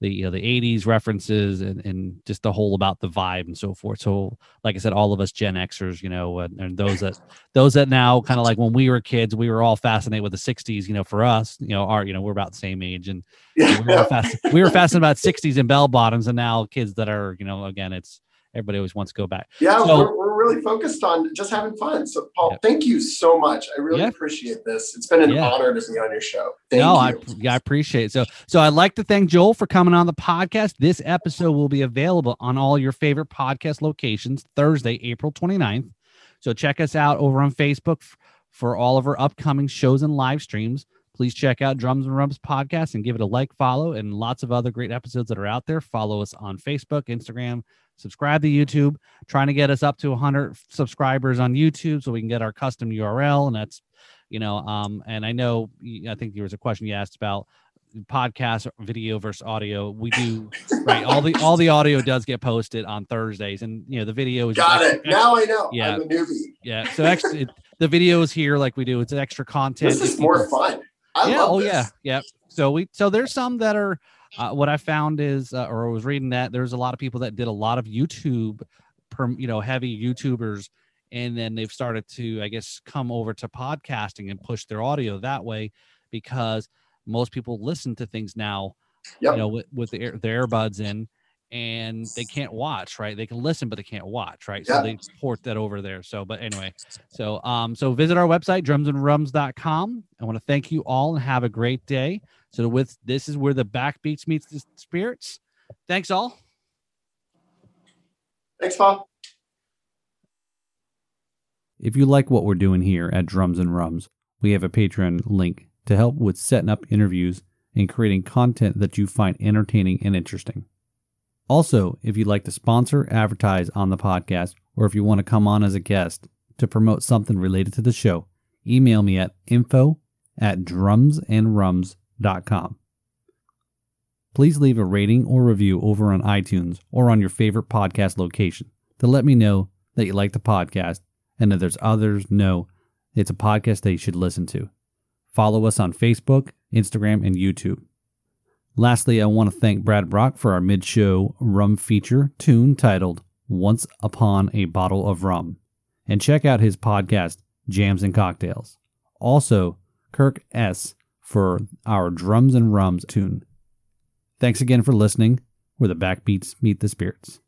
the you know the 80s references and, and just the whole about the vibe and so forth so like i said all of us gen xers you know and, and those that those that now kind of like when we were kids we were all fascinated with the 60s you know for us you know our you know we're about the same age and Yeah. we were, fast, we were fascinated about 60s and bell bottoms and now kids that are you know again it's everybody always wants to go back Yeah, So- we're, we're really focused on just having fun. So, Paul, Yeah. thank you so much. I really Yeah. appreciate this. It's been an Yeah. honor to be on your show. Thank no, you. I yeah, I appreciate it. So so I'd like to thank Joel for coming on the podcast. This episode will be available on all your favorite podcast locations Thursday, April 29th. So check us out over on Facebook f- for all of our upcoming shows and live streams. Please check out Drums and Rums podcast and give it a like, follow, and lots of other great episodes that are out there. Follow us on Facebook, Instagram, subscribe to YouTube. Trying to get us up to 100 subscribers on YouTube so we can get our custom URL, and that's you know um and i know I think there was a question you asked about podcast video versus audio we do right all the all the audio does get posted on thursdays and you know the video is Got extra- it. Now I know. Yeah. I'm a newbie. yeah so it, the video is here like we do it's extra content This is more fun. I yeah oh this. yeah yeah so we so there's some that are uh, what i found is uh, or I was reading that there's a lot of people that did a lot of youtube per you know heavy youtubers and then they've started to i guess come over to podcasting and push their audio that way because most people listen to things now Yep. you know with, with the, air, the earbuds in and they can't watch right? They can listen but they can't watch right? So they port that over there. So but anyway so um so visit our website drumsandrums.com i want to thank you all and have a great day. So with this is where the backbeats meets the spirits. Thanks all. Thanks, Paul. If you like what we're doing here at Drums and Rums, we have a Patreon link to help with setting up interviews and creating content that you find entertaining and interesting. Also, if you'd like to sponsor, advertise on the podcast, or if you want to come on as a guest to promote something related to the show, email me at info at drumsandrums.com. Please leave a rating or review over on iTunes or on your favorite podcast location to let me know that you like the podcast and that there's others know it's a podcast they should listen to. Follow us on Facebook, Instagram, and YouTube. Lastly, I want to thank Brad Brock for our mid show rum feature tune titled Once Upon a Bottle of Rum. And check out his podcast, Jams and Cocktails. Also, Kirk S. for our Drums and Rums tune. Thanks again for listening, where the backbeats meet the spirits.